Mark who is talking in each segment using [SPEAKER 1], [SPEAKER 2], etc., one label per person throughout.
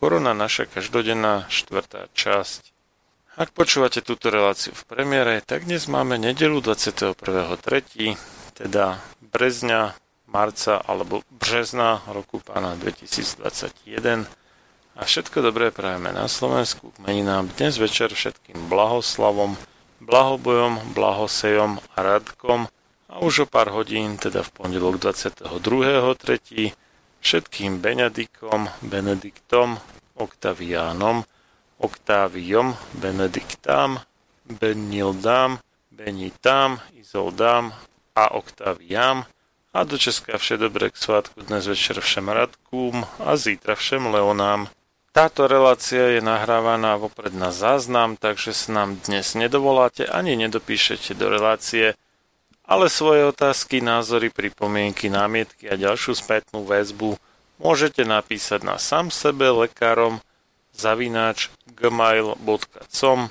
[SPEAKER 1] Korona naša každodenná štvrtá časť. Ak počúvate túto reláciu v premiére, tak dnes máme nedelu 21.3., teda brezňa, marca alebo března roku pána 2021 a všetko dobré prajeme na Slovensku k meninám dnes večer všetkým blahoslavom, blahobojom, blahosejom a radkom a už o pár hodín, teda v pondelok 22.3. všetkým Benedikom, Benediktom, Oktaviánom, Oktáviom, Benediktám, Benildám, Benitám, Izoldám a Oktaviám a do Česka vše dobré k svátku dnes večer všem Radkům a zítra všem Leonám. Táto relácia je nahrávaná vopred na záznam, takže sa nám dnes nedovoláte ani nedopíšete do relácie, ale svoje otázky, názory, pripomienky, námietky a ďalšiu spätnú väzbu môžete napísať na sám sebe lekárom zavináč gmail.com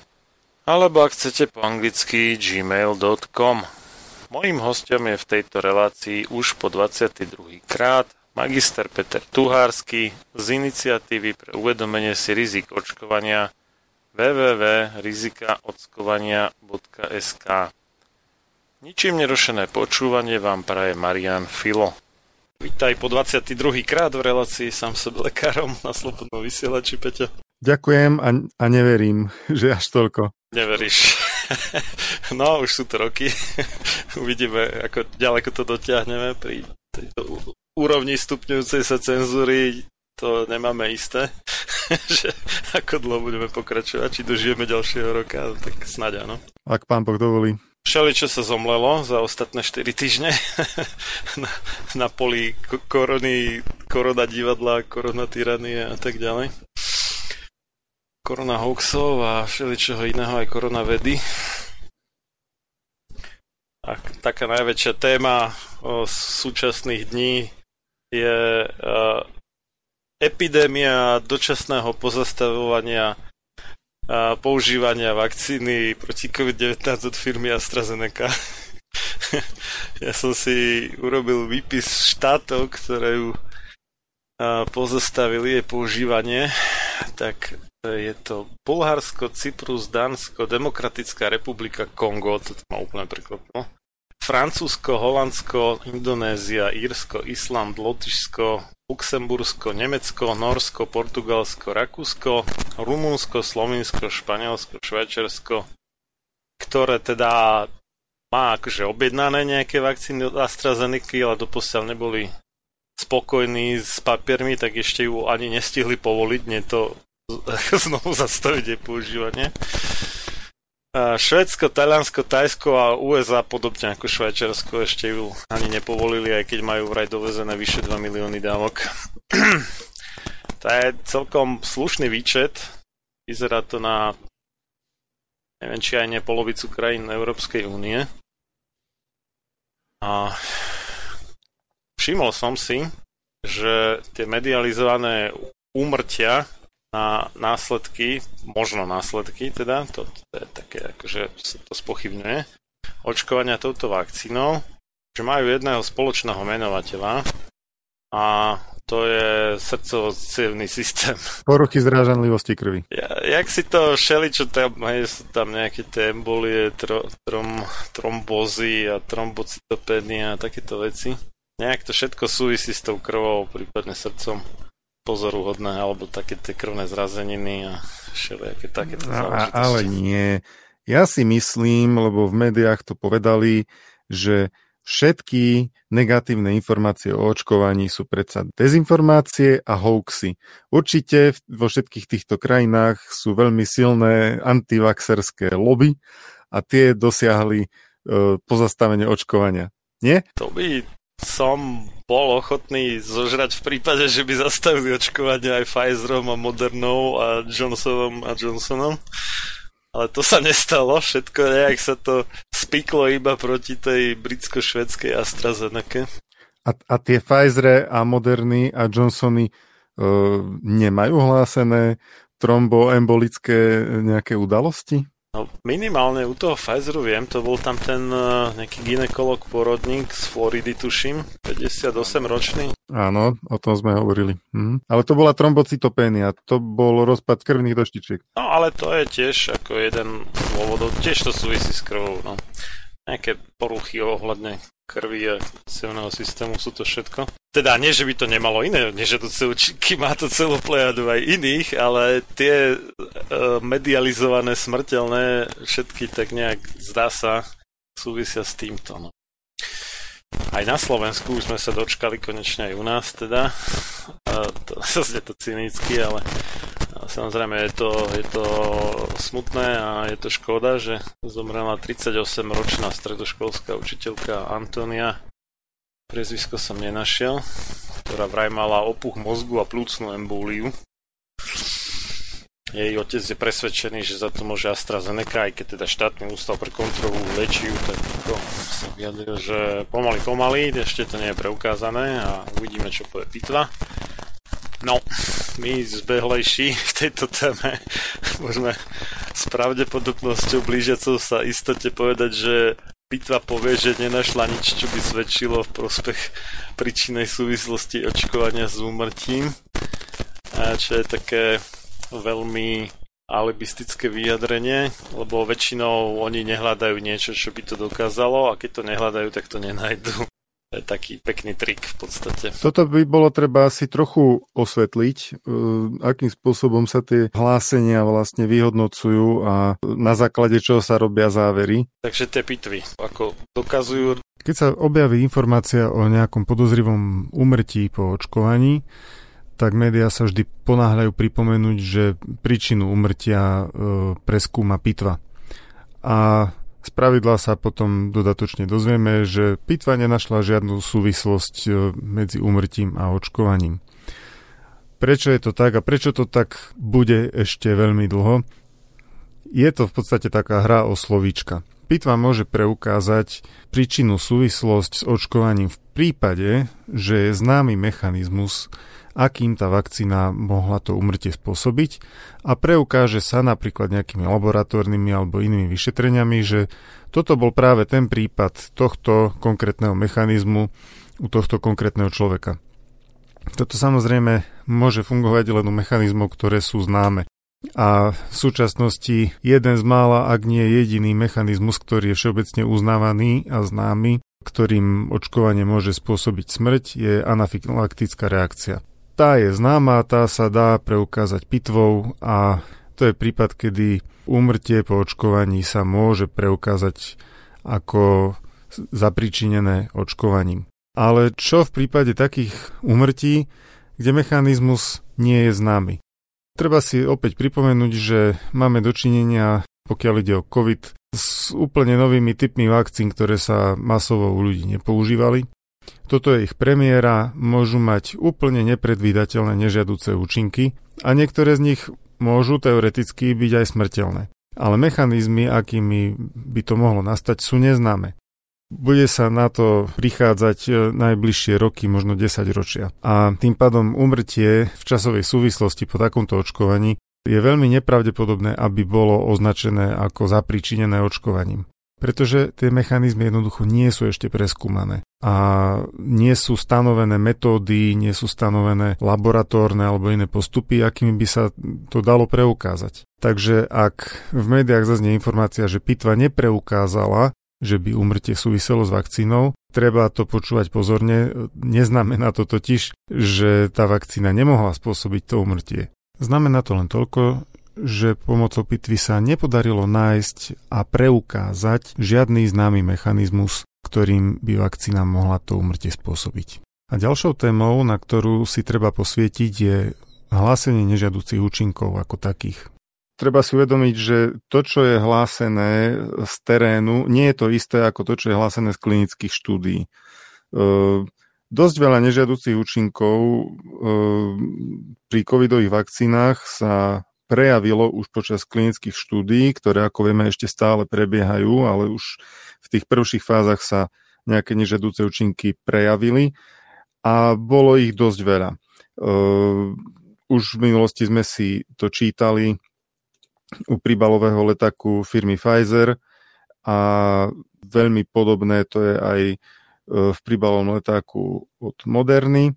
[SPEAKER 1] alebo ak chcete po anglicky gmail.com. Mojím hostom je v tejto relácii už po 22. krát magister Peter Tuhársky z iniciatívy pre uvedomenie si rizik očkovania www.rizikaočkovania.sk Ničím nerušené počúvanie vám praje Marian Filo. Vítaj po 22. krát v relácii sám sebe lekárom na Slobodnom vysielači, Peťo.
[SPEAKER 2] Ďakujem a, a neverím, že až toľko.
[SPEAKER 1] Neveríš. no, už sú to roky. Uvidíme, ako ďaleko to dotiahneme pri tejto úrovni stupňujúcej sa cenzúry to nemáme isté, že ako dlho budeme pokračovať, či dožijeme ďalšieho roka, tak snáď áno.
[SPEAKER 2] Ak pán Boh dovolí.
[SPEAKER 1] Všeli, čo sa zomlelo za ostatné 4 týždne na, na poli korony, korona divadla, korona tyranie a tak ďalej. Korona hoaxov a všeličoho iného aj korona vedy. A taká najväčšia téma o súčasných dní je uh, epidémia dočasného pozastavovania používania vakcíny proti COVID-19 od firmy AstraZeneca. ja som si urobil výpis štátov, ktoré ju pozastavili jej používanie, tak je to Bulharsko, Cyprus, Dánsko, Demokratická republika Kongo, to ma úplne prekvapilo. Francúzsko, Holandsko, Indonézia, Írsko, Island, Lotyšsko, Luxembursko, Nemecko, Norsko, Portugalsko, Rakúsko, Rumunsko, Slovinsko, Španielsko, Švajčiarsko, ktoré teda má akože objednané nejaké vakcíny od AstraZeneca, ale doposiaľ neboli spokojní s papiermi, tak ešte ju ani nestihli povoliť, nie to znovu zastaviť jej používanie. Švedsko, Taliansko, Tajsko a USA podobne ako Švajčiarsko ešte ju ani nepovolili, aj keď majú vraj dovezené vyše 2 milióny dávok. to je celkom slušný výčet. Vyzerá to na neviem, či aj ne polovicu krajín Európskej únie. A všimol som si, že tie medializované úmrtia na následky, možno následky teda, to, to je také akože sa to spochybňuje, očkovania touto vakcínou, že majú jedného spoločného menovateľa a to je srdcovo systém.
[SPEAKER 2] Poruchy zrážanlivosti krvi.
[SPEAKER 1] Ja, jak si to šeli, čo tam, hej, sú tam nejaké tie embolie, tro, trom, trombozy a trombocytopénia a takéto veci. Nejak to všetko súvisí s tou krvou, prípadne srdcom pozoruhodné, alebo také tie krvné zrazeniny a všelijaké takéto
[SPEAKER 2] záležitosti. Ale nie. Ja si myslím, lebo v médiách to povedali, že Všetky negatívne informácie o očkovaní sú predsa dezinformácie a hoaxy. Určite vo všetkých týchto krajinách sú veľmi silné antivaxerské lobby a tie dosiahli e, pozastavenie očkovania. Nie?
[SPEAKER 1] To by som bol ochotný zožrať v prípade, že by zastavili očkovanie aj Pfizerom a Modernou a Johnsonom a Johnsonom. Ale to sa nestalo, všetko nejak sa to spiklo iba proti tej britsko-švedskej AstraZeneca.
[SPEAKER 2] A, a tie Pfizer a Moderny a Johnsony uh, nemajú hlásené tromboembolické nejaké udalosti?
[SPEAKER 1] No, minimálne u toho Pfizeru viem, to bol tam ten uh, nejaký ginekolog porodník z Floridy, tuším, 58 ročný.
[SPEAKER 2] Áno, o tom sme hovorili. Mhm. Ale to bola trombocytopénia, to bol rozpad krvných doštičiek.
[SPEAKER 1] No ale to je tiež ako jeden z dôvodov, tiež to súvisí s krvou, no. Nejaké poruchy ohľadne krvi a silného systému sú to všetko. Teda nie, že by to nemalo iné nežadúce účinky, má to celú plejadu aj iných, ale tie uh, medializované smrteľné všetky tak nejak zdá sa súvisia s týmto. No. Aj na Slovensku už sme sa dočkali konečne aj u nás teda. Uh, to sa to cynicky, ale Samozrejme je to, je to smutné a je to škoda, že zomrela 38-ročná stredoškolská učiteľka Antonia. Prezvisko som nenašiel, ktorá vraj mala opuch mozgu a plúcnú embóliu. Jej otec je presvedčený, že za to môže AstraZeneca, aj keď teda štátny ústav pre kontrolu lečiu, tak to sa vyjadril, že pomaly, pomaly, ešte to nie je preukázané a uvidíme, čo povie pitva. No, my zbehlejší v tejto téme môžeme s pravdepodobnosťou blížiacou sa istote povedať, že pitva povie, že nenašla nič, čo by svedčilo v prospech príčinej súvislosti očkovania s úmrtím. A čo je také veľmi alibistické vyjadrenie, lebo väčšinou oni nehľadajú niečo, čo by to dokázalo a keď to nehľadajú, tak to nenajdu. To je taký pekný trik v podstate.
[SPEAKER 2] Toto by bolo treba asi trochu osvetliť, e, akým spôsobom sa tie hlásenia vlastne vyhodnocujú a na základe čoho sa robia závery.
[SPEAKER 1] Takže tie pitvy, ako dokazujú...
[SPEAKER 2] Keď sa objaví informácia o nejakom podozrivom umrtí po očkovaní, tak médiá sa vždy ponáhľajú pripomenúť, že príčinu umrtia e, preskúma pitva. A z pravidla sa potom dodatočne dozvieme, že pitva nenašla žiadnu súvislosť e, medzi úmrtím a očkovaním. Prečo je to tak a prečo to tak bude ešte veľmi dlho? Je to v podstate taká hra o slovíčka. Pitva môže preukázať príčinu súvislosť s očkovaním v prípade, že je známy mechanizmus akým tá vakcína mohla to umrtie spôsobiť a preukáže sa napríklad nejakými laboratórnymi alebo inými vyšetreniami, že toto bol práve ten prípad tohto konkrétneho mechanizmu u tohto konkrétneho človeka. Toto samozrejme môže fungovať len u mechanizmov, ktoré sú známe. A v súčasnosti jeden z mála, ak nie jediný mechanizmus, ktorý je všeobecne uznávaný a známy, ktorým očkovanie môže spôsobiť smrť, je anafilaktická reakcia. Tá je známa, tá sa dá preukázať pitvou a to je prípad, kedy úmrtie po očkovaní sa môže preukázať ako zapričinené očkovaním. Ale čo v prípade takých úmrtí, kde mechanizmus nie je známy? Treba si opäť pripomenúť, že máme dočinenia, pokiaľ ide o COVID, s úplne novými typmi vakcín, ktoré sa masovo u ľudí nepoužívali. Toto je ich premiéra, môžu mať úplne nepredvídateľné nežiaduce účinky a niektoré z nich môžu teoreticky byť aj smrteľné. Ale mechanizmy, akými by to mohlo nastať, sú neznáme. Bude sa na to prichádzať e, najbližšie roky, možno 10 ročia. A tým pádom umrtie v časovej súvislosti po takomto očkovaní je veľmi nepravdepodobné, aby bolo označené ako zapričinené očkovaním. Pretože tie mechanizmy jednoducho nie sú ešte preskúmané a nie sú stanovené metódy, nie sú stanovené laboratórne alebo iné postupy, akými by sa to dalo preukázať. Takže ak v médiách zaznie informácia, že pitva nepreukázala že by umrtie súviselo s vakcínou. Treba to počúvať pozorne. Neznamená to totiž, že tá vakcína nemohla spôsobiť to umrtie. Znamená to len toľko, že pomocou pitvy sa nepodarilo nájsť a preukázať žiadny známy mechanizmus, ktorým by vakcína mohla to umrtie spôsobiť. A ďalšou témou, na ktorú si treba posvietiť, je hlásenie nežiaducích účinkov ako takých treba si uvedomiť, že to, čo je hlásené z terénu, nie je to isté ako to, čo je hlásené z klinických štúdí. E, dosť veľa nežiaducich účinkov e, pri covidových vakcínach sa prejavilo už počas klinických štúdí, ktoré ako vieme ešte stále prebiehajú, ale už v tých prvších fázach sa nejaké nežiaduce účinky prejavili a bolo ich dosť veľa. E, už v minulosti sme si to čítali u príbalového letaku firmy Pfizer a veľmi podobné to je aj e, v príbalovom letáku od Moderny.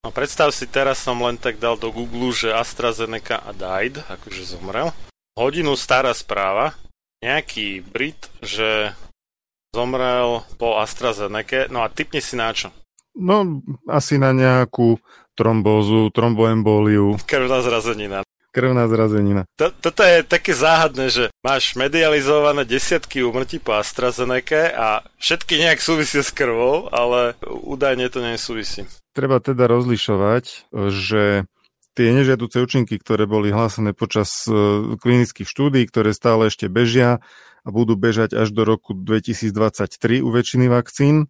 [SPEAKER 1] No predstav si, teraz som len tak dal do Google, že AstraZeneca a died, akože zomrel. Hodinu stará správa, nejaký Brit, že zomrel po AstraZeneca, no a typni si na čo?
[SPEAKER 2] No, asi na nejakú trombózu, tromboemboliu.
[SPEAKER 1] Krvná zrazenina
[SPEAKER 2] krvná zrazenina.
[SPEAKER 1] To, toto je také záhadné, že máš medializované desiatky úmrtí po AstraZeneca a všetky nejak súvisia s krvou, ale údajne to nesúvisí.
[SPEAKER 2] Treba teda rozlišovať, že tie nežiaduce účinky, ktoré boli hlásené počas e, klinických štúdí, ktoré stále ešte bežia a budú bežať až do roku 2023 u väčšiny vakcín,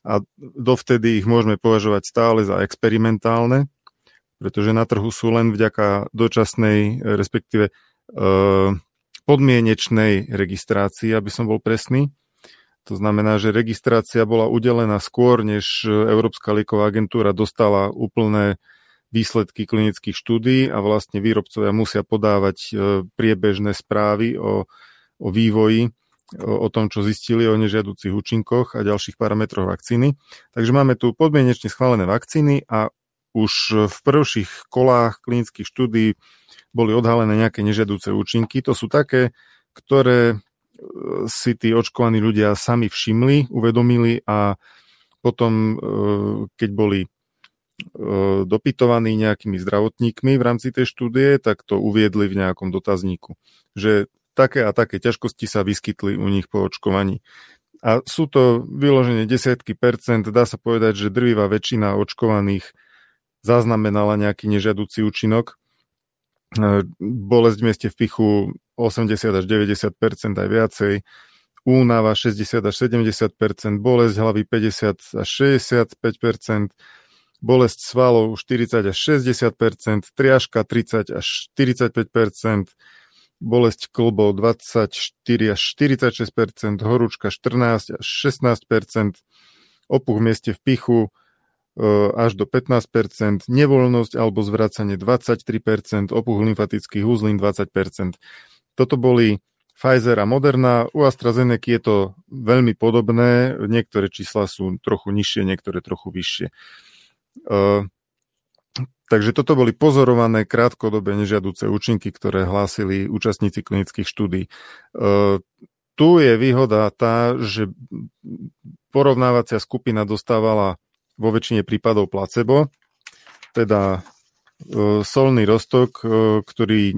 [SPEAKER 2] a dovtedy ich môžeme považovať stále za experimentálne, pretože na trhu sú len vďaka dočasnej, respektíve e, podmienečnej registrácii, aby som bol presný. To znamená, že registrácia bola udelená skôr, než Európska lieková agentúra dostala úplné výsledky klinických štúdí a vlastne výrobcovia musia podávať priebežné správy o, o vývoji, o, o tom, čo zistili o nežiaducich účinkoch a ďalších parametroch vakcíny. Takže máme tu podmienečne schválené vakcíny a už v prvších kolách klinických štúdí boli odhalené nejaké nežiaduce účinky. To sú také, ktoré e, si tí očkovaní ľudia sami všimli, uvedomili a potom, e, keď boli e, dopytovaní nejakými zdravotníkmi v rámci tej štúdie, tak to uviedli v nejakom dotazníku, že také a také ťažkosti sa vyskytli u nich po očkovaní. A sú to vyloženie desiatky percent, dá sa povedať, že drvivá väčšina očkovaných zaznamenala nejaký nežiaducí účinok. E, bolesť v mieste v pichu 80 až 90 aj viacej, únava 60 až 70% bolesť hlavy 50 až 65% bolesť svalov 40 až 60% triažka 30 až 45% bolesť klbov 24 až 46% horúčka 14 až 16 opuch v mieste v pichu až do 15%, nevoľnosť alebo zvracanie 23%, opuch lymfatických uzlín 20%. Toto boli Pfizer a Moderna. U AstraZeneca je to veľmi podobné, niektoré čísla sú trochu nižšie, niektoré trochu vyššie. Takže toto boli pozorované krátkodobé nežiaduce účinky, ktoré hlásili účastníci klinických štúdí. E, tu je výhoda tá, že porovnávacia skupina dostávala vo väčšine prípadov placebo, teda e, solný roztok, e, ktorý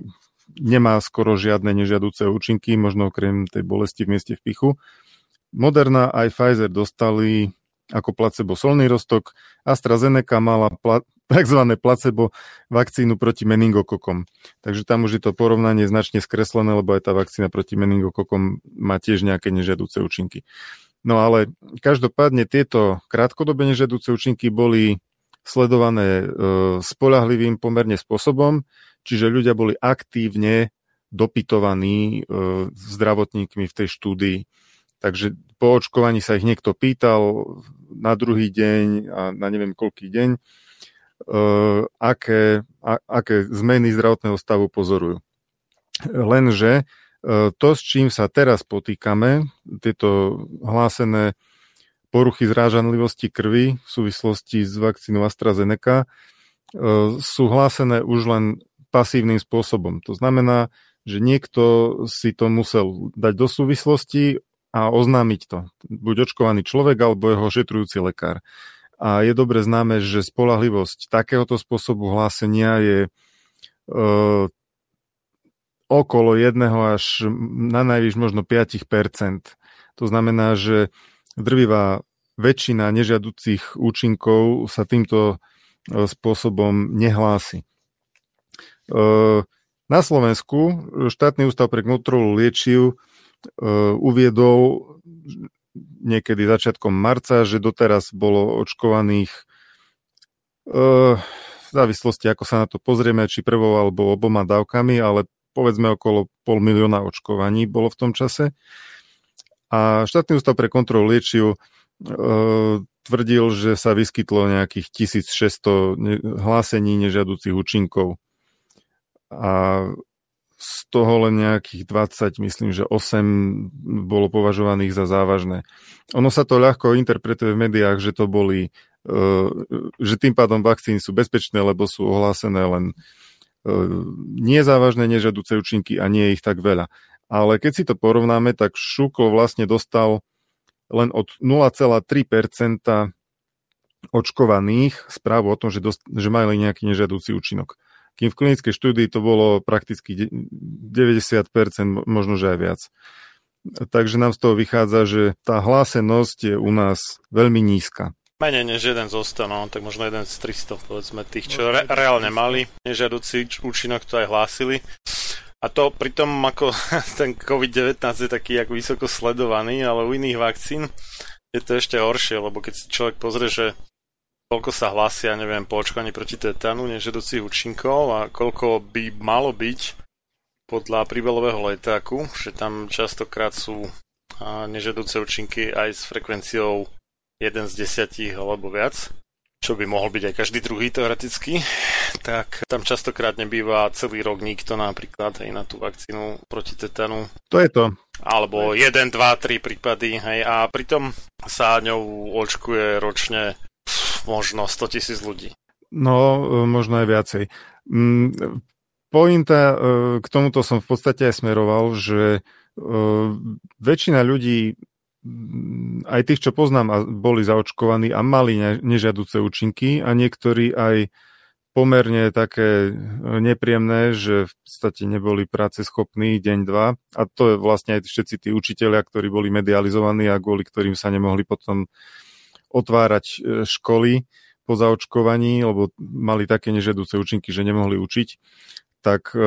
[SPEAKER 2] nemá skoro žiadne nežiaduce účinky, možno okrem tej bolesti v mieste v pichu. Moderna aj Pfizer dostali ako placebo solný roztok. AstraZeneca mala pla- tzv. placebo vakcínu proti meningokokom. Takže tam už je to porovnanie značne skreslené, lebo aj tá vakcína proti meningokokom má tiež nejaké nežiaduce účinky. No ale každopádne tieto krátkodobé nežiaduce účinky boli sledované e, spolahlivým pomerne spôsobom, čiže ľudia boli aktívne dopytovaní e, zdravotníkmi v tej štúdii. Takže po očkovaní sa ich niekto pýtal na druhý deň a na neviem koľký deň, uh, aké, a, aké zmeny zdravotného stavu pozorujú. Lenže to, s čím sa teraz potýkame, tieto hlásené poruchy zrážanlivosti krvi v súvislosti s vakcínou AstraZeneca, uh, sú hlásené už len pasívnym spôsobom. To znamená, že niekto si to musel dať do súvislosti, a oznámiť to. Buď očkovaný človek alebo jeho ošetrujúci lekár. A je dobre známe, že spolahlivosť takéhoto spôsobu hlásenia je e, okolo jedného až na najvyš možno 5%. To znamená, že drvivá väčšina nežiaducich účinkov sa týmto e, spôsobom nehlási. E, na Slovensku štátny ústav pre kontrolu liečiv E, uviedol niekedy začiatkom marca, že doteraz bolo očkovaných v závislosti, ako sa na to pozrieme, či prvou alebo oboma dávkami, ale povedzme okolo pol milióna očkovaní bolo v tom čase. A štátny ústav pre kontrolu liečiv e, tvrdil, že sa vyskytlo nejakých 1600 hlásení nežiaducich účinkov. A z toho len nejakých 20, myslím, že 8 bolo považovaných za závažné. Ono sa to ľahko interpretuje v médiách, že to boli, e, že tým pádom vakcíny sú bezpečné, lebo sú ohlásené len nezávažné nežadúce účinky a nie je ich tak veľa. Ale keď si to porovnáme, tak Šuklo vlastne dostal len od 0,3% očkovaných správu o tom, že, dost, že mali nejaký nežiadúci účinok kým v klinickej štúdii to bolo prakticky 90%, možno že aj viac. Takže nám z toho vychádza, že tá hlásenosť je u nás veľmi nízka.
[SPEAKER 1] Menej než jeden 100, no, tak možno jeden z 300, povedzme, tých, čo re- reálne mali nežiaducí účinok, to aj hlásili. A to pritom, ako ten COVID-19 je taký ako vysoko sledovaný, ale u iných vakcín je to ešte horšie, lebo keď si človek pozrie, že koľko sa hlasia, neviem, po očkovaní proti tetánu nežedúcich účinkov a koľko by malo byť podľa príbalového letáku, že tam častokrát sú nežedúce účinky aj s frekvenciou 1 z 10 alebo viac, čo by mohol byť aj každý druhý teoreticky, tak tam častokrát nebýva celý rok nikto napríklad aj na tú vakcínu proti tetanu.
[SPEAKER 2] To je to.
[SPEAKER 1] Alebo 1, 2, 3 prípady, hej, a pritom sa ňou očkuje ročne možno 100 tisíc ľudí.
[SPEAKER 2] No, e, možno aj viacej. Mm, pointa, e, k tomuto som v podstate aj smeroval, že e, väčšina ľudí, aj tých, čo poznám, boli zaočkovaní a mali nežiaduce účinky a niektorí aj pomerne také nepríjemné, že v podstate neboli práce schopní deň, dva. A to je vlastne aj všetci tí učiteľia, ktorí boli medializovaní a kvôli ktorým sa nemohli potom otvárať e, školy po zaočkovaní, lebo mali také nežiaduce účinky, že nemohli učiť, tak e,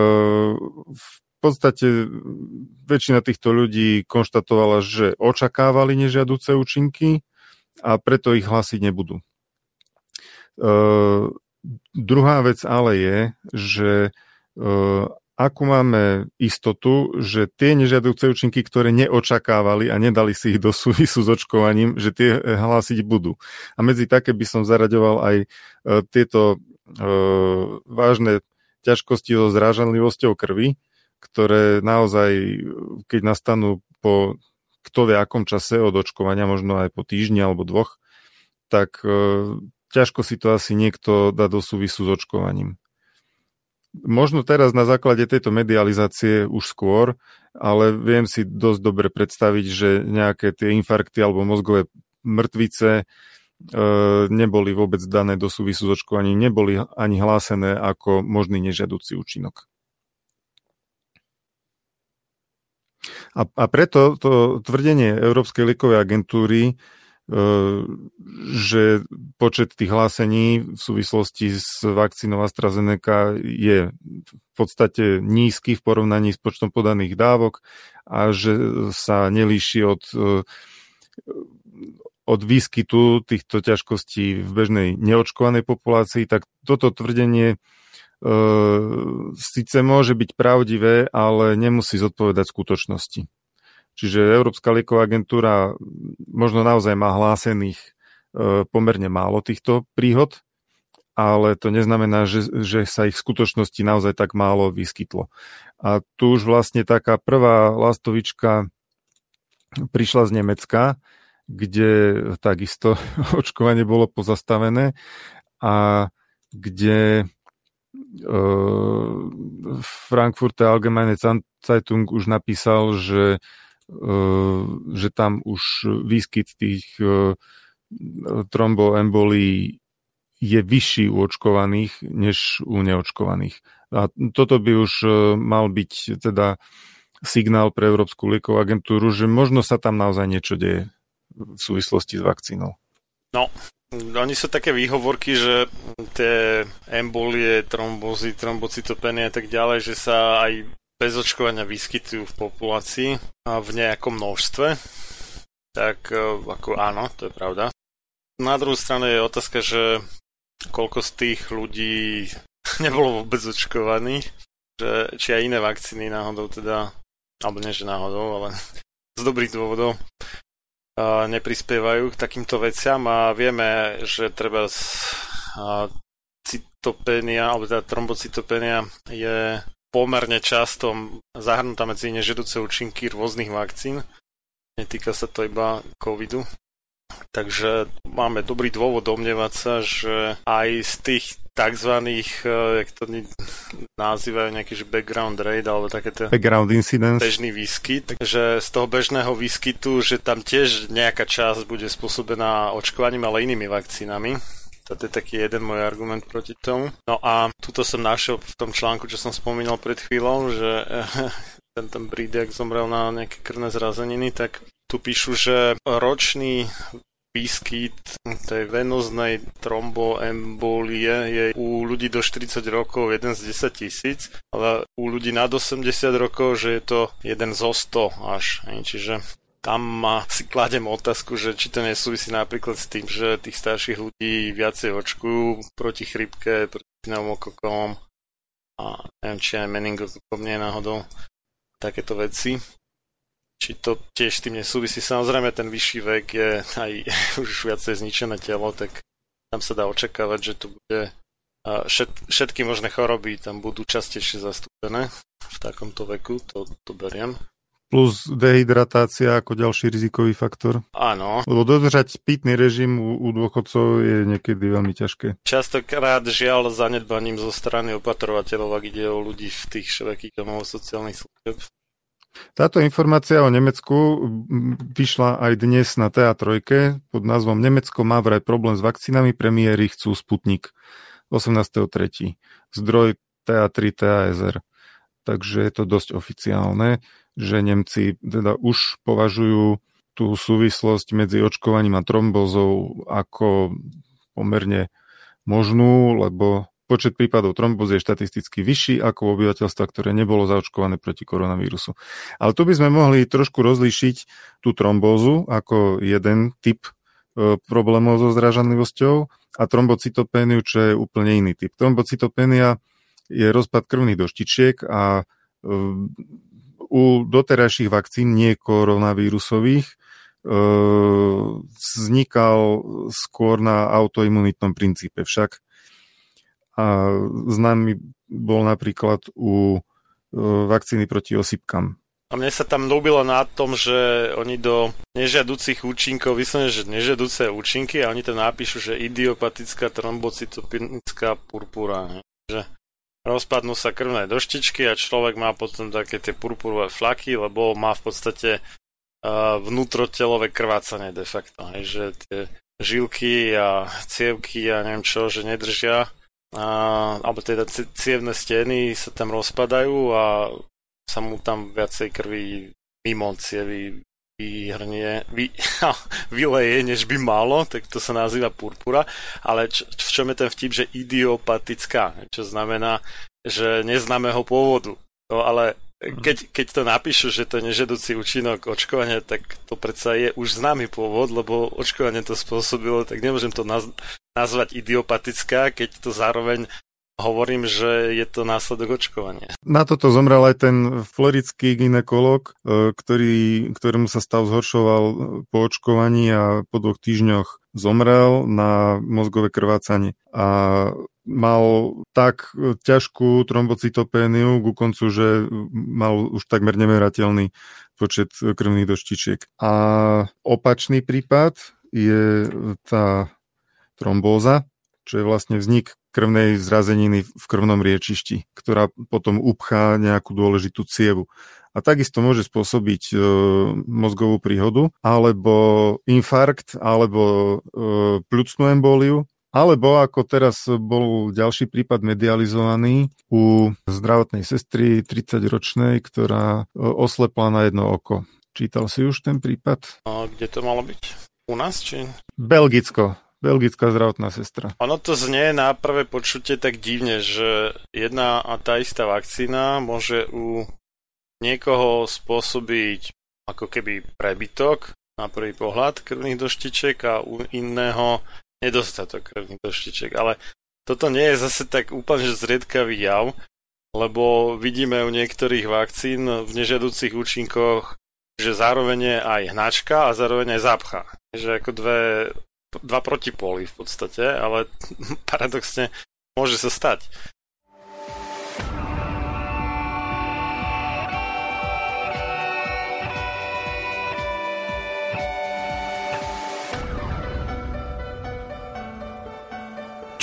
[SPEAKER 2] v podstate väčšina týchto ľudí konštatovala, že očakávali nežiaduce účinky a preto ich hlásiť nebudú. Uh, druhá vec ale je, že uh, akú máme istotu, že tie nežiaduce účinky, ktoré neočakávali a nedali si ich do súvisu s očkovaním, že tie hlásiť budú. A medzi také by som zaraďoval aj e, tieto e, vážne ťažkosti so zrážanlivosťou krvi, ktoré naozaj, keď nastanú po kto vie akom čase od očkovania, možno aj po týždni alebo dvoch, tak e, ťažko si to asi niekto dá do súvisu s očkovaním. Možno teraz na základe tejto medializácie už skôr, ale viem si dosť dobre predstaviť, že nejaké tie infarkty alebo mozgové mŕtvice e, neboli vôbec dané do súvisu s očkovaním, neboli ani hlásené ako možný nežiaducí účinok. A, a preto to tvrdenie Európskej liekovej agentúry že počet tých hlásení v súvislosti s vakcínou AstraZeneca je v podstate nízky v porovnaní s počtom podaných dávok a že sa nelíši od, od výskytu týchto ťažkostí v bežnej neočkovanej populácii, tak toto tvrdenie síce môže byť pravdivé, ale nemusí zodpovedať skutočnosti. Čiže Európska lieková agentúra možno naozaj má hlásených pomerne málo týchto príhod, ale to neznamená, že, že sa ich v skutočnosti naozaj tak málo vyskytlo. A tu už vlastne taká prvá lastovička prišla z Nemecka, kde takisto očkovanie bolo pozastavené a kde Frankfurter Allgemeine Zeitung už napísal, že Eh, že tam už výskyt tých eh, tromboembolí je vyšší u očkovaných než u neočkovaných. A toto by už mal byť teda signál pre Európsku liekovú agentúru, že možno sa tam naozaj niečo deje v súvislosti s vakcínou.
[SPEAKER 1] No, oni sú také výhovorky, že tie embolie, trombozy, trombocytopenie a tak ďalej, že sa aj bez očkovania vyskytujú v populácii a v nejakom množstve, tak e, ako áno, to je pravda. Na druhú stranu je otázka, že koľko z tých ľudí nebolo vôbec očkovaných, že či aj iné vakcíny náhodou teda, alebo nie že náhodou, ale z dobrých dôvodov neprispievajú k takýmto veciam a vieme, že treba cytopenia, alebo teda trombocytopenia je pomerne často zahrnutá medzi nežedúce účinky rôznych vakcín. Netýka sa to iba covidu. Takže máme dobrý dôvod domnievať sa, že aj z tých tzv. Eh, jak to nazývajú nejaký že background rate alebo také to
[SPEAKER 2] background incidence.
[SPEAKER 1] bežný výskyt, takže z toho bežného výskytu, že tam tiež nejaká časť bude spôsobená očkovaním, ale inými vakcínami toto je taký jeden môj argument proti tomu. No a tuto som našiel v tom článku, čo som spomínal pred chvíľou, že ten, ten Brídek zomrel na nejaké krvné zrazeniny, tak tu píšu, že ročný výskyt tej venoznej tromboembolie je u ľudí do 40 rokov 1 z 10 tisíc, ale u ľudí nad 80 rokov, že je to 1 zo 100 až. Čiže tam si kladem otázku, že či to nesúvisí napríklad s tým, že tých starších ľudí viacej očkujú proti chrypke, proti pneumokokom a neviem, či aj meningokokom nie náhodou takéto veci. Či to tiež tým nesúvisí. Samozrejme, ten vyšší vek je aj už viacej zničené telo, tak tam sa dá očakávať, že to bude všet, všetky možné choroby tam budú častejšie zastúpené v takomto veku, to, to beriem.
[SPEAKER 2] Plus dehydratácia ako ďalší rizikový faktor.
[SPEAKER 1] Áno.
[SPEAKER 2] Lebo dodržať pitný režim u, u dôchodcov je niekedy veľmi ťažké.
[SPEAKER 1] Častokrát žiaľ zanedbaním zo strany opatrovateľov, ak ide o ľudí v tých švedských domov sociálnych služieb.
[SPEAKER 2] Táto informácia o Nemecku vyšla aj dnes na TA3 pod názvom Nemecko má vraj problém s vakcínami, premiéry chcú Sputnik 18.3. Zdroj TA3 TASR. Takže je to dosť oficiálne že Nemci teda už považujú tú súvislosť medzi očkovaním a trombozou ako pomerne možnú, lebo počet prípadov trombozy je štatisticky vyšší ako u obyvateľstva, ktoré nebolo zaočkované proti koronavírusu. Ale tu by sme mohli trošku rozlíšiť tú trombózu ako jeden typ e, problémov so zražanlivosťou a trombocytopéniu, čo je úplne iný typ. Trombocytopénia je rozpad krvných doštičiek a u doterajších vakcín, nie koronavírusových, vznikal skôr na autoimunitnom princípe však. A známy bol napríklad u vakcíny proti osypkám.
[SPEAKER 1] A mne sa tam ľúbilo na tom, že oni do nežiaducich účinkov vyslovene, že nežiaduce účinky a oni tam napíšu, že idiopatická trombocytopenická purpura. Že rozpadnú sa krvné doštičky a človek má potom také tie purpurové flaky, lebo má v podstate uh, vnútrotelové krvácanie de facto. Hej, že tie žilky a cievky a neviem čo, že nedržia a, alebo teda cievne steny sa tam rozpadajú a sa mu tam viacej krvi mimo cievy vyhrnie, vy, vyleje, než by malo, tak to sa nazýva purpura, ale č, v čom je ten vtip, že idiopatická, čo znamená, že neznámeho pôvodu. No ale keď, keď to napíšu, že to je nežedúci účinok očkovania, tak to predsa je už známy pôvod, lebo očkovanie to spôsobilo, tak nemôžem to naz- nazvať idiopatická, keď to zároveň hovorím, že je to následok očkovania.
[SPEAKER 2] Na toto zomrel aj ten floridský ginekolog, e, ktorý, ktorému sa stav zhoršoval po očkovaní a po dvoch týždňoch zomrel na mozgové krvácanie. A mal tak ťažkú trombocytopéniu ku koncu, že mal už takmer nemerateľný počet krvných doštičiek. A opačný prípad je tá trombóza, čo je vlastne vznik krvnej zrazeniny v krvnom riečišti, ktorá potom upchá nejakú dôležitú cievu. A takisto môže spôsobiť e, mozgovú príhodu, alebo infarkt, alebo e, pľucnú emboliu, alebo ako teraz bol ďalší prípad medializovaný u zdravotnej sestry 30-ročnej, ktorá e, oslepla na jedno oko. Čítal si už ten prípad?
[SPEAKER 1] A kde to malo byť? U nás či?
[SPEAKER 2] Belgicko. Belgická zdravotná sestra.
[SPEAKER 1] Ono to znie na prvé počutie tak divne, že jedna a tá istá vakcína môže u niekoho spôsobiť ako keby prebytok na prvý pohľad krvných doštičiek a u iného nedostatok krvných doštičiek. Ale toto nie je zase tak úplne zriedkavý jav, lebo vidíme u niektorých vakcín v nežiaducich účinkoch, že zároveň je aj hnačka a zároveň aj zápcha. Že ako dve dva protipóly v podstate, ale paradoxne môže sa stať.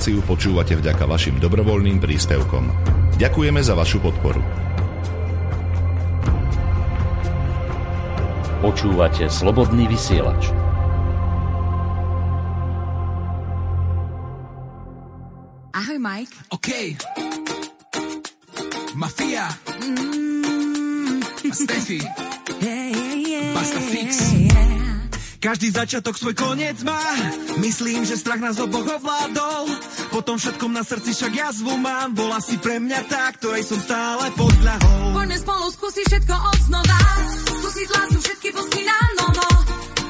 [SPEAKER 3] Reláciu počúvate vďaka vašim dobrovoľným príspevkom. Ďakujeme za vašu podporu.
[SPEAKER 4] Počúvate slobodný vysielač.
[SPEAKER 5] Ahoj, Mike.
[SPEAKER 6] OK. Mafia. Mm. Steffi.
[SPEAKER 5] Yeah, yeah, yeah,
[SPEAKER 6] Basta fix.
[SPEAKER 5] yeah.
[SPEAKER 6] Každý začiatok svoj koniec má Myslím, že strach nás oboch ovládol Potom všetkom na srdci však jazvu mám Bola si pre mňa tá, ktorej som stále podľahol
[SPEAKER 5] Poďme spolu skúsiť všetko od znova. Skúsiť lásku všetky bosky na novo.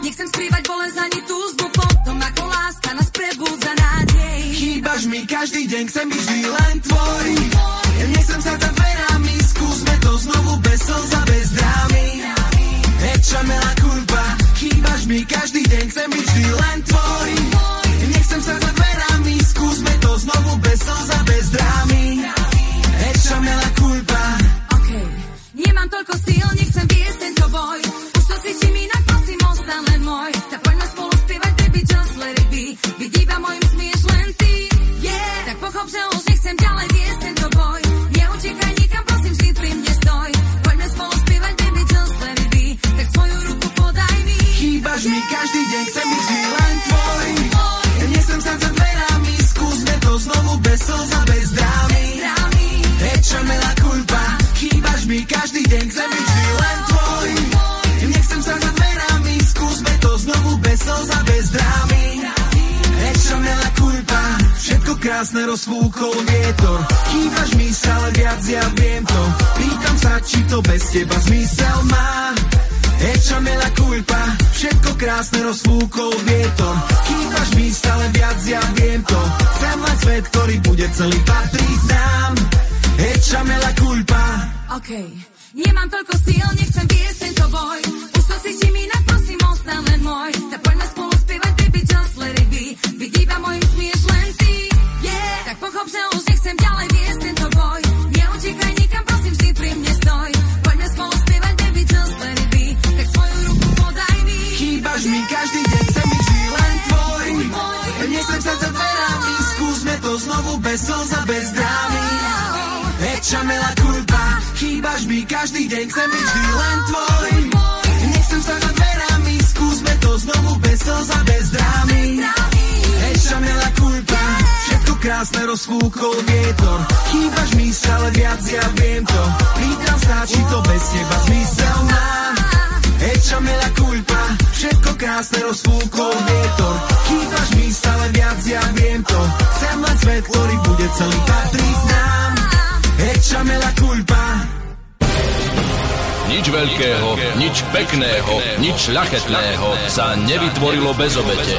[SPEAKER 5] Nechcem skrývať bolesť ani túžbu potom, ako láska nás prebúdza nádej.
[SPEAKER 6] Chýbaš mi každý deň, chcem byť vždy len tvoj Ja nechcem sa za dverami Skúsme to znovu bez slz a bez drámy Hecha mela kulpa Chýbaš mi každý deň, chcem byť vždy len tvoj nechcem sa za dverami Skúsme to znovu bez slz a bez drámy Hecha mela kulpa
[SPEAKER 5] Okay. Nemám toľko síl, nechcem viesť tento boj. Už to cítim inak,
[SPEAKER 6] Chýbaš mi každý deň, chcem byť vždy len tvoj. Nechcem sa za dverami Skúsme to znovu bez slz a bez drámy. Hecha mela culpa Chýbaš mi každý deň, chcem byť vždy len tvoj. Nechcem sa za dverami Skúsme to znovu bez slz a bez drámy. Hecha mela culpa Všetko krásne rozfúkol vietor. Chýbaš mi stále viac, ja viem to. Pýtam sa, či to bez teba zmysel má Hecha mela culpa Všetko krásne rozfúkol vietor Chýbaš mi stále viac, ja viem to Chcem len svet, ktorý bude celý patriť nám Hecha mela culpa
[SPEAKER 5] Okay. Nemám toľko síl, nechcem viesť tento boj. Už to cítim inak, prosím, ostan len môj. Tak poďme spolu spievať, baby, just let it be. Byť iba
[SPEAKER 6] Chýbaš mi každý deň, chcem byť vždy len tvoj Nechcem sa za dverami, skúsme to znovu bez slz a bez drámy. Mela culpa, chýbaš mi každý deň, chcem byť vždy len tvoj Nechcem sa za dverami, skúsme to znovu bez slz a bez drámy. Mela culpa, všetko krásne rozfúkol vietor. Chýbaš mi stále viac, ja viem to. Pýtam sa, to bez teba zmysel má Hecha mela culpa, všetko krásne rozfúkol vietor. Chýbaš mi stále viac, ja viem to. Chcem len svet, ktorý bude celý patriť nám. Hecha mela culpa
[SPEAKER 7] Nič veľkého, nič pekného, nič šľachetného sa nevytvorilo bez obete.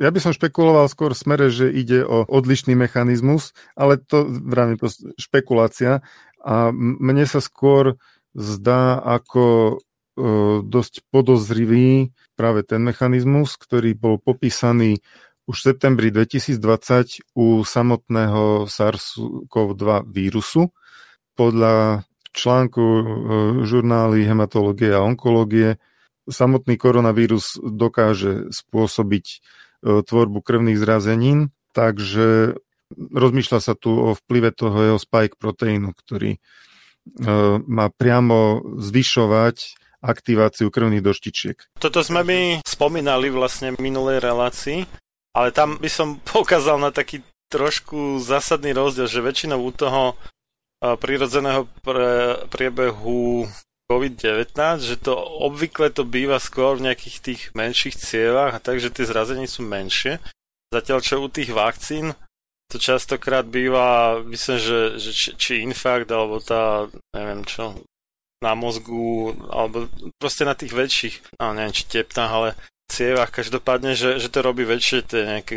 [SPEAKER 2] Ja by som špekuloval skôr v smere, že ide o odlišný mechanizmus, ale to vravím, špekulácia. A mne sa skôr zdá ako e, dosť podozrivý práve ten mechanizmus, ktorý bol popísaný už v septembri 2020 u samotného SARS-CoV-2 vírusu. Podľa článku e, žurnály hematológie a onkológie samotný koronavírus dokáže spôsobiť tvorbu krvných zrazenín, takže rozmýšľa sa tu o vplyve toho jeho spike proteínu, ktorý e, má priamo zvyšovať aktiváciu krvných doštičiek.
[SPEAKER 1] Toto sme my spomínali vlastne v minulej relácii, ale tam by som poukázal na taký trošku zásadný rozdiel, že väčšinou u toho a, prirodzeného pre, priebehu COVID-19, že to obvykle to býva skôr v nejakých tých menších cievach takže tie zrazení sú menšie. Zatiaľ čo u tých vakcín to častokrát býva, myslím, že, že či, či infarkt alebo tá, neviem čo, na mozgu, alebo proste na tých väčších, no neviem či tepnách, ale cievach, každopádne, že, že to robí väčšie tie nejaké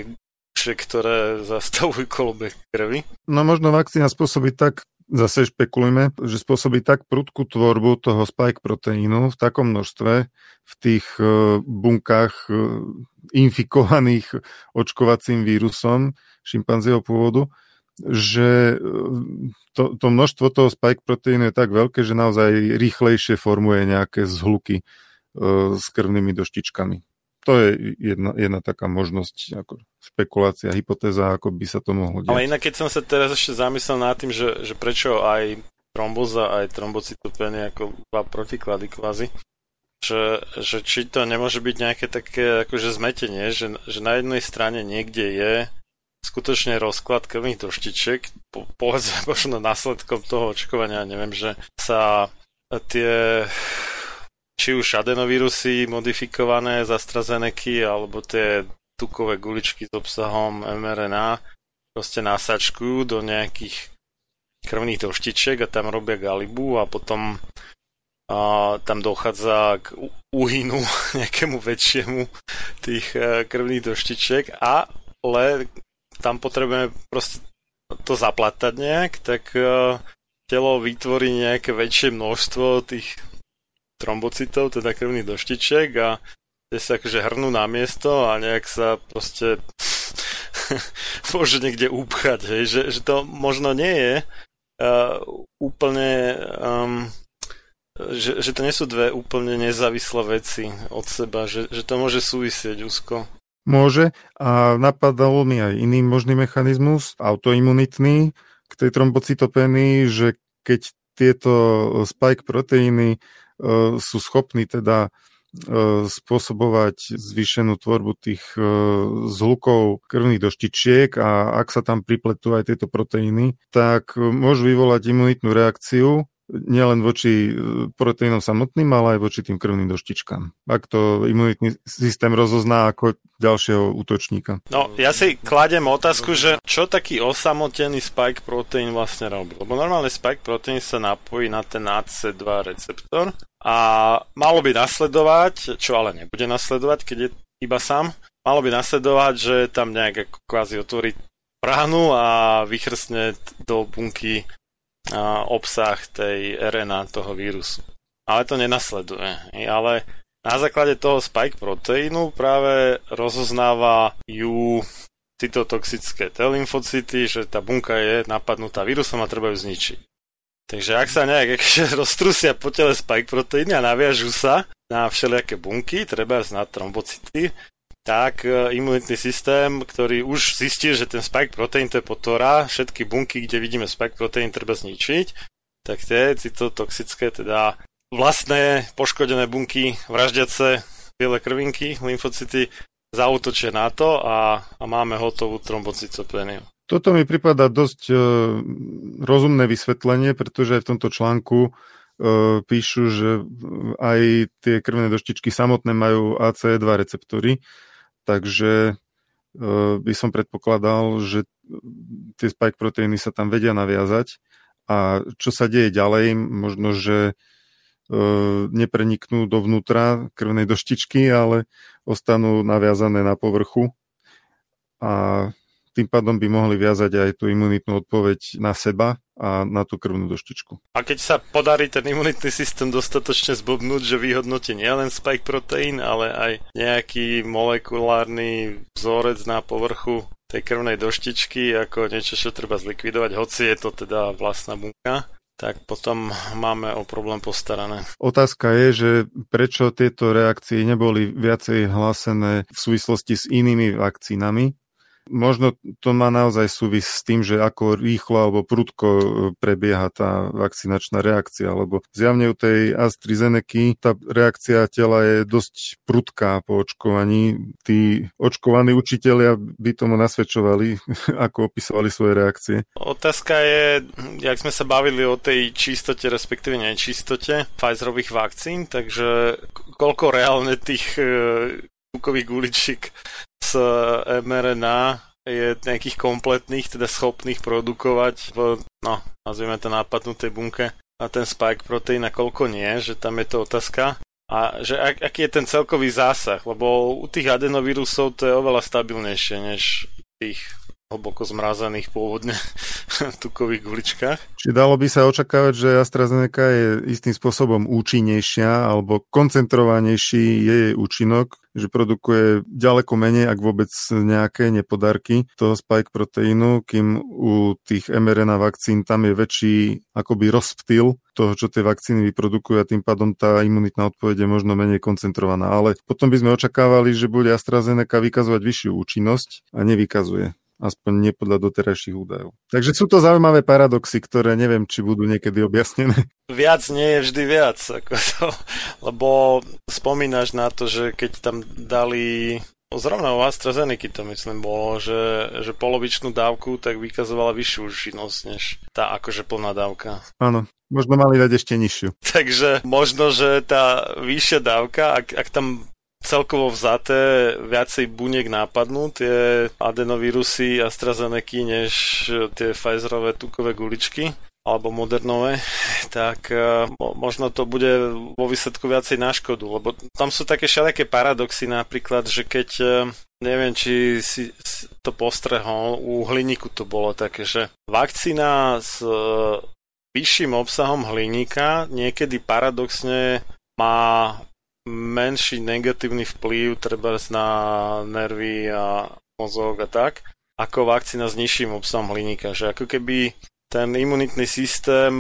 [SPEAKER 1] ktoré zastavujú kolobek krvi.
[SPEAKER 2] No možno vakcína spôsobí tak, zase špekulujeme, že spôsobí tak prudkú tvorbu toho spike proteínu v takom množstve v tých uh, bunkách uh, infikovaných očkovacím vírusom šimpanzieho pôvodu, že to, to množstvo toho spike proteínu je tak veľké, že naozaj rýchlejšie formuje nejaké zhluky s krvnými doštičkami. To je jedna, jedna taká možnosť, ako špekulácia, hypotéza, ako by sa to mohlo diať.
[SPEAKER 1] Ale inak, keď som sa teraz ešte zamyslel nad tým, že, že prečo aj tromboza, aj trombocytopenia ako dva protiklady kvázi, že, že či to nemôže byť nejaké také akože zmetenie, že, že na jednej strane niekde je skutočne rozklad krvných doštičiek, po, povedzme možno následkom toho očkovania, neviem, že sa tie či už adenovírusy modifikované z AstraZeneca, alebo tie tukové guličky s obsahom mRNA proste nasačkujú do nejakých krvných doštičiek a tam robia galibu a potom a tam dochádza k úhynu nejakému väčšiemu tých e, krvných doštičiek, ale tam potrebujeme proste to zaplatať nejak, tak e, telo vytvorí nejaké väčšie množstvo tých trombocitov, teda krvných doštičiek a tie sa akože hrnú na miesto a nejak sa proste môže niekde upchať, hej, že, že to možno nie je uh, úplne um, že, že to nie sú dve úplne nezávislé veci od seba, že, že to môže súvisieť úzko.
[SPEAKER 2] Môže a napadal mi aj iný možný mechanizmus, autoimunitný k tej trombocytopénii, že keď tieto spike proteíny E, sú schopní teda spôsobovať zvýšenú tvorbu tých e, zhlukov krvných doštičiek a ak sa tam pripletú aj tieto proteíny, tak môžu vyvolať imunitnú reakciu, nielen voči e, proteínom samotným, ale aj voči tým krvným doštičkám. Ak to imunitný systém rozozná ako ďalšieho útočníka.
[SPEAKER 1] No, ja si kladem otázku, že čo taký osamotený spike proteín vlastne robí? Lebo normálne spike proteín sa napojí na ten AC2 receptor a malo by nasledovať, čo ale nebude nasledovať, keď je iba sám, malo by nasledovať, že tam nejak ako kvázi otvorí bránu a vychrstne do bunky obsah tej RNA toho vírusu. Ale to nenasleduje. Ale na základe toho spike proteínu práve rozoznáva ju cytotoxické T lymfocyty, že tá bunka je napadnutá vírusom a treba ju zničiť. Takže ak sa nejak roztrusia po tele spike proteíny a naviažú sa na všelijaké bunky, treba na trombocity, tak e, imunitný systém, ktorý už zistil, že ten spike protein to je potvora, všetky bunky, kde vidíme spike protein, treba zničiť, tak tie cytotoxické, teda vlastné poškodené bunky, vraždiace biele krvinky, lymfocyty, zautočia na to a, a máme hotovú trombocytopéniu.
[SPEAKER 2] Toto mi pripadá dosť e, rozumné vysvetlenie, pretože aj v tomto článku e, píšu, že aj tie krvné doštičky samotné majú ACE2 receptory, Takže e, by som predpokladal, že tie spike proteíny sa tam vedia naviazať. A čo sa deje ďalej, možno, že e, nepreniknú dovnútra krvnej doštičky, ale ostanú naviazané na povrchu. A tým pádom by mohli viazať aj tú imunitnú odpoveď na seba a na tú krvnú doštičku.
[SPEAKER 1] A keď sa podarí ten imunitný systém dostatočne zbobnúť, že vyhodnotí nielen spike proteín, ale aj nejaký molekulárny vzorec na povrchu tej krvnej doštičky ako niečo, čo treba zlikvidovať, hoci je to teda vlastná bunka, tak potom máme o problém postarané.
[SPEAKER 2] Otázka je, že prečo tieto reakcie neboli viacej hlásené v súvislosti s inými vakcínami, Možno to má naozaj súvis s tým, že ako rýchlo alebo prudko e, prebieha tá vakcinačná reakcia, lebo zjavne u tej AstraZeneca tá reakcia tela je dosť prudká po očkovaní. Tí očkovaní učitelia by tomu nasvedčovali, ako opisovali svoje reakcie.
[SPEAKER 1] Otázka je, jak sme sa bavili o tej čistote, respektíve nečistote Pfizerových vakcín, takže koľko reálne tých e, guličiek z mRNA je nejakých kompletných, teda schopných produkovať v, no, nazvieme to nápadnutej bunke a ten spike proteín a koľko nie, že tam je to otázka. A že ak, aký je ten celkový zásah, lebo u tých adenovírusov to je oveľa stabilnejšie než tých hlboko zmrazených pôvodne tukových guličkách.
[SPEAKER 2] Či dalo by sa očakávať, že AstraZeneca je istým spôsobom účinnejšia alebo koncentrovanejší je jej účinok, že produkuje ďaleko menej, ak vôbec nejaké nepodarky toho spike proteínu, kým u tých mRNA vakcín tam je väčší akoby rozptyl toho, čo tie vakcíny vyprodukujú a tým pádom tá imunitná odpoveď je možno menej koncentrovaná. Ale potom by sme očakávali, že bude AstraZeneca vykazovať vyššiu účinnosť a nevykazuje aspoň nie podľa doterajších údajov. Takže sú to zaujímavé paradoxy, ktoré neviem, či budú niekedy objasnené.
[SPEAKER 1] Viac nie je vždy viac, ako to, lebo spomínaš na to, že keď tam dali Zrovna u AstraZeneca to myslím bolo, že, že polovičnú dávku tak vykazovala vyššiu účinnosť než tá akože plná dávka.
[SPEAKER 2] Áno, možno mali dať ešte nižšiu.
[SPEAKER 1] Takže možno, že tá vyššia dávka, ak, ak tam celkovo vzaté viacej buniek nápadnú tie adenovírusy AstraZeneca než tie Pfizerové tukové guličky alebo modernové, tak uh, možno to bude vo výsledku viacej na škodu, lebo tam sú také všelijaké paradoxy napríklad, že keď uh, neviem, či si to postrehol, u hliníku to bolo také, že vakcína s uh, vyšším obsahom hliníka niekedy paradoxne má menší negatívny vplyv treba na nervy a mozog a tak, ako vakcína s nižším obsahom hliníka. Že ako keby ten imunitný systém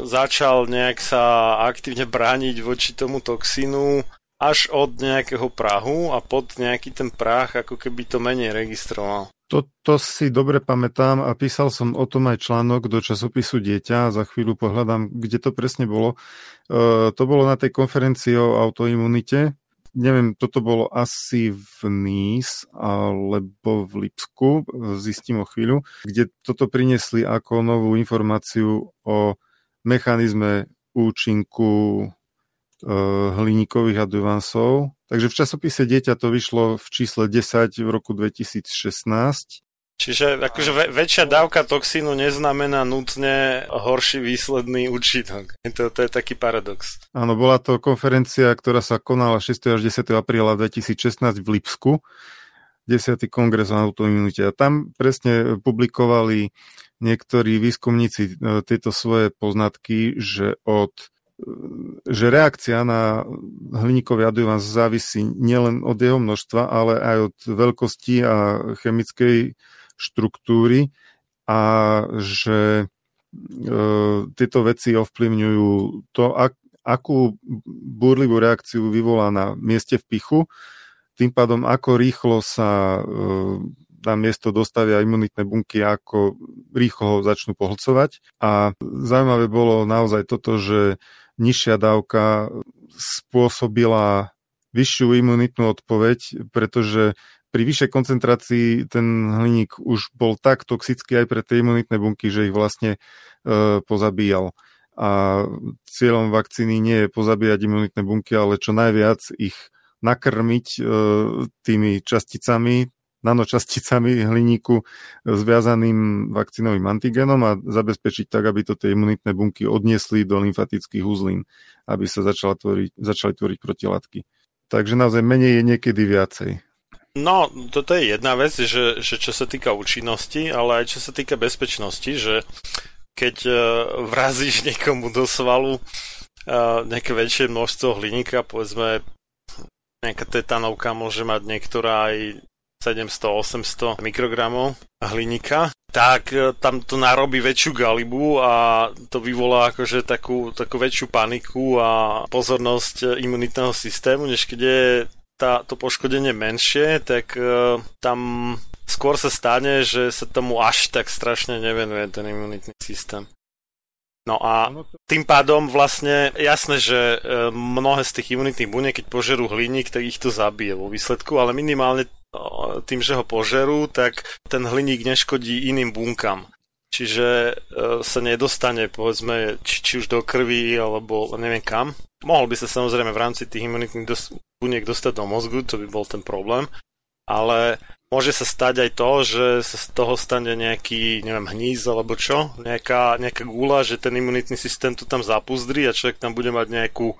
[SPEAKER 1] začal nejak sa aktívne brániť voči tomu toxínu až od nejakého prahu a pod nejaký ten prach ako keby to menej registroval.
[SPEAKER 2] Toto si dobre pamätám a písal som o tom aj článok do časopisu Dieťa. Za chvíľu pohľadám, kde to presne bolo. E, to bolo na tej konferencii o autoimunite. Neviem, toto bolo asi v Nice alebo v Lipsku, zistím o chvíľu, kde toto priniesli ako novú informáciu o mechanizme účinku hliníkových adjuvansov Takže v časopise Dieťa to vyšlo v čísle 10 v roku 2016.
[SPEAKER 1] Čiže akože väčšia dávka toxínu neznamená nutne horší výsledný účinok. To, to je taký paradox.
[SPEAKER 2] Áno, bola to konferencia, ktorá sa konala 6. až 10. apríla 2016 v Lipsku. 10. kongres o autoimunite. A tam presne publikovali niektorí výskumníci e, tieto svoje poznatky, že od že reakcia na hliníkový adjuvans závisí nielen od jeho množstva, ale aj od veľkosti a chemickej štruktúry a že e, tieto veci ovplyvňujú to, ak, akú burlivú reakciu vyvolá na mieste v pichu, tým pádom ako rýchlo sa e, na miesto dostavia imunitné bunky, ako rýchlo ho začnú pohlcovať. A zaujímavé bolo naozaj toto, že nižšia dávka spôsobila vyššiu imunitnú odpoveď, pretože pri vyššej koncentrácii ten hliník už bol tak toxický aj pre tie imunitné bunky, že ich vlastne e, pozabíjal. A cieľom vakcíny nie je pozabíjať imunitné bunky, ale čo najviac ich nakrmiť e, tými časticami, nanočasticami hliníku zviazaným vakcínovým antigénom a zabezpečiť tak, aby to tie imunitné bunky odniesli do lymfatických uzlín, aby sa začala tvoriť, začali tvoriť protilátky. Takže naozaj menej je niekedy viacej.
[SPEAKER 1] No, toto je jedna vec, že, že čo sa týka účinnosti, ale aj čo sa týka bezpečnosti, že keď uh, vrazíš niekomu do svalu uh, nejaké väčšie množstvo hliníka, povedzme nejaká tetanovka môže mať niektorá aj 700-800 mikrogramov hliníka, tak e, tam to narobí väčšiu galibu a to vyvolá akože takú, takú väčšiu paniku a pozornosť imunitného systému, než keď je tá, to poškodenie menšie, tak uh, tam skôr sa stane, že sa tomu až tak strašne nevenuje ten imunitný systém. No a tým pádom vlastne jasné, že e, mnohé z tých imunitných buniek, keď požerú hliník, tak ich to zabije vo výsledku, ale minimálne tým, že ho požerú, tak ten hliník neškodí iným bunkám. Čiže e, sa nedostane, povedzme, či, či už do krvi, alebo neviem kam. Mohol by sa samozrejme v rámci tých imunitných dos- buniek dostať do mozgu, to by bol ten problém. Ale môže sa stať aj to, že sa z toho stane nejaký, neviem, hníz alebo čo, nejaká, nejaká gula, že ten imunitný systém to tam zapuzdri a človek tam bude mať nejakú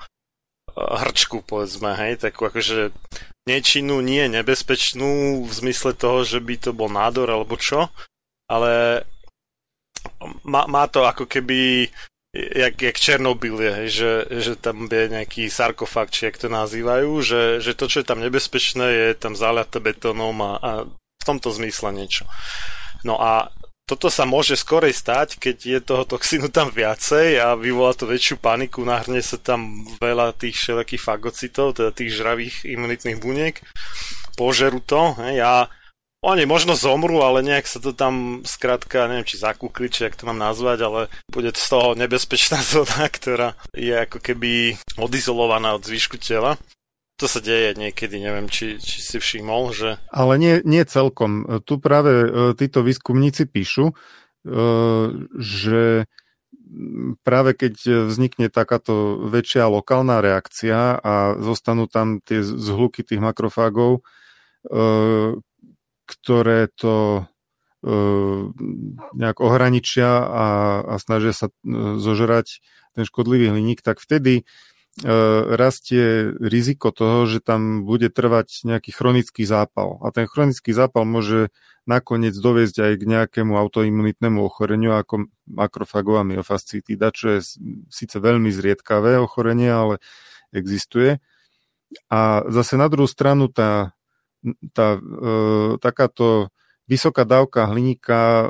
[SPEAKER 1] hrčku, povedzme, hej, takú akože nečinnú, nie nebezpečnú v zmysle toho, že by to bol nádor alebo čo, ale má, má to ako keby jak, jak Černobyl je, že, že tam je nejaký sarkofag, či jak to nazývajú, že, že to, čo je tam nebezpečné, je tam zaliaté betónom a, a v tomto zmysle niečo. No a toto sa môže skorej stať, keď je toho toxínu tam viacej a vyvolá to väčšiu paniku, nahrne sa tam veľa tých všelijakých fagocitov, teda tých žravých imunitných buniek, požerú to hej, a oni možno zomrú, ale nejak sa to tam skrátka, neviem či zakúkli, či jak to mám nazvať, ale bude z toho nebezpečná zóna, ktorá je ako keby odizolovaná od zvyšku tela. To sa deje niekedy, neviem, či, či si všimol, že...
[SPEAKER 2] Ale nie, nie celkom. Tu práve e, títo výskumníci píšu, e, že práve keď vznikne takáto väčšia lokálna reakcia a zostanú tam tie zhluky tých makrofágov, e, ktoré to nejak ohraničia a, a snažia sa zožrať ten škodlivý hliník, tak vtedy rastie riziko toho, že tam bude trvať nejaký chronický zápal. A ten chronický zápal môže nakoniec doviesť aj k nejakému autoimunitnému ochoreniu ako makrofagová myofascitida, čo je síce veľmi zriedkavé ochorenie, ale existuje. A zase na druhú stranu tá, tá e, takáto vysoká dávka hliníka e,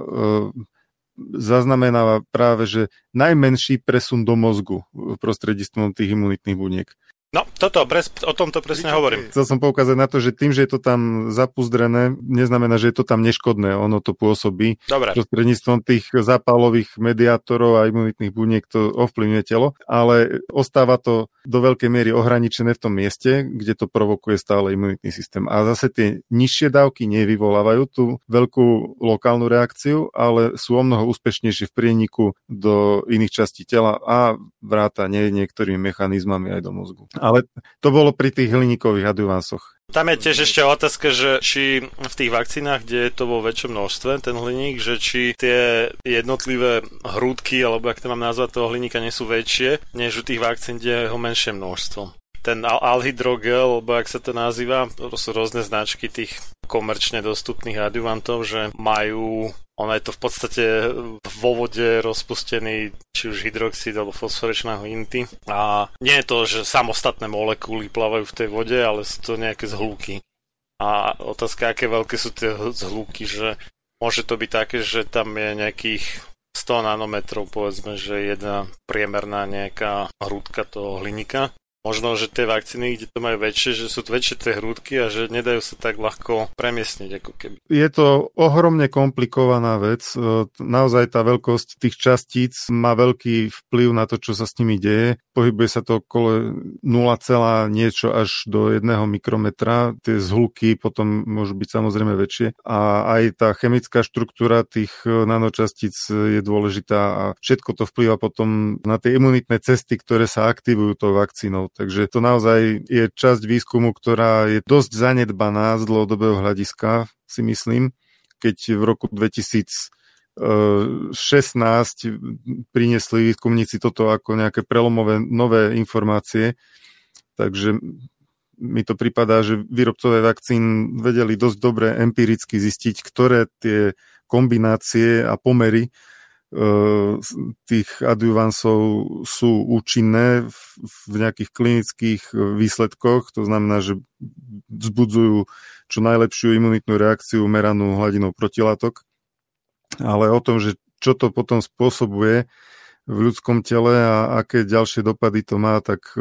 [SPEAKER 2] zaznamenáva práve, že najmenší presun do mozgu prostredníctvom tých imunitných buniek.
[SPEAKER 1] No, toto, pres, o tomto presne hovorím.
[SPEAKER 2] Chcel som poukázať na to, že tým, že je to tam zapuzdrené, neznamená, že je to tam neškodné. Ono to pôsobí.
[SPEAKER 1] Dobre.
[SPEAKER 2] Prostredníctvom tých zápalových mediátorov a imunitných buniek to ovplyvňuje telo, ale ostáva to do veľkej miery ohraničené v tom mieste, kde to provokuje stále imunitný systém. A zase tie nižšie dávky nevyvolávajú tú veľkú lokálnu reakciu, ale sú o mnoho úspešnejšie v prieniku do iných častí tela a vrátane niektorými mechanizmami aj do mozgu. Ale to bolo pri tých hliníkových adjuvansoch.
[SPEAKER 1] Tam je tiež ešte otázka, že či v tých vakcínach, kde je to vo väčšom množstve, ten hliník, že či tie jednotlivé hrúdky, alebo ak to mám nazvať, toho hliníka nie sú väčšie, než u tých vakcín, kde je ho menšie množstvo ten alhydrogel, alebo ak sa to nazýva, to sú rôzne značky tých komerčne dostupných adjuvantov, že majú ono je to v podstate vo vode rozpustený či už hydroxid alebo fosforečná hlinty a nie je to, že samostatné molekuly plávajú v tej vode, ale sú to nejaké zhlúky. A otázka, aké veľké sú tie zhlúky, že môže to byť také, že tam je nejakých 100 nanometrov, povedzme, že jedna priemerná nejaká hrúdka toho hliníka možno, že tie vakcíny, kde to majú väčšie, že sú väčšie tie hrúdky a že nedajú sa tak ľahko premiesniť ako keby.
[SPEAKER 2] Je to ohromne komplikovaná vec. E, naozaj tá veľkosť tých častíc má veľký vplyv na to, čo sa s nimi deje. Pohybuje sa to okolo 0, niečo až do 1 mikrometra. Tie zhluky potom môžu byť samozrejme väčšie. A aj tá chemická štruktúra tých e, nanočastíc je dôležitá a všetko to vplyva potom na tie imunitné cesty, ktoré sa aktivujú tou vakcínou. Takže to naozaj je časť výskumu, ktorá je dosť zanedbaná z dlhodobého hľadiska, si myslím, keď v roku 2016 priniesli výskumníci toto ako nejaké prelomové nové informácie. Takže mi to pripadá, že výrobcové vakcín vedeli dosť dobre empiricky zistiť, ktoré tie kombinácie a pomery tých adjuvansov sú účinné v nejakých klinických výsledkoch, to znamená, že vzbudzujú čo najlepšiu imunitnú reakciu meranú hladinou protilátok, ale o tom, že čo to potom spôsobuje v ľudskom tele a aké ďalšie dopady to má, tak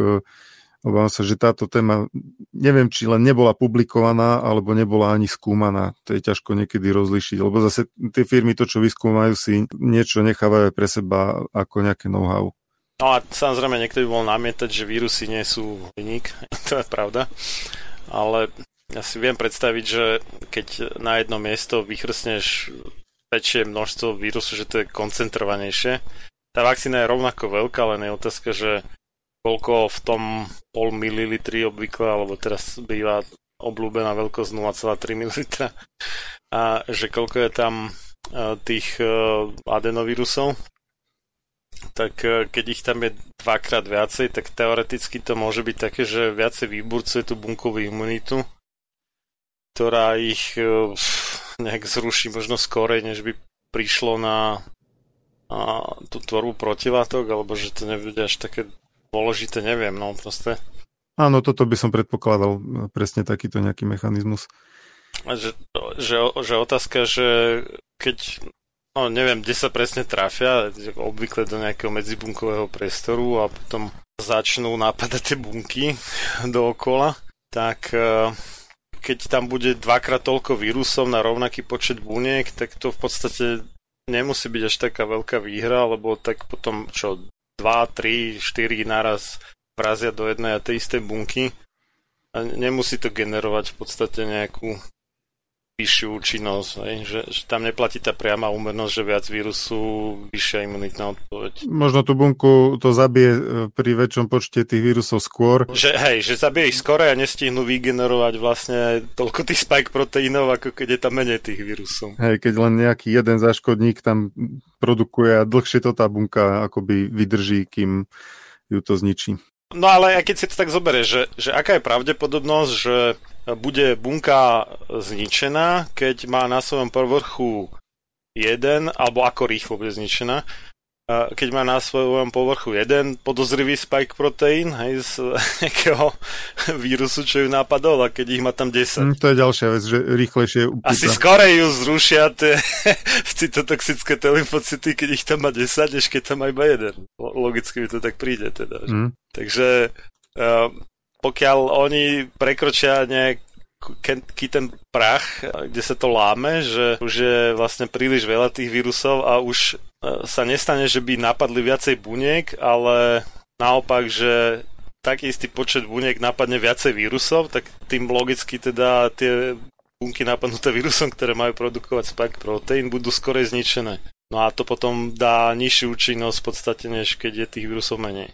[SPEAKER 2] Obávam sa, že táto téma, neviem, či len nebola publikovaná, alebo nebola ani skúmaná. To je ťažko niekedy rozlišiť, lebo zase tie firmy to, čo vyskúmajú, si niečo nechávajú pre seba ako nejaké know-how.
[SPEAKER 1] No a samozrejme niekto by bol namietať, že vírusy nie sú vynik, to je pravda, ale ja si viem predstaviť, že keď na jedno miesto vychrstneš väčšie množstvo vírusu, že to je koncentrovanejšie, tá vakcína je rovnako veľká, len je otázka, že koľko v tom pol mililitri obvykle, alebo teraz býva obľúbená veľkosť 0,3 ml a že koľko je tam e, tých e, adenovírusov tak e, keď ich tam je dvakrát viacej, tak teoreticky to môže byť také, že viacej vyburcuje tú bunkovú imunitu, ktorá ich nejak zruší možno skorej, než by prišlo na tú tvorbu protilátok, alebo že to nebude až také dôležité, neviem, no proste.
[SPEAKER 2] Áno, toto by som predpokladal, presne takýto nejaký mechanizmus.
[SPEAKER 1] Že, že, že otázka, že keď, no neviem, kde sa presne trafia, obvykle do nejakého medzibunkového priestoru a potom začnú napadať tie bunky dookola, tak e, keď tam bude dvakrát toľko vírusov na rovnaký počet buniek, tak to v podstate nemusí byť až taká veľká výhra, lebo tak potom čo 2, 3, 4 naraz vrazia do jednej a tej istej bunky. A nemusí to generovať v podstate nejakú vyššiu účinnosť, hej? Že, že tam neplatí tá priama úmernosť, že viac vírusu, vyššia imunitná odpoveď.
[SPEAKER 2] Možno tú bunku to zabije e, pri väčšom počte tých vírusov skôr.
[SPEAKER 1] Že hej, že zabije ich skore a nestihnú vygenerovať vlastne toľko tých spike proteínov, ako keď je tam menej tých vírusov.
[SPEAKER 2] Hej, keď len nejaký jeden záškodník tam produkuje a dlhšie to tá bunka akoby vydrží, kým ju to zničí.
[SPEAKER 1] No ale aj keď si to tak zoberie, že, že aká je pravdepodobnosť, že bude bunka zničená, keď má na svojom povrchu jeden, alebo ako rýchlo bude zničená, keď má na svojom povrchu jeden podozrivý spike proteín hej, z nejakého vírusu, čo ju napadol a keď ich má tam 10.
[SPEAKER 2] Mm, to je ďalšia vec, že rýchlejšie upúta.
[SPEAKER 1] Asi skorej ju zrušia tie cytotoxické telefocity, keď ich tam má 10, než keď tam má iba jeden. Logicky mi to tak príde teda. Mm. Takže uh, pokiaľ oni prekročia nejaký ten prach, kde sa to láme, že už je vlastne príliš veľa tých vírusov a už e, sa nestane, že by napadli viacej buniek, ale naopak, že taký istý počet buniek napadne viacej vírusov, tak tým logicky teda tie bunky napadnuté vírusom, ktoré majú produkovať spike protein, budú skorej zničené. No a to potom dá nižšiu účinnosť v podstate, než keď je tých vírusov menej.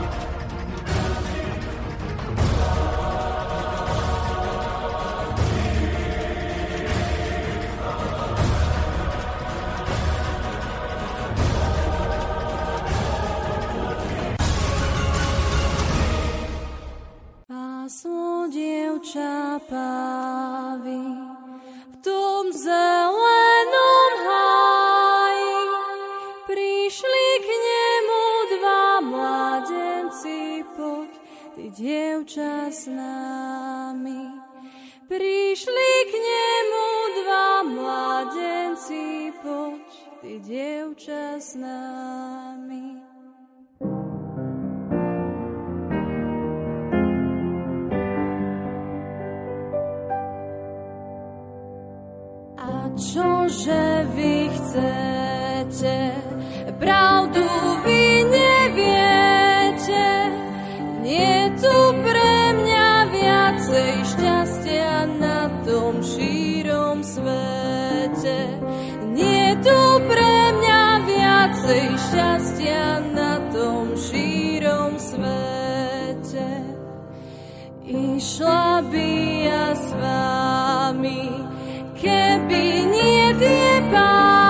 [SPEAKER 8] čapavy v tom zelenom háji. Prišli k nemu dva mladenci, poď ty dievča s nami. Prišli k nemu dva mladenci, poď ty dievča s nami. čože vy chcete, pravdu vy neviete. Nie tu pre mňa viacej šťastia na tom šírom svete. Nie tu pre mňa viacej šťastia na tom šírom svete. Išla by ja s vami, keby nie tie pán.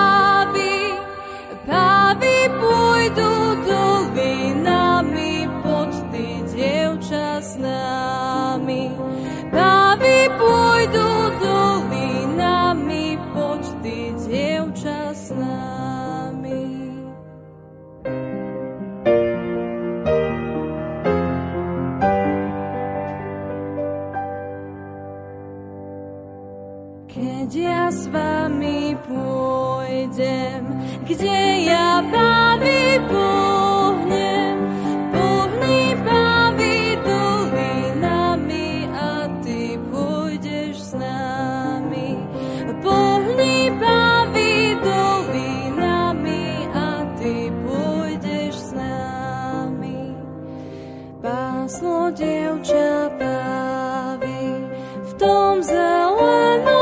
[SPEAKER 8] s vami pôjdem, kde ja baví pohnem, pohni baví dolinami a ty pôjdeš s nami. Pohni baví dolinami a ty pôjdeš s nami. Páslo dievča baví v tom zelenom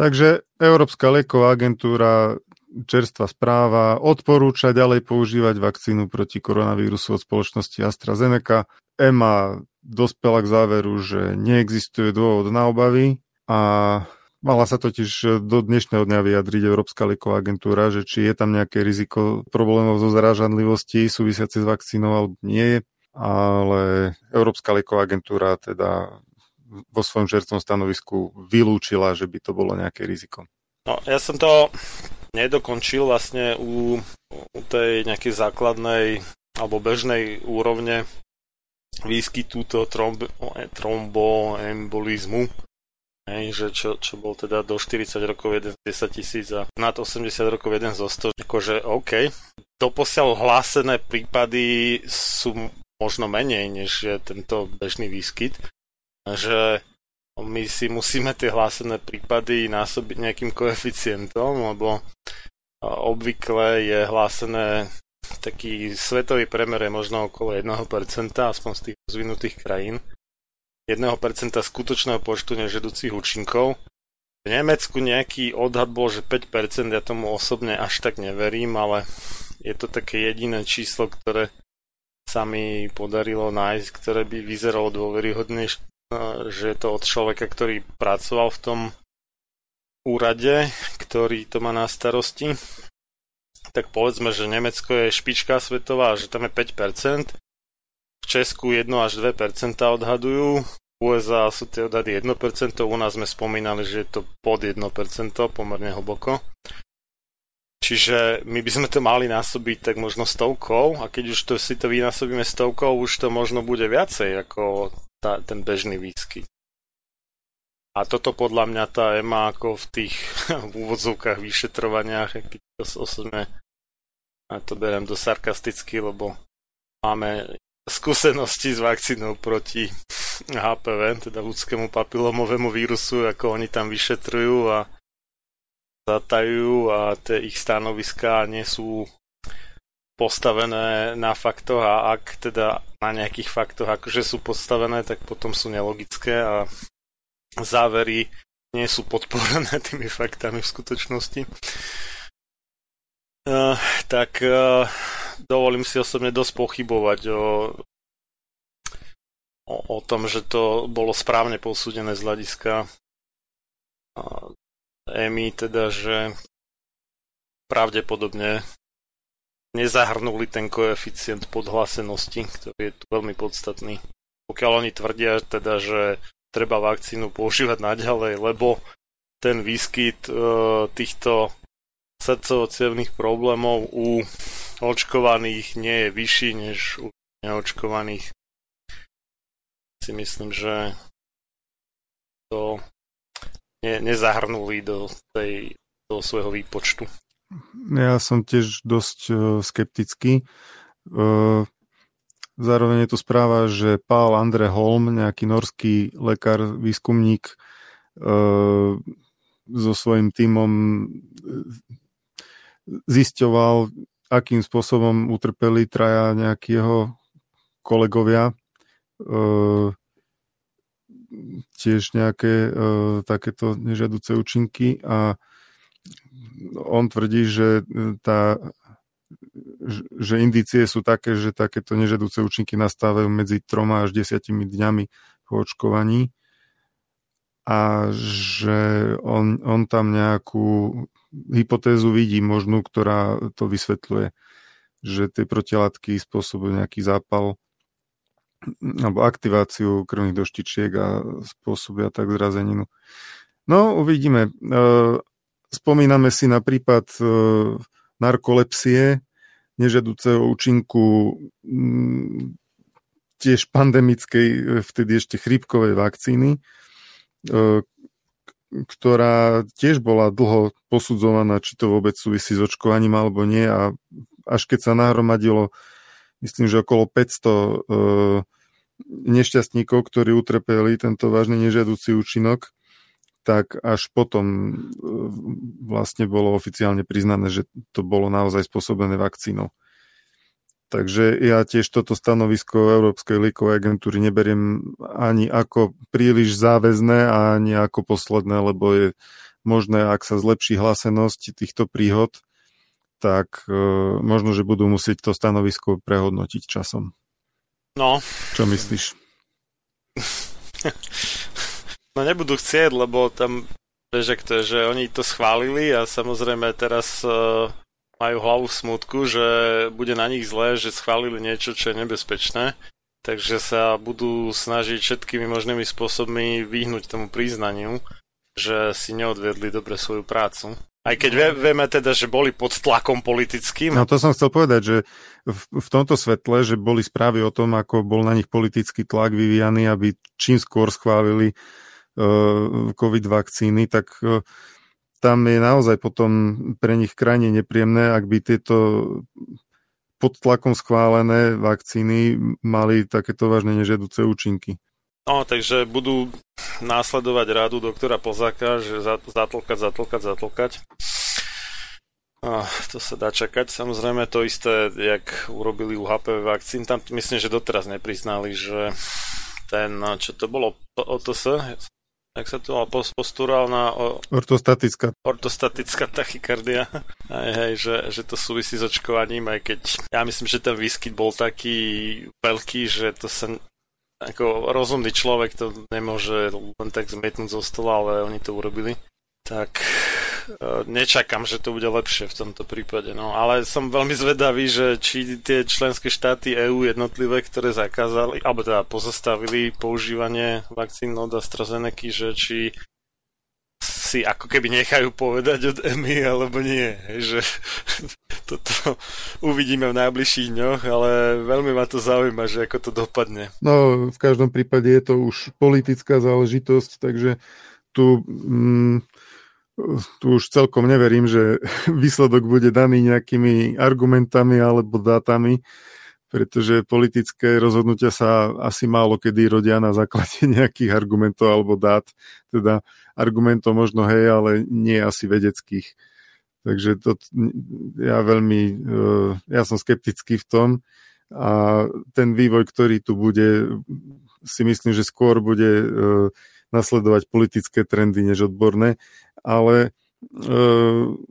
[SPEAKER 2] Takže Európska lieková agentúra čerstvá správa odporúča ďalej používať vakcínu proti koronavírusu od spoločnosti AstraZeneca. EMA dospela k záveru, že neexistuje dôvod na obavy a mala sa totiž do dnešného dňa vyjadriť Európska lieková agentúra, že či je tam nejaké riziko problémov zo zaražanlivosti súvisiace s vakcínou alebo nie ale Európska lieková agentúra teda vo svojom žerstvom stanovisku vylúčila, že by to bolo nejaké riziko.
[SPEAKER 1] No, ja som to nedokončil vlastne u, u tej nejakej základnej alebo bežnej úrovne výskytu toho tromb, tromboembolizmu, hej, že čo, čo bol teda do 40 rokov 1 z 10 tisíc a nad 80 rokov 1 zo 100, akože OK. Doposiaľ hlásené prípady sú možno menej, než je tento bežný výskyt, že my si musíme tie hlásené prípady násobiť nejakým koeficientom, lebo obvykle je hlásené taký svetový premer je možno okolo 1%, aspoň z tých rozvinutých krajín. 1% skutočného počtu nežedúcich účinkov. V Nemecku nejaký odhad bol, že 5%, ja tomu osobne až tak neverím, ale je to také jediné číslo, ktoré sa mi podarilo nájsť, ktoré by vyzeralo dôveryhodne, že je to od človeka, ktorý pracoval v tom úrade, ktorý to má na starosti. Tak povedzme, že Nemecko je špička svetová, že tam je 5%, v Česku 1 až 2% odhadujú, v USA sú tie odhady 1%, u nás sme spomínali, že je to pod 1%, pomerne hlboko. Čiže my by sme to mali násobiť tak možno stovkou a keď už to si to vynásobíme stovkou, už to možno bude viacej ako tá, ten bežný výskyt. A toto podľa mňa tá EMA ako v tých v úvodzovkách vyšetrovaniach, keď to osobne a to beriem do sarkasticky, lebo máme skúsenosti s vakcínou proti HPV, teda ľudskému papilomovému vírusu, ako oni tam vyšetrujú a zatajujú a tie ich stanoviská nie sú postavené na faktoch a ak teda na nejakých faktoch akože sú postavené, tak potom sú nelogické a závery nie sú podporené tými faktami v skutočnosti. Uh, tak uh, dovolím si osobne dosť pochybovať o, o, o tom, že to bolo správne posúdené z hľadiska uh, EMI, teda, že pravdepodobne nezahrnuli ten koeficient podhlásenosti, ktorý je tu veľmi podstatný. Pokiaľ oni tvrdia teda, že treba vakcínu používať naďalej, lebo ten výskyt e, týchto srdcovo problémov u očkovaných nie je vyšší než u neočkovaných. Si myslím, že to ne, nezahrnuli do, tej, do svojho výpočtu.
[SPEAKER 2] Ja som tiež dosť uh, skeptický. Uh, zároveň je tu správa, že Pál Andre Holm, nejaký norský lekár, výskumník, uh, so svojím tímom zisťoval, akým spôsobom utrpeli traja nejakí jeho kolegovia. Tiež nejaké takéto nežiaduce účinky a on tvrdí, že e, tá že indície sú také, že takéto nežadúce účinky nastávajú medzi troma až desiatimi dňami po očkovaní a že on, on tam nejakú hypotézu vidí možnú, ktorá to vysvetľuje, že tie protilátky spôsobujú nejaký zápal alebo aktiváciu krvných doštičiek a spôsobia tak zrazeninu. No, uvidíme. Spomíname si na prípad e, narkolepsie, nežadúceho účinku tiež pandemickej, e, vtedy ešte chrípkovej vakcíny, e, ktorá tiež bola dlho posudzovaná, či to vôbec súvisí s očkovaním alebo nie. A až keď sa nahromadilo, myslím, že okolo 500 nešťastníkov, ktorí utrpeli tento vážny nežiaducí účinok, tak až potom vlastne bolo oficiálne priznané, že to bolo naozaj spôsobené vakcínou. Takže ja tiež toto stanovisko Európskej liekovej agentúry neberiem ani ako príliš záväzné a ani ako posledné, lebo je možné, ak sa zlepší hlasenosť týchto príhod, tak e, možno, že budú musieť to stanovisko prehodnotiť časom.
[SPEAKER 1] No.
[SPEAKER 2] Čo myslíš?
[SPEAKER 1] No nebudú chcieť, lebo tam, vieš, to že oni to schválili a samozrejme teraz uh, majú hlavu v smutku, že bude na nich zlé, že schválili niečo, čo je nebezpečné, takže sa budú snažiť všetkými možnými spôsobmi vyhnúť tomu priznaniu, že si neodvedli dobre svoju prácu. Aj keď vie, vieme teda, že boli pod tlakom politickým.
[SPEAKER 2] No to som chcel povedať, že v, v tomto svetle, že boli správy o tom, ako bol na nich politický tlak vyvíjaný, aby čím skôr schválili COVID vakcíny, tak uh, tam je naozaj potom pre nich krajne nepríjemné, ak by tieto pod tlakom schválené vakcíny mali takéto vážne nežiaduce účinky.
[SPEAKER 1] No, takže budú následovať rádu doktora Pozáka, že zatlkať, zatlkať, zatlkať. A to sa dá čakať. Samozrejme to isté, jak urobili u HPV vakcín. Tam myslím, že doteraz nepriznali, že ten, čo to bolo, OTS, jak sa to posturálna... O...
[SPEAKER 2] Ortostatická.
[SPEAKER 1] Ortostatická tachykardia. Aj, hej, že, že to súvisí s očkovaním, aj keď ja myslím, že ten výskyt bol taký veľký, že to sa ako rozumný človek to nemôže len tak zmetnúť zo stola, ale oni to urobili. Tak nečakám, že to bude lepšie v tomto prípade. No, ale som veľmi zvedavý, že či tie členské štáty EÚ jednotlivé, ktoré zakázali, alebo teda pozastavili používanie vakcín od AstraZeneca, že či si ako keby nechajú povedať od EMI, alebo nie. Že toto uvidíme v najbližších dňoch, ale veľmi ma to zaujíma, že ako to dopadne.
[SPEAKER 2] No, v každom prípade je to už politická záležitosť, takže tu mm, tu už celkom neverím, že výsledok bude daný nejakými argumentami alebo dátami, pretože politické rozhodnutia sa asi málo kedy rodia na základe nejakých argumentov alebo dát. Teda argumentov možno hej, ale nie asi vedeckých. Takže to, ja veľmi, eh, ja som skeptický v tom a ten vývoj, ktorý tu bude, si myslím, že skôr bude eh, nasledovať politické trendy než odborné, ale e,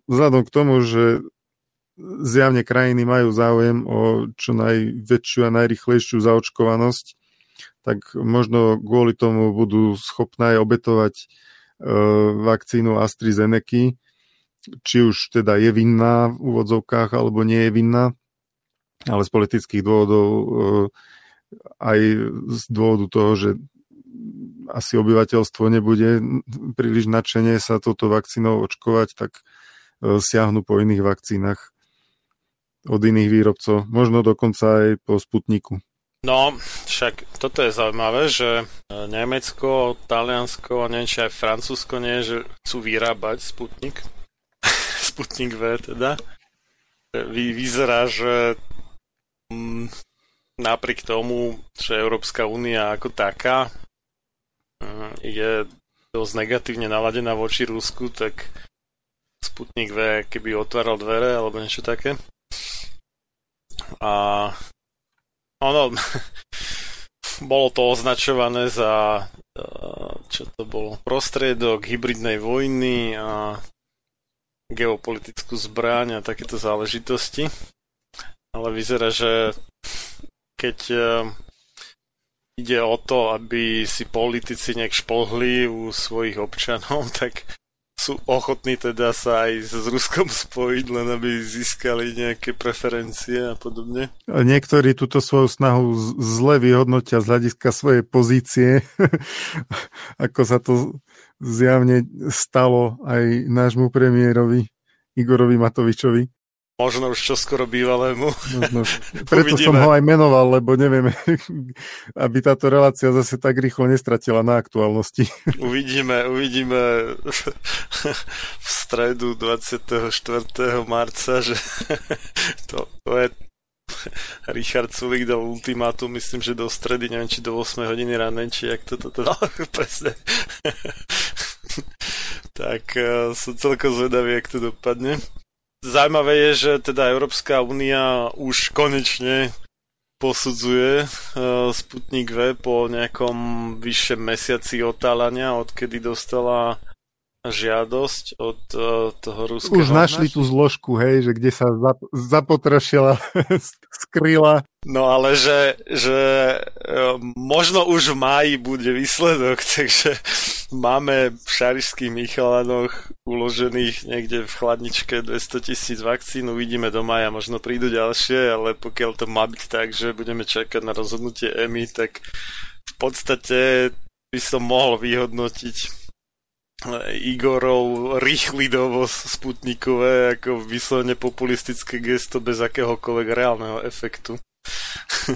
[SPEAKER 2] vzhľadom k tomu, že zjavne krajiny majú záujem o čo najväčšiu a najrychlejšiu zaočkovanosť, tak možno kvôli tomu budú schopné aj obetovať e, vakcínu AstraZeneca, či už teda je vinná v úvodzovkách alebo nie je vinná, ale z politických dôvodov e, aj z dôvodu toho, že asi obyvateľstvo nebude príliš nadšenie sa touto vakcínou očkovať, tak e, siahnu po iných vakcínach od iných výrobcov, možno dokonca aj po Sputniku.
[SPEAKER 1] No, však toto je zaujímavé, že e, Nemecko, Taliansko neviem, či aj Francúzsko nie, že chcú vyrábať Sputnik. Sputnik V teda. Vy, vyzerá, že mm, napriek tomu, že Európska únia ako taká je dosť negatívne naladená voči Rusku, tak Sputnik V, keby otváral dvere alebo niečo také. A ono, bolo to označované za čo to bolo, prostriedok hybridnej vojny a geopolitickú zbraň a takéto záležitosti. Ale vyzerá, že keď ide o to, aby si politici nejak špohli u svojich občanov, tak sú ochotní teda sa aj s Ruskom spojiť, len aby získali nejaké preferencie a podobne.
[SPEAKER 2] A niektorí túto svoju snahu zle vyhodnotia z hľadiska svojej pozície, ako sa to zjavne stalo aj nášmu premiérovi Igorovi Matovičovi.
[SPEAKER 1] Možno už čoskoro bývalému.
[SPEAKER 2] Možno. Preto som ho aj menoval, lebo neviem, aby táto relácia zase tak rýchlo nestratila na aktuálnosti.
[SPEAKER 1] Uvidíme, uvidíme v stredu 24. marca, že to, to je Richard Sulik dal ultimátum, myslím, že do stredy, neviem, či do 8 hodiny ráno, či jak to toto dal presne. tak uh, som celkom zvedavý, jak to dopadne. Zajímavé je, že teda Európska únia už konečne posudzuje uh, Sputnik V po nejakom vyššom mesiaci otálania, odkedy dostala žiadosť od uh, toho ruského...
[SPEAKER 2] Už našli tú zložku, hej, že kde sa zap- zapotrašila, skryla.
[SPEAKER 1] No ale že, že uh, možno už v máji bude výsledok, takže máme v šarišských Michalanoch uložených niekde v chladničke 200 tisíc vakcín, uvidíme do maja, možno prídu ďalšie, ale pokiaľ to má byť tak, že budeme čakať na rozhodnutie EMI, tak v podstate by som mohol vyhodnotiť Igorov rýchly dovoz Sputnikové ako vyslovene populistické gesto bez akéhokoľvek reálneho efektu.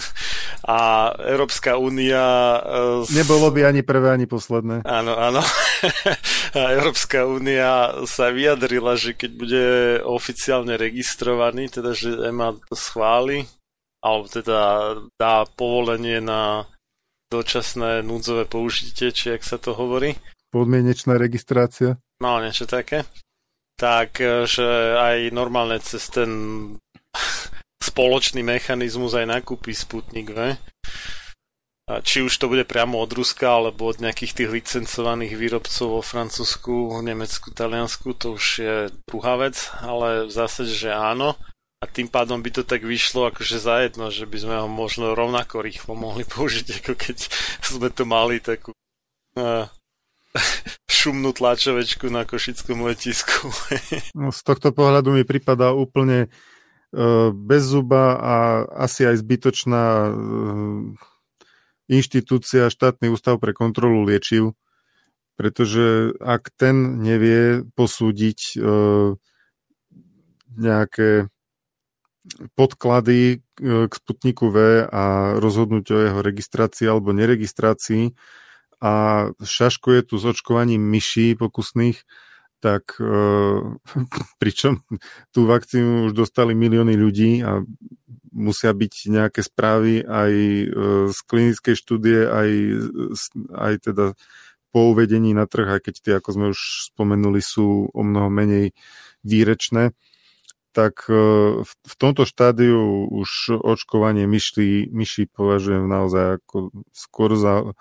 [SPEAKER 1] A Európska únia...
[SPEAKER 2] Uh, Nebolo by ani prvé, ani posledné.
[SPEAKER 1] Áno, áno. A Európska únia sa vyjadrila, že keď bude oficiálne registrovaný, teda že EMA schváli, alebo teda dá povolenie na dočasné núdzové použitie, či ak sa to hovorí,
[SPEAKER 2] podmienečná registrácia.
[SPEAKER 1] No, niečo také. Tak, e, že aj normálne cez ten spoločný mechanizmus aj nakúpi Sputnik V. Či už to bude priamo od Ruska, alebo od nejakých tých licencovaných výrobcov vo Francúzsku, Nemecku, Taliansku, to už je druhá vec, ale v zásade, že áno. A tým pádom by to tak vyšlo akože zajedno, že by sme ho možno rovnako rýchlo mohli použiť, ako keď sme to mali takú uh, šumnú tlačovečku na košickom letisku.
[SPEAKER 2] no, z tohto pohľadu mi pripadá úplne uh, bez zuba a asi aj zbytočná uh, inštitúcia štátny ústav pre kontrolu liečiv, pretože ak ten nevie posúdiť uh, nejaké podklady k Sputniku V a rozhodnúť o jeho registrácii alebo neregistrácii, a šaškuje tu s očkovaním myší pokusných, tak e, pričom tú vakcínu už dostali milióny ľudí a musia byť nejaké správy aj e, z klinickej štúdie, aj, aj teda po uvedení na trh, aj keď tie, ako sme už spomenuli, sú o mnoho menej výrečné, tak e, v, tomto štádiu už očkovanie myší, myší považujem naozaj ako skôr za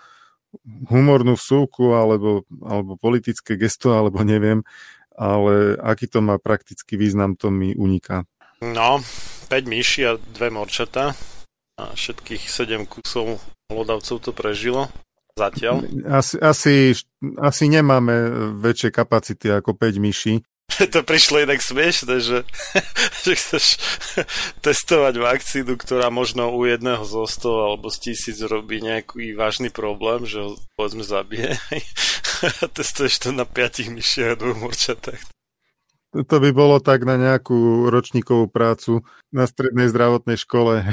[SPEAKER 2] humornú vsúku alebo, alebo politické gesto, alebo neviem, ale aký to má praktický význam, to mi uniká.
[SPEAKER 1] No, 5 myši a dve morčata a všetkých 7 kusov hlodavcov to prežilo zatiaľ.
[SPEAKER 2] Asi, asi, asi nemáme väčšie kapacity ako 5 myší,
[SPEAKER 1] to prišlo inak smiešne, že, že chceš testovať vakcínu, ktorá možno u jedného zo 100 alebo z tisíc robí nejaký vážny problém, že ho povedzme zabije testuješ to na 5 myšiach a dvoch morčatách.
[SPEAKER 2] To by bolo tak na nejakú ročníkovú prácu na strednej zdravotnej škole.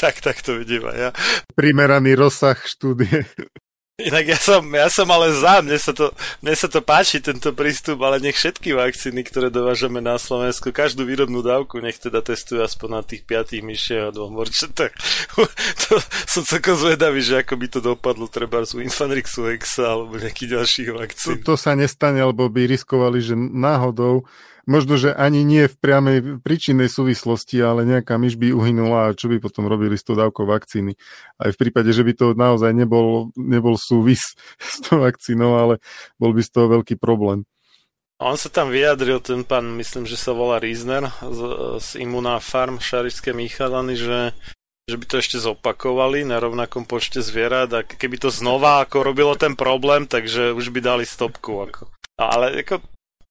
[SPEAKER 1] tak, tak to vidím aj ja.
[SPEAKER 2] Primeraný rozsah štúdie.
[SPEAKER 1] Inak ja som, ja som ale za, mne sa, to, mne sa to páči, tento prístup, ale nech všetky vakcíny, ktoré dovážame na Slovensku, každú výrobnú dávku, nech teda testujú aspoň na tých piatých myšiach a dvoch morčatách. to som celkom zvedavý, že ako by to dopadlo treba z Infanrixu Exa alebo nejakých ďalších vakcín.
[SPEAKER 2] To, to sa nestane, lebo by riskovali, že náhodou možno, že ani nie v priamej príčinnej súvislosti, ale nejaká myš by uhynula a čo by potom robili s tou dávkou vakcíny. Aj v prípade, že by to naozaj nebol, nebol súvis s tou vakcínou, ale bol by z toho veľký problém.
[SPEAKER 1] On sa tam vyjadril, ten pán, myslím, že sa volá Riesner z, z Imuna Farm Šarické Michalany, že, že by to ešte zopakovali na rovnakom počte zvierat a keby to znova ako robilo ten problém, takže už by dali stopku. Ako. Ale ako,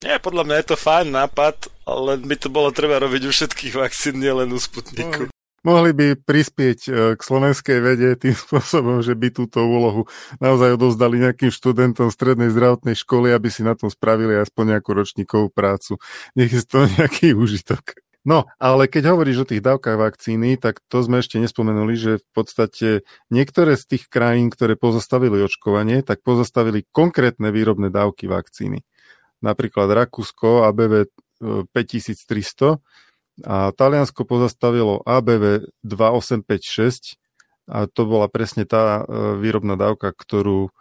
[SPEAKER 1] nie, podľa mňa je to fajn nápad, ale by to bolo treba robiť u všetkých vakcín, nielen u Sputniku.
[SPEAKER 2] Mohli by prispieť e, k slovenskej vede tým spôsobom, že by túto úlohu naozaj odozdali nejakým študentom strednej zdravotnej školy, aby si na tom spravili aspoň nejakú ročníkovú prácu. Nech je to nejaký užitok. No, ale keď hovoríš o tých dávkach vakcíny, tak to sme ešte nespomenuli, že v podstate niektoré z tých krajín, ktoré pozastavili očkovanie, tak pozastavili konkrétne výrobné dávky vakcíny. Napríklad Rakúsko ABV 5300 a Taliansko pozastavilo ABV 2856 a to bola presne tá e, výrobná dávka, ktorú e,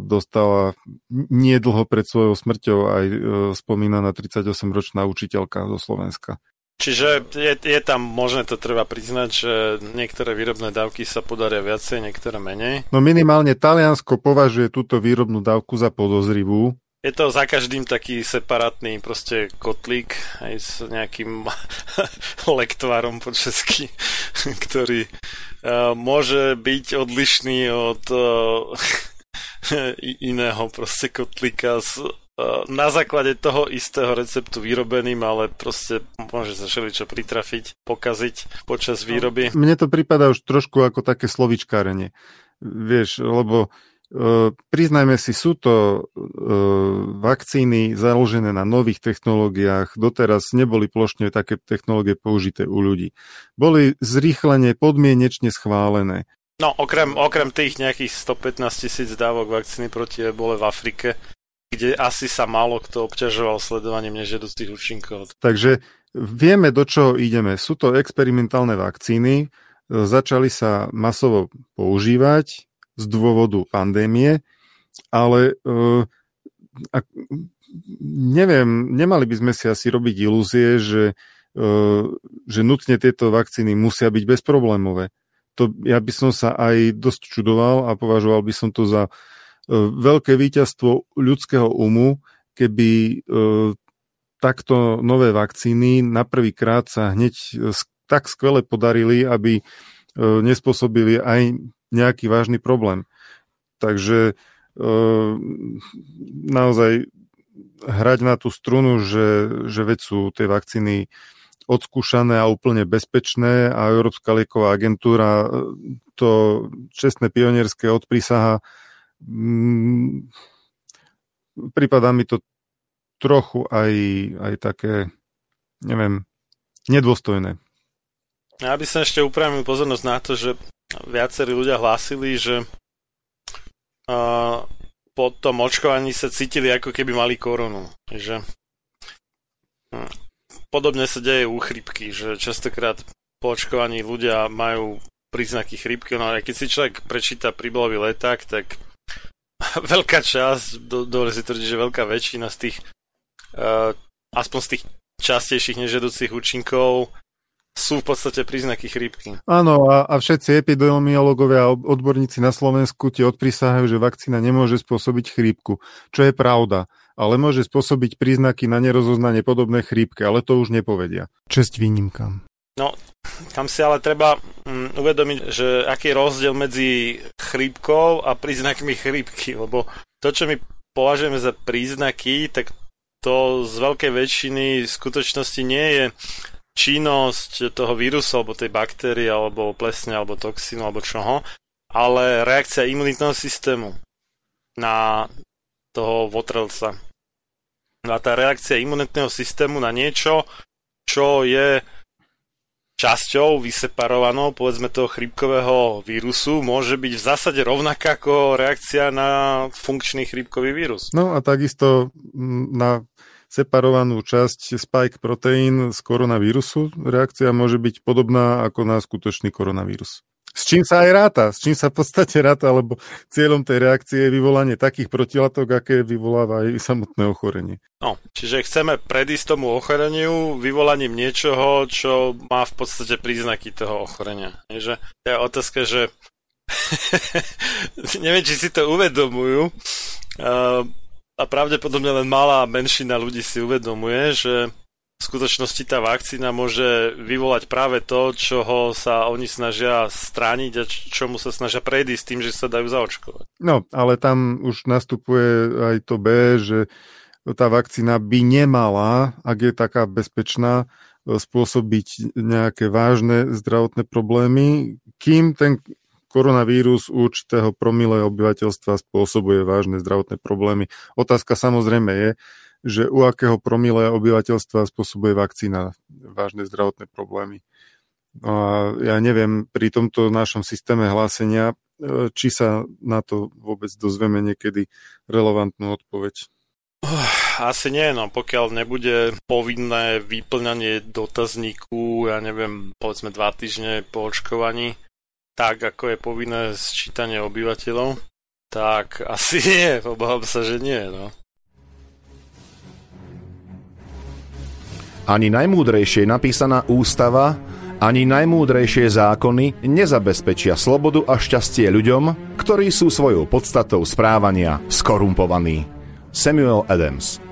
[SPEAKER 2] dostala niedlho pred svojou smrťou aj e, spomínaná 38-ročná učiteľka zo Slovenska.
[SPEAKER 1] Čiže je, je tam možné to treba priznať, že niektoré výrobné dávky sa podaria viacej, niektoré menej.
[SPEAKER 2] No minimálne Taliansko považuje túto výrobnú dávku za podozrivú.
[SPEAKER 1] Je to za každým taký separátny proste kotlík aj s nejakým lektvárom po česky, ktorý uh, môže byť odlišný od uh, iného proste kotlíka s na základe toho istého receptu vyrobeným, ale proste môže sa čo pritrafiť, pokaziť počas výroby.
[SPEAKER 2] Mne to prípada už trošku ako také slovičkárenie. Vieš, lebo e, priznajme si, sú to e, vakcíny založené na nových technológiách. Doteraz neboli plošne také technológie použité u ľudí. Boli zrýchlene podmienečne schválené.
[SPEAKER 1] No, okrem, okrem tých nejakých 115 tisíc dávok vakcíny proti ebole v Afrike, kde asi sa málo kto obťažoval sledovaním nežiaducich účinkov.
[SPEAKER 2] Takže vieme, do čoho ideme. Sú to experimentálne vakcíny, začali sa masovo používať z dôvodu pandémie, ale uh, ak, neviem, nemali by sme si asi robiť ilúzie, že, uh, že nutne tieto vakcíny musia byť bezproblémové. To, ja by som sa aj dosť čudoval a považoval by som to za E, veľké víťazstvo ľudského umu, keby e, takto nové vakcíny na prvýkrát sa hneď tak skvele podarili, aby nespôsobili aj nejaký vážny problém. Takže naozaj hrať na tú strunu, že, že veď sú tie vakcíny odskúšané a úplne bezpečné a Európska lieková agentúra to čestné pionierské odprísaha mm, prípada mi to trochu aj, aj také, neviem, nedôstojné.
[SPEAKER 1] Ja by som ešte upravil pozornosť na to, že viacerí ľudia hlásili, že uh, po tom očkovaní sa cítili ako keby mali koronu. Že uh, podobne sa deje u chrypky, že častokrát po očkovaní ľudia majú príznaky chrypky, no a keď si človek prečíta príbalový leták, tak veľká časť, do, dobre si tvrdiť, že veľká väčšina z tých, uh, aspoň z tých častejších nežedúcich účinkov sú v podstate príznaky chrípky.
[SPEAKER 2] Áno, a, a všetci epidemiológovia a odborníci na Slovensku ti odprisahajú, že vakcína nemôže spôsobiť chrípku, čo je pravda, ale môže spôsobiť príznaky na nerozoznanie podobné chrípke, ale to už nepovedia. Česť výnimkám.
[SPEAKER 1] No, tam si ale treba um, uvedomiť, že aký je rozdiel medzi chrípkou a príznakmi chrípky, lebo to, čo my považujeme za príznaky, tak to z veľkej väčšiny v skutočnosti nie je činnosť toho vírusu, alebo tej baktérie, alebo plesne, alebo toxínu, alebo čoho, ale reakcia imunitného systému na toho votrelca. A tá reakcia imunitného systému na niečo, čo je časťou vyseparovanou, povedzme toho chrípkového vírusu, môže byť v zásade rovnaká ako reakcia na funkčný chrípkový vírus.
[SPEAKER 2] No a takisto na separovanú časť spike proteín z koronavírusu reakcia môže byť podobná ako na skutočný koronavírus. S čím sa aj ráta, s čím sa v podstate ráta, lebo cieľom tej reakcie je vyvolanie takých protilátok, aké vyvoláva aj samotné ochorenie.
[SPEAKER 1] No, čiže chceme predísť tomu ochoreniu vyvolaním niečoho, čo má v podstate príznaky toho ochorenia. Je, že je otázka, že neviem, či si to uvedomujú a pravdepodobne len malá menšina ľudí si uvedomuje, že v skutočnosti tá vakcína môže vyvolať práve to, čoho sa oni snažia strániť a čomu sa snažia predísť tým, že sa dajú zaočkovať.
[SPEAKER 2] No, ale tam už nastupuje aj to B, že tá vakcína by nemala, ak je taká bezpečná, spôsobiť nejaké vážne zdravotné problémy, kým ten koronavírus u určitého promile obyvateľstva spôsobuje vážne zdravotné problémy. Otázka samozrejme je, že u akého promile obyvateľstva spôsobuje vakcína vážne zdravotné problémy. No a ja neviem, pri tomto našom systéme hlásenia, e, či sa na to vôbec dozvieme niekedy relevantnú odpoveď.
[SPEAKER 1] Asi nie, no pokiaľ nebude povinné vyplňanie dotazníku, ja neviem, povedzme dva týždne po očkovaní, tak ako je povinné sčítanie obyvateľov, tak asi nie, obávam sa, že nie, no.
[SPEAKER 3] Ani najmúdrejšie napísaná ústava, ani najmúdrejšie zákony nezabezpečia slobodu a šťastie ľuďom, ktorí sú svojou podstatou správania skorumpovaní. Samuel Adams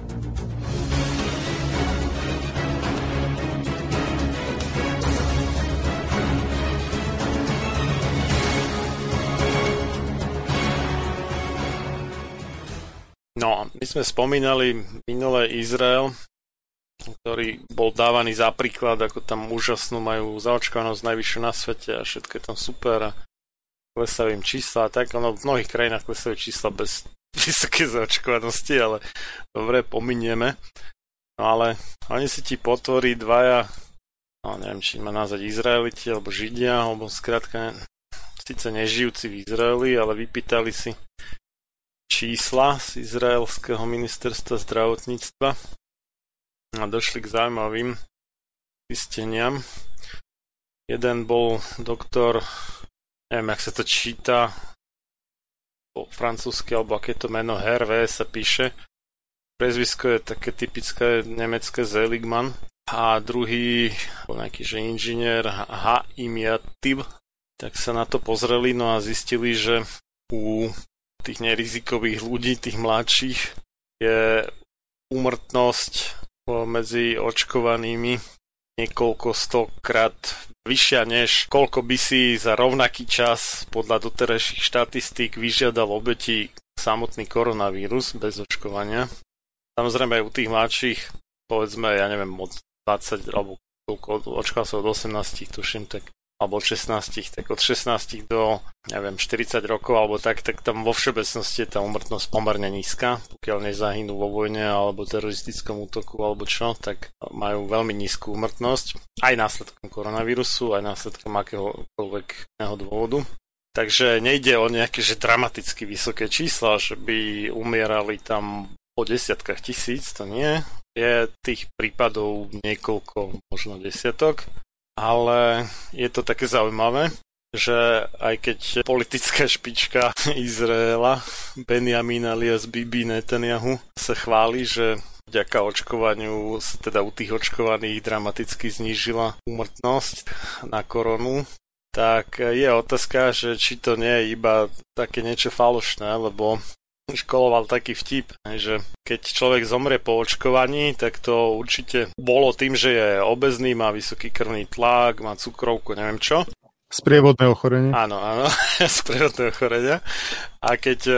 [SPEAKER 1] Sme spomínali minulé Izrael, ktorý bol dávaný za príklad, ako tam úžasnú majú zaočkovanosť najvyššiu na svete a všetko je tam super a klesajú im čísla a tak. Ono v mnohých krajinách klesajú čísla bez vysoké zaočkovanosti, ale dobre, pominieme. No ale oni si ti potvorí dvaja, no neviem, či ma nazvať Izraeliti alebo Židia, alebo skrátka síce nežijúci v Izraeli, ale vypýtali si čísla z izraelského ministerstva zdravotníctva a došli k zaujímavým zisteniam. Jeden bol doktor, neviem, jak sa to číta, po francúzsky, alebo aké to meno, Hervé sa píše. Prezvisko je také typické nemecké Zeligman. A druhý, bol nejaký že inžinier H. Imiativ, tak sa na to pozreli, no a zistili, že u tých nerizikových ľudí, tých mladších, je úmrtnosť medzi očkovanými niekoľko stokrát vyššia než koľko by si za rovnaký čas podľa doterajších štatistík vyžiadal obeti samotný koronavírus bez očkovania. Samozrejme aj u tých mladších, povedzme, ja neviem, od 20 alebo koľko, očkal sa od 18, tuším, tak alebo od 16, tak od 16 do, neviem, 40 rokov, alebo tak, tak tam vo všeobecnosti je tá umrtnosť pomerne nízka. Pokiaľ nezahynú vo vojne alebo teroristickom útoku alebo čo, tak majú veľmi nízku umrtnosť. Aj následkom koronavírusu, aj následkom akéhokoľvek iného dôvodu. Takže nejde o nejaké že dramaticky vysoké čísla, že by umierali tam po desiatkách tisíc, to nie. Je tých prípadov niekoľko, možno desiatok ale je to také zaujímavé, že aj keď politická špička Izraela Benjamin alias Bibi Netanyahu sa chváli, že vďaka očkovaniu sa teda u tých očkovaných dramaticky znížila úmrtnosť na koronu, tak je otázka, že či to nie je iba také niečo falošné, lebo školoval taký vtip, že keď človek zomrie po očkovaní, tak to určite bolo tým, že je obezný, má vysoký krvný tlak, má cukrovku, neviem čo.
[SPEAKER 2] Sprievodné ochorenie.
[SPEAKER 1] Áno, áno, sprievodné ochorenia. A keď e,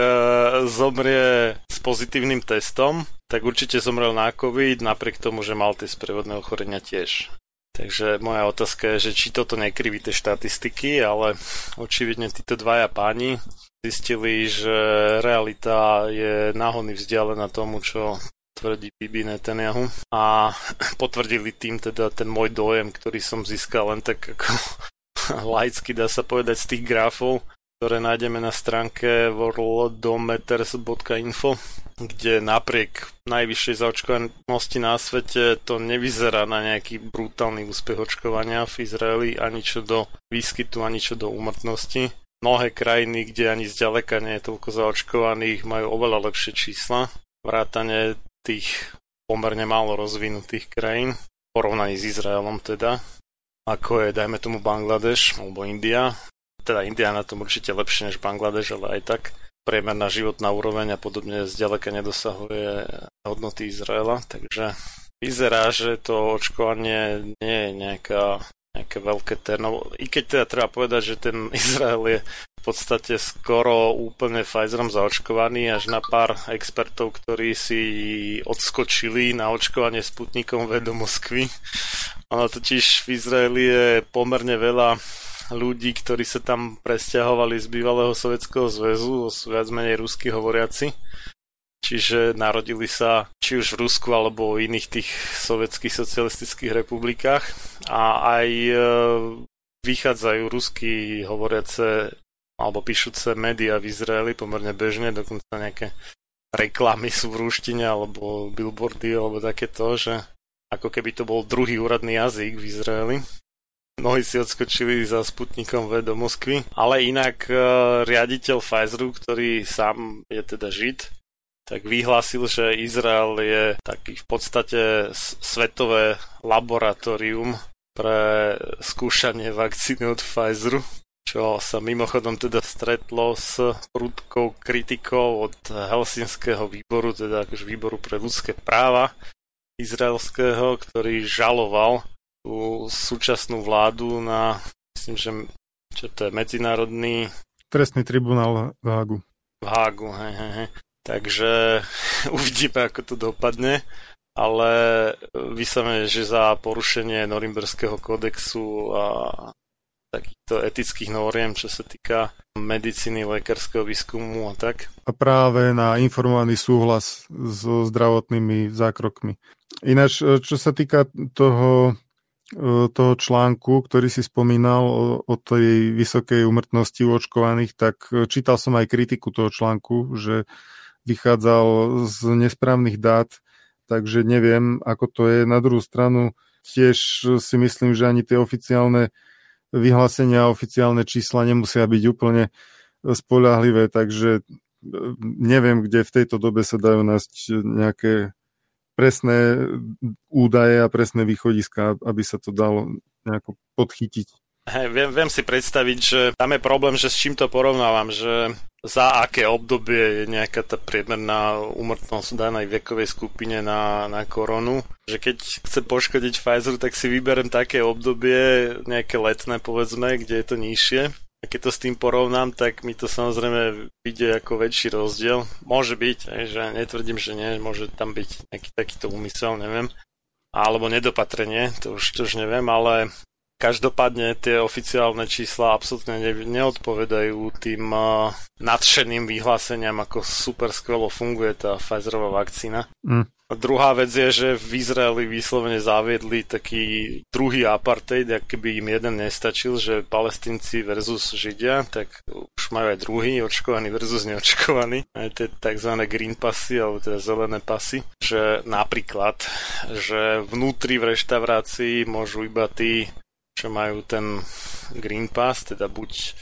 [SPEAKER 1] zomrie s pozitívnym testom, tak určite zomrel na COVID, napriek tomu, že mal tie sprievodné ochorenia tiež. Takže moja otázka je, že či toto nekriví tie štatistiky, ale očividne títo dvaja páni zistili, že realita je náhodný vzdialená tomu, čo tvrdí Bibi Netanyahu a potvrdili tým teda ten môj dojem, ktorý som získal len tak ako laicky dá sa povedať z tých grafov, ktoré nájdeme na stránke worldometers.info, kde napriek najvyššej zaočkovanosti na svete to nevyzerá na nejaký brutálny úspech očkovania v Izraeli ani čo do výskytu, ani čo do úmrtnosti. Mnohé krajiny, kde ani zďaleka nie je toľko zaočkovaných, majú oveľa lepšie čísla. Vrátane tých pomerne málo rozvinutých krajín, v porovnaní s Izraelom teda, ako je, dajme tomu, Bangladeš alebo India. Teda India na tom určite lepšie než Bangladeš, ale aj tak priemerná životná úroveň a podobne zďaleka nedosahuje hodnoty Izraela, takže vyzerá, že to očkovanie nie je nejaká nejaké veľké terno. I keď teda treba povedať, že ten Izrael je v podstate skoro úplne Pfizerom zaočkovaný, až na pár expertov, ktorí si odskočili na očkovanie Sputnikom V do Moskvy. Ono totiž v Izraeli je pomerne veľa ľudí, ktorí sa tam presťahovali z bývalého Sovietskeho zväzu, viac menej rusky hovoriaci čiže narodili sa či už v Rusku alebo v iných tých sovietských socialistických republikách a aj e, vychádzajú rusky hovoriace alebo píšuce médiá v Izraeli pomerne bežne, dokonca nejaké reklamy sú v ruštine alebo billboardy alebo takéto, že ako keby to bol druhý úradný jazyk v Izraeli. Mnohí si odskočili za Sputnikom V do Moskvy, ale inak e, riaditeľ Pfizeru, ktorý sám je teda žid, tak vyhlásil, že Izrael je taký v podstate svetové laboratórium pre skúšanie vakcíny od Pfizeru, čo sa mimochodom teda stretlo s prudkou kritikou od Helsinského výboru, teda akože výboru pre ľudské práva izraelského, ktorý žaloval tú súčasnú vládu na, myslím, že čo to je, medzinárodný...
[SPEAKER 2] Trestný tribunál v Hágu.
[SPEAKER 1] V Hágu, hej, hej, hej. Takže uvidíme, ako to dopadne, ale vyslovene, že za porušenie Norimberského kodexu a takýchto etických noriem, čo sa týka medicíny, lekárskeho výskumu a tak.
[SPEAKER 2] A práve na informovaný súhlas so zdravotnými zákrokmi. Ináč, čo sa týka toho, toho článku, ktorý si spomínal o, o tej vysokej umrtnosti u očkovaných, tak čítal som aj kritiku toho článku, že vychádzal z nesprávnych dát, takže neviem, ako to je. Na druhú stranu tiež si myslím, že ani tie oficiálne vyhlásenia a oficiálne čísla nemusia byť úplne spolahlivé, takže e, neviem, kde v tejto dobe sa dajú nájsť nejaké presné údaje a presné východiska, aby sa to dalo nejako podchytiť.
[SPEAKER 1] Hey, viem, viem si predstaviť, že tam je problém, že s čím to porovnávam, že za aké obdobie je nejaká tá priemerná úmrtnosť danej vekovej skupine na, na koronu. Že keď chce poškodiť Pfizer, tak si vyberem také obdobie, nejaké letné povedzme, kde je to nižšie. A keď to s tým porovnám, tak mi to samozrejme vidie ako väčší rozdiel. Môže byť, že netvrdím, že nie, môže tam byť nejaký takýto úmysel, neviem alebo nedopatrenie, to už, to už neviem, ale Každopádne tie oficiálne čísla absolútne ne, neodpovedajú tým uh, nadšeným vyhláseniam, ako super skvelo funguje tá Pfizerová vakcína. Mm. A druhá vec je, že v Izraeli vyslovene zaviedli taký druhý apartheid, ak keby im jeden nestačil, že palestinci versus židia, tak už majú aj druhý, očkovaný versus neočkovaný, aj tie tzv. green passy, alebo teda zelené pasy, že napríklad, že vnútri v reštaurácii môžu iba tí čo majú ten Green Pass, teda buď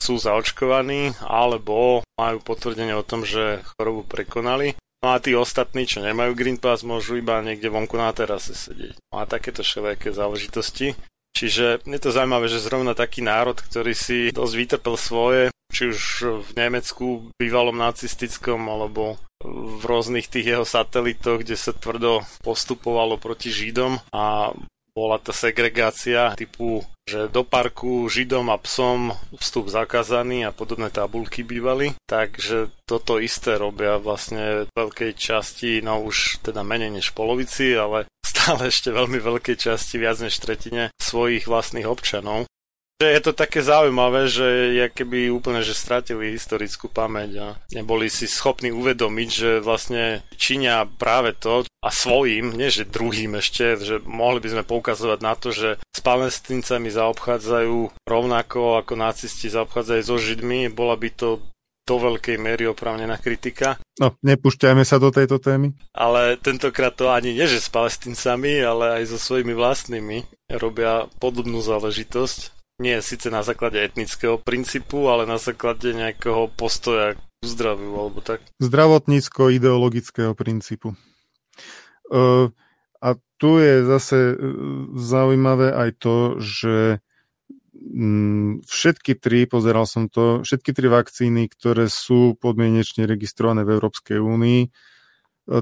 [SPEAKER 1] sú zaočkovaní, alebo majú potvrdenie o tom, že chorobu prekonali. No a tí ostatní, čo nemajú Green Pass, môžu iba niekde vonku na terase sedieť. No a takéto všelijaké záležitosti. Čiže je to zaujímavé, že zrovna taký národ, ktorý si dosť vytrpel svoje, či už v Nemecku, bývalom nacistickom, alebo v rôznych tých jeho satelitoch, kde sa tvrdo postupovalo proti Židom a bola tá segregácia typu, že do parku Židom a psom vstup zakázaný a podobné tabulky bývali. Takže toto isté robia vlastne veľkej časti, no už teda menej než polovici, ale stále ešte veľmi veľkej časti, viac než tretine svojich vlastných občanov. Že je to také zaujímavé, že ja keby úplne že stratili historickú pamäť a neboli si schopní uvedomiť, že vlastne činia práve to a svojím, nie že druhým ešte, že mohli by sme poukazovať na to, že s palestíncami zaobchádzajú rovnako ako nacisti zaobchádzajú so Židmi, bola by to do veľkej miery oprávnená kritika.
[SPEAKER 2] No, nepúšťajme sa do tejto témy.
[SPEAKER 1] Ale tentokrát to ani nie, že s palestíncami, ale aj so svojimi vlastnými robia podobnú záležitosť nie síce na základe etnického princípu, ale na základe nejakého postoja k zdraviu alebo tak.
[SPEAKER 2] Zdravotnícko-ideologického princípu. Uh, a tu je zase zaujímavé aj to, že mm, všetky tri, pozeral som to, všetky tri vakcíny, ktoré sú podmienečne registrované v Európskej únii,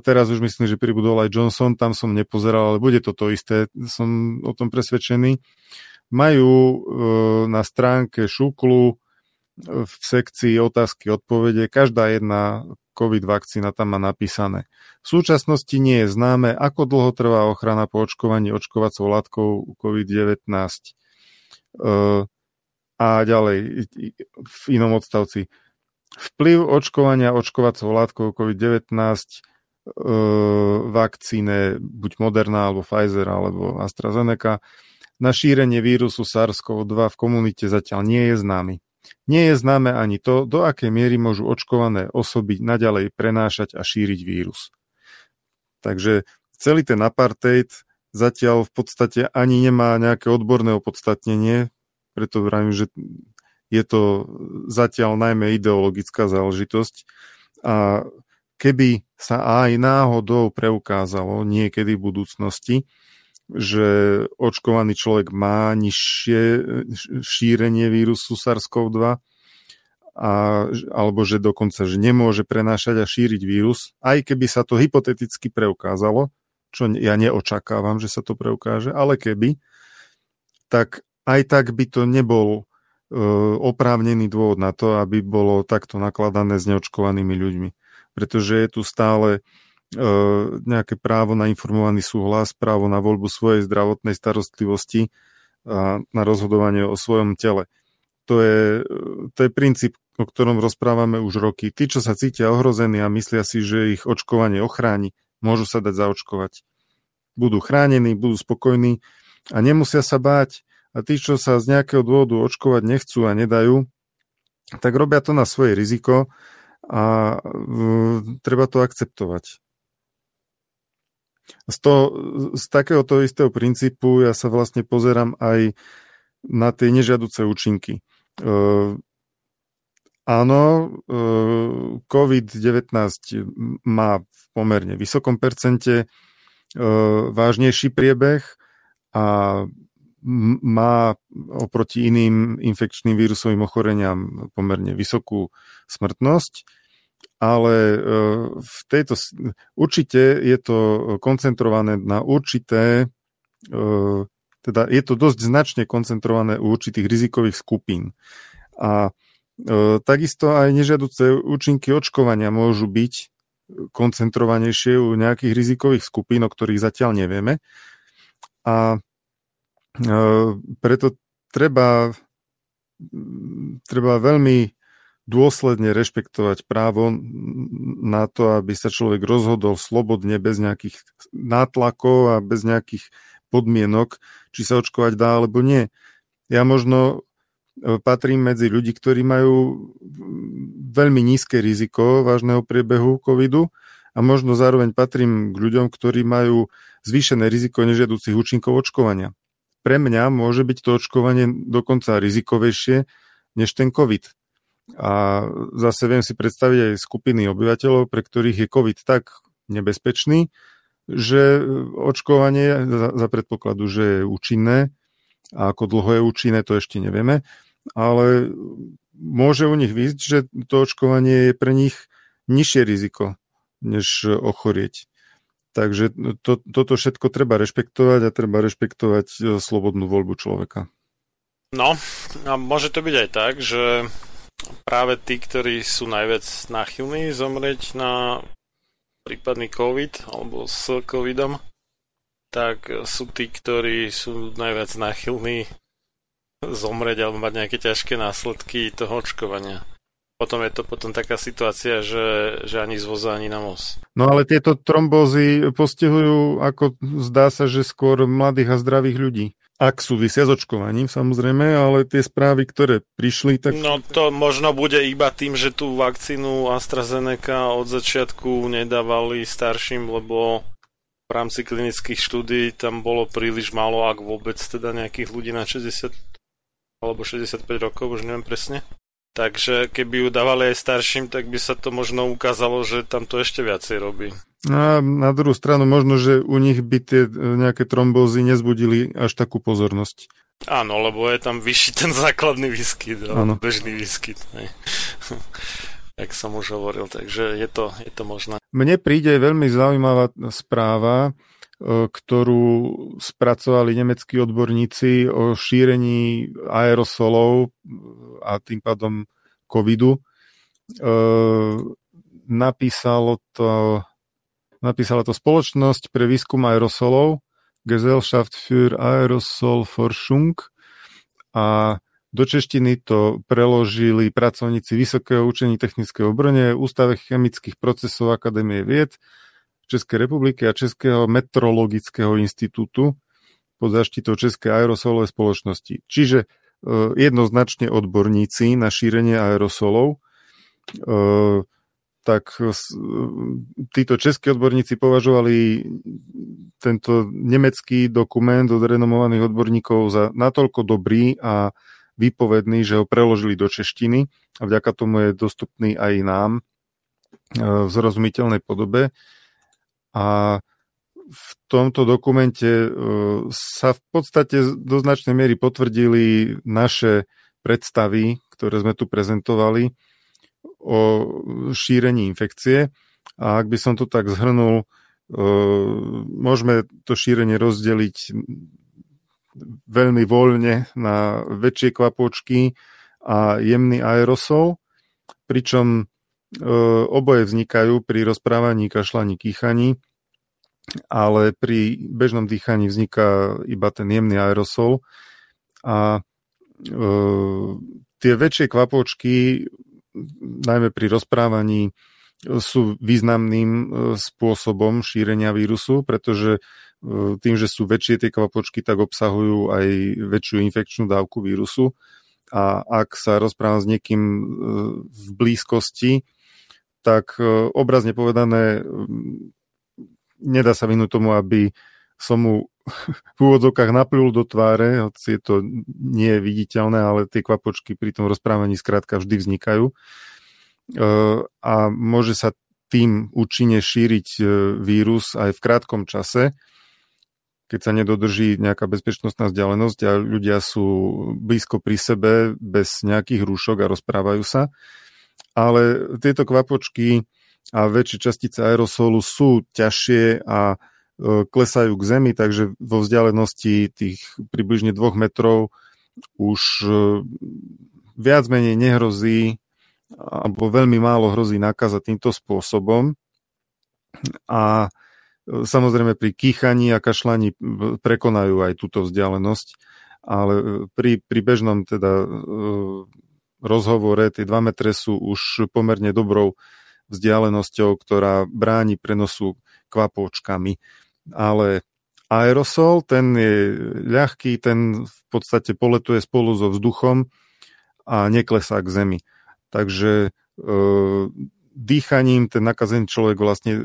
[SPEAKER 2] teraz už myslím, že pribudol aj Johnson, tam som nepozeral, ale bude to to isté, som o tom presvedčený majú e, na stránke Šuklu e, v sekcii otázky odpovede každá jedna COVID vakcína tam má napísané. V súčasnosti nie je známe, ako dlho trvá ochrana po očkovaní očkovacou látkou COVID-19. E, a ďalej, v inom odstavci. Vplyv očkovania očkovacou látkou COVID-19 vakcíne, buď Moderna, alebo Pfizer, alebo AstraZeneca, na šírenie vírusu SARS-CoV-2 v komunite zatiaľ nie je známy. Nie je známe ani to, do akej miery môžu očkované osoby naďalej prenášať a šíriť vírus. Takže celý ten apartheid zatiaľ v podstate ani nemá nejaké odborné opodstatnenie, preto vravím, že je to zatiaľ najmä ideologická záležitosť. A keby sa aj náhodou preukázalo niekedy v budúcnosti, že očkovaný človek má nižšie šírenie vírusu SARS-CoV-2 a, alebo že dokonca, že nemôže prenášať a šíriť vírus, aj keby sa to hypoteticky preukázalo, čo ja neočakávam, že sa to preukáže, ale keby, tak aj tak by to nebol e, oprávnený dôvod na to, aby bolo takto nakladané s neočkovanými ľuďmi. Pretože je tu stále nejaké právo na informovaný súhlas, právo na voľbu svojej zdravotnej starostlivosti a na rozhodovanie o svojom tele. To je, to je princíp, o ktorom rozprávame už roky. Tí, čo sa cítia ohrození a myslia si, že ich očkovanie ochráni, môžu sa dať zaočkovať. Budú chránení, budú spokojní a nemusia sa báť. A tí, čo sa z nejakého dôvodu očkovať nechcú a nedajú, tak robia to na svoje riziko a treba to akceptovať. Z, to, z takéhoto istého princípu ja sa vlastne pozerám aj na tie nežiaduce účinky. Uh, áno, uh, COVID-19 má v pomerne vysokom percente uh, vážnejší priebeh a má oproti iným infekčným vírusovým ochoreniam pomerne vysokú smrtnosť ale e, v tejto, určite je to koncentrované na určité, e, teda je to dosť značne koncentrované u určitých rizikových skupín. A e, takisto aj nežiaduce účinky očkovania môžu byť koncentrovanejšie u nejakých rizikových skupín, o ktorých zatiaľ nevieme. A preto treba, treba veľmi dôsledne rešpektovať právo na to, aby sa človek rozhodol slobodne, bez nejakých nátlakov a bez nejakých podmienok, či sa očkovať dá alebo nie. Ja možno e, patrím medzi ľudí, ktorí majú veľmi nízke riziko vážneho priebehu covidu a možno zároveň patrím k ľuďom, ktorí majú zvýšené riziko nežiaducich účinkov očkovania. Pre mňa môže byť to očkovanie dokonca rizikovejšie než ten COVID. A zase viem si predstaviť aj skupiny obyvateľov, pre ktorých je COVID tak nebezpečný, že očkovanie za, za predpokladu, že je účinné, a ako dlho je účinné, to ešte nevieme, ale môže u nich výsť, že to očkovanie je pre nich nižšie riziko, než ochorieť. Takže to, toto všetko treba rešpektovať a treba rešpektovať e, slobodnú voľbu človeka.
[SPEAKER 1] No, a môže to byť aj tak, že práve tí, ktorí sú najviac náchylní zomrieť na prípadný COVID alebo s COVIDom, tak sú tí, ktorí sú najviac náchylní zomrieť alebo mať nejaké ťažké následky toho očkovania. Potom je to potom taká situácia, že, že ani z voza, ani na most.
[SPEAKER 2] No ale tieto trombózy postihujú, ako zdá sa, že skôr mladých a zdravých ľudí. Ak súvisia s očkovaním, samozrejme, ale tie správy, ktoré prišli, tak...
[SPEAKER 1] No to možno bude iba tým, že tú vakcínu AstraZeneca od začiatku nedávali starším, lebo v rámci klinických štúdí tam bolo príliš málo, ak vôbec teda nejakých ľudí na 60 alebo 65 rokov, už neviem presne. Takže keby ju dávali aj starším, tak by sa to možno ukázalo, že tam to ešte viacej robí.
[SPEAKER 2] A na druhú stranu možno, že u nich by tie e, nejaké trombózy nezbudili až takú pozornosť.
[SPEAKER 1] Áno, lebo je tam vyšší ten základný výskyt,
[SPEAKER 2] Áno.
[SPEAKER 1] bežný výskyt. hej. Jak som už hovoril, takže je to, je to možné.
[SPEAKER 2] Mne príde veľmi zaujímavá správa, e, ktorú spracovali nemeckí odborníci o šírení aerosolov e, a tým pádom covidu. Napísalo to Napísala to spoločnosť pre výskum aerosolov Gesellschaft für Aerosolforschung a do češtiny to preložili pracovníci Vysokého učení technického obrne, Ústave chemických procesov Akadémie vied Českej republiky a Českého metrologického institútu pod zaštitou Českej aerosolovej spoločnosti. Čiže e, jednoznačne odborníci na šírenie aerosolov. E, tak títo českí odborníci považovali tento nemecký dokument od renomovaných odborníkov za natoľko dobrý a výpovedný, že ho preložili do češtiny a vďaka tomu je dostupný aj nám e, v zrozumiteľnej podobe. A v tomto dokumente e, sa v podstate do značnej miery potvrdili naše predstavy, ktoré sme tu prezentovali o šírení infekcie. A ak by som to tak zhrnul, e, môžeme to šírenie rozdeliť veľmi voľne na väčšie kvapočky a jemný aerosol, pričom oboje vznikajú pri rozprávaní, kašľaní, kýchaní, ale pri bežnom dýchaní vzniká iba ten jemný aerosol a e, tie väčšie kvapočky najmä pri rozprávaní sú významným e, spôsobom šírenia vírusu, pretože tým, že sú väčšie tie kvapočky, tak obsahujú aj väčšiu infekčnú dávku vírusu. A ak sa rozprávam s niekým v blízkosti, tak obrazne povedané nedá sa vynúť tomu, aby som mu v úvodzovkách naplul do tváre, hoci je to nie je viditeľné, ale tie kvapočky pri tom rozprávaní skrátka vždy vznikajú. E, a môže sa tým účinne šíriť e, vírus aj v krátkom čase, keď sa nedodrží nejaká bezpečnostná vzdialenosť a ľudia sú blízko pri sebe, bez nejakých rúšok a rozprávajú sa. Ale tieto kvapočky a väčšie častice aerosolu sú ťažšie a E, klesajú k zemi, takže vo vzdialenosti tých približne dvoch metrov už e, viac menej nehrozí alebo veľmi málo hrozí nákaza týmto spôsobom. A e, samozrejme pri kýchaní a kašľaní prekonajú aj túto vzdialenosť, ale pri, pri bežnom teda rozhovore tie 2 metre sú už pomerne dobrou vzdialenosťou, ktorá bráni prenosu kvapôčkami ale aerosol, ten je ľahký, ten v podstate poletuje spolu so vzduchom a neklesá k zemi. Takže e, dýchaním ten nakazený človek vlastne e,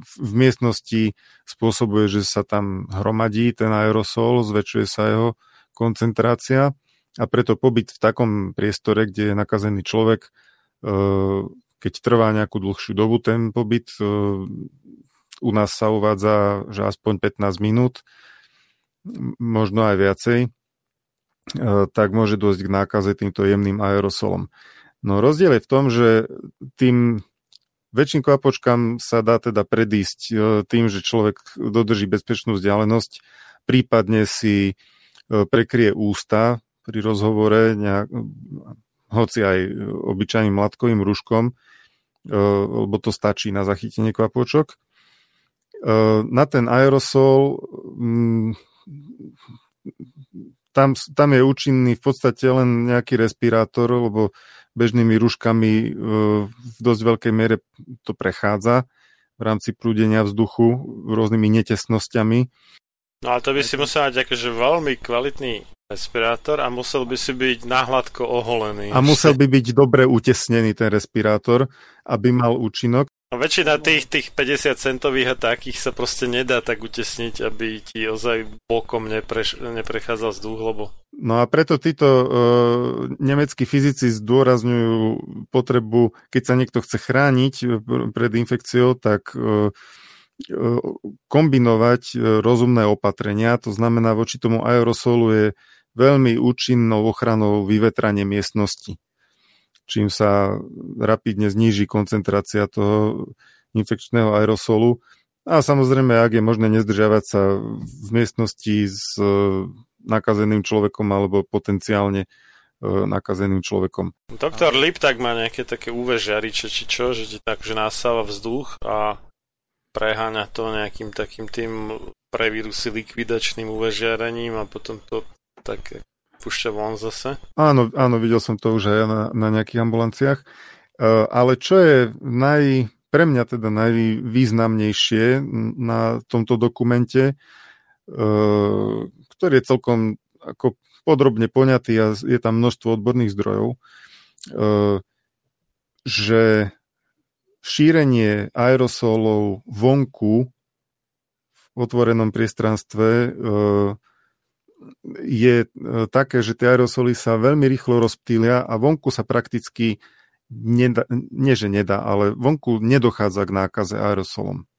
[SPEAKER 2] v miestnosti spôsobuje, že sa tam hromadí ten aerosol, zväčšuje sa jeho koncentrácia a preto pobyt v takom priestore, kde je nakazený človek, e, keď trvá nejakú dlhšiu dobu ten pobyt, e, u nás sa uvádza, že aspoň 15 minút, možno aj viacej, e, tak môže dôjsť k nákaze týmto jemným aerosolom. No rozdiel je v tom, že tým väčším kvapočkám sa dá teda predísť tým, že človek dodrží bezpečnú vzdialenosť, prípadne si prekrie ústa pri rozhovore, nejak, hoci aj obyčajným látkovým rúškom, lebo to stačí na zachytenie kvapočok. Na ten aerosol mm, tam, tam je účinný v podstate len nejaký respirátor, lebo bežnými rúškami e, v dosť veľkej miere to prechádza v rámci prúdenia vzduchu rôznymi netesnosťami.
[SPEAKER 1] No ale to by si musel mať akože veľmi kvalitný respirátor a musel by si byť nahladko oholený.
[SPEAKER 2] A musel by byť dobre utesnený ten respirátor, aby mal účinok.
[SPEAKER 1] A väčšina tých, tých 50 centových a takých sa proste nedá tak utesniť, aby ti ozaj bokom nepreš, neprechádzal vzduch, lebo...
[SPEAKER 2] No a preto títo uh, nemeckí fyzici zdôrazňujú potrebu, keď sa niekto chce chrániť pred infekciou, tak uh, kombinovať rozumné opatrenia, to znamená voči tomu aerosolu je veľmi účinnou ochranou vyvetranie miestnosti čím sa rapidne zníži koncentrácia toho infekčného aerosolu. A samozrejme, ak je možné nezdržiavať sa v miestnosti s e, nakazeným človekom alebo potenciálne e, nakazeným človekom.
[SPEAKER 1] Doktor Lip tak má nejaké také UV žariče, či čo, že ti tak, že nasáva vzduch a preháňa to nejakým takým tým pre likvidačným UV žiarením a potom to tak púšťa von zase.
[SPEAKER 2] Áno, áno, videl som to už aj na, na nejakých ambulanciách. Uh, ale čo je naj, pre mňa teda najvýznamnejšie na tomto dokumente, uh, ktorý je celkom ako podrobne poňatý a je tam množstvo odborných zdrojov, uh, že šírenie aerosolov vonku v otvorenom priestranstve je e, také, že tie aerosoly sa veľmi rýchlo rozptýlia a vonku sa prakticky nedá, nie že nedá, ale vonku nedochádza k nákaze aerosolom.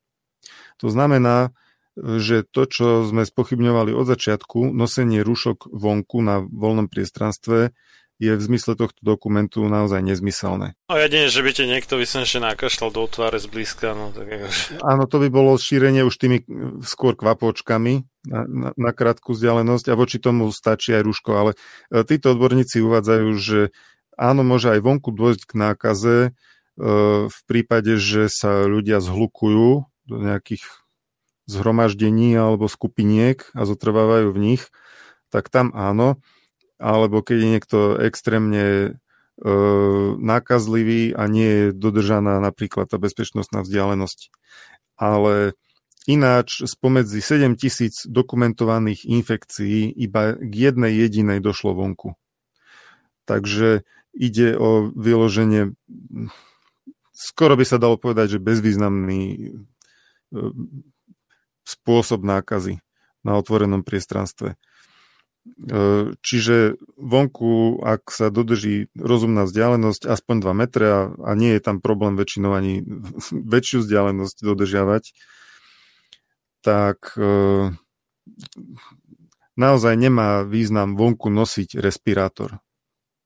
[SPEAKER 2] To znamená, že to, čo sme spochybňovali od začiatku, nosenie rúšok vonku na voľnom priestranstve, je v zmysle tohto dokumentu naozaj nezmyselné.
[SPEAKER 1] No jedine, že by ti niekto vysnešne nakašľal do tváre zblízka, no tak.
[SPEAKER 2] Áno, to by bolo šírenie už tými skôr kvapočkami na, na, na krátku vzdialenosť a voči tomu stačí aj rúško, ale e, títo odborníci uvádzajú, že áno, môže aj vonku dôjsť k nákaze e, v prípade, že sa ľudia zhlukujú do nejakých zhromaždení alebo skupiniek a zotrvávajú v nich, tak tam áno alebo keď je niekto extrémne e, nákazlivý a nie je dodržaná napríklad tá bezpečnostná vzdialenosť. Ale ináč spomedzi 7 tisíc dokumentovaných infekcií iba k jednej jedinej došlo vonku. Takže ide o vyloženie, skoro by sa dalo povedať, že bezvýznamný e, spôsob nákazy na otvorenom priestranstve. E, čiže vonku, ak sa dodrží rozumná vzdialenosť, aspoň 2 metre a, a nie je tam problém väčšinou ani väčšiu vzdialenosť dodržiavať, tak e, naozaj nemá význam vonku nosiť respirátor.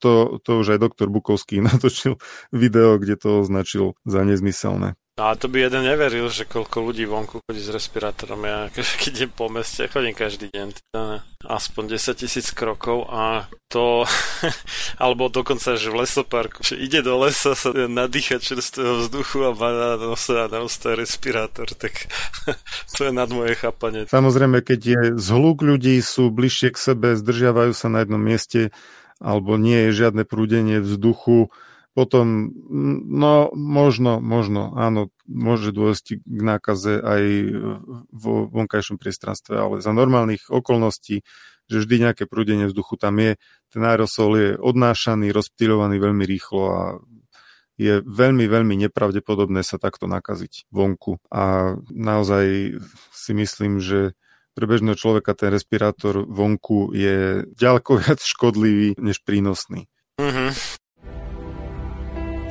[SPEAKER 2] To, to už aj doktor Bukovský natočil video, kde to označil za nezmyselné.
[SPEAKER 1] No a to by jeden neveril, že koľko ľudí vonku chodí s respirátorom. Ja keď idem po meste, chodím každý deň, teda aspoň 10 tisíc krokov a to, alebo dokonca, že v lesoparku, že ide do lesa sa nadýchať čerstvého vzduchu a má na nose a na respirátor, tak to je nad moje chápanie.
[SPEAKER 2] Samozrejme, keď je zhluk ľudí, sú bližšie k sebe, zdržiavajú sa na jednom mieste, alebo nie je žiadne prúdenie vzduchu, potom, no možno, možno, áno, môže dôjsť k nákaze aj vo vonkajšom priestranstve, ale za normálnych okolností, že vždy nejaké prúdenie vzduchu tam je, ten aerosol je odnášaný, rozptýľovaný veľmi rýchlo a je veľmi, veľmi nepravdepodobné sa takto nakaziť vonku. A naozaj si myslím, že pre bežného človeka ten respirátor vonku je ďaleko viac škodlivý než prínosný.
[SPEAKER 1] Mm-hmm.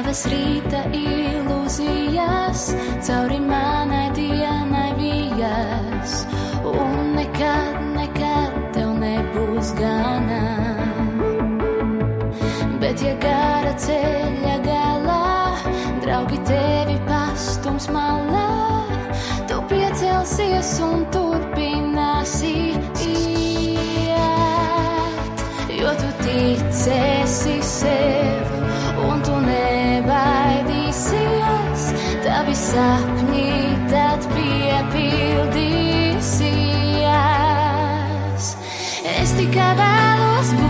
[SPEAKER 9] Tavas rīta ilūzijas cauri manai dienai vijas, un nekad, nekad tev nebūs gana. Bet ja gara ceļa galā, draugi tevi pastums malā, tu piecelsies un turpināsi iet, jo tu ticēsi sev. sapnī tad piepildīsies. Es tikai vēlos būt.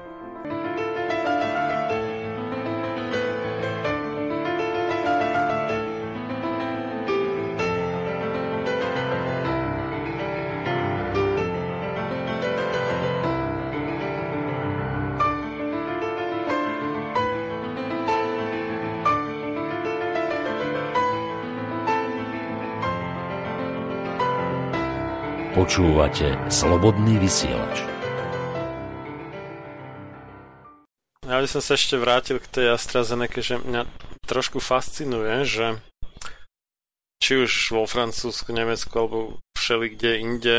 [SPEAKER 4] Počúvate Slobodný vysielač.
[SPEAKER 1] Ja by som sa ešte vrátil k tej AstraZeneca, že mňa trošku fascinuje, že či už vo Francúzsku, Nemecku alebo všeli kde inde,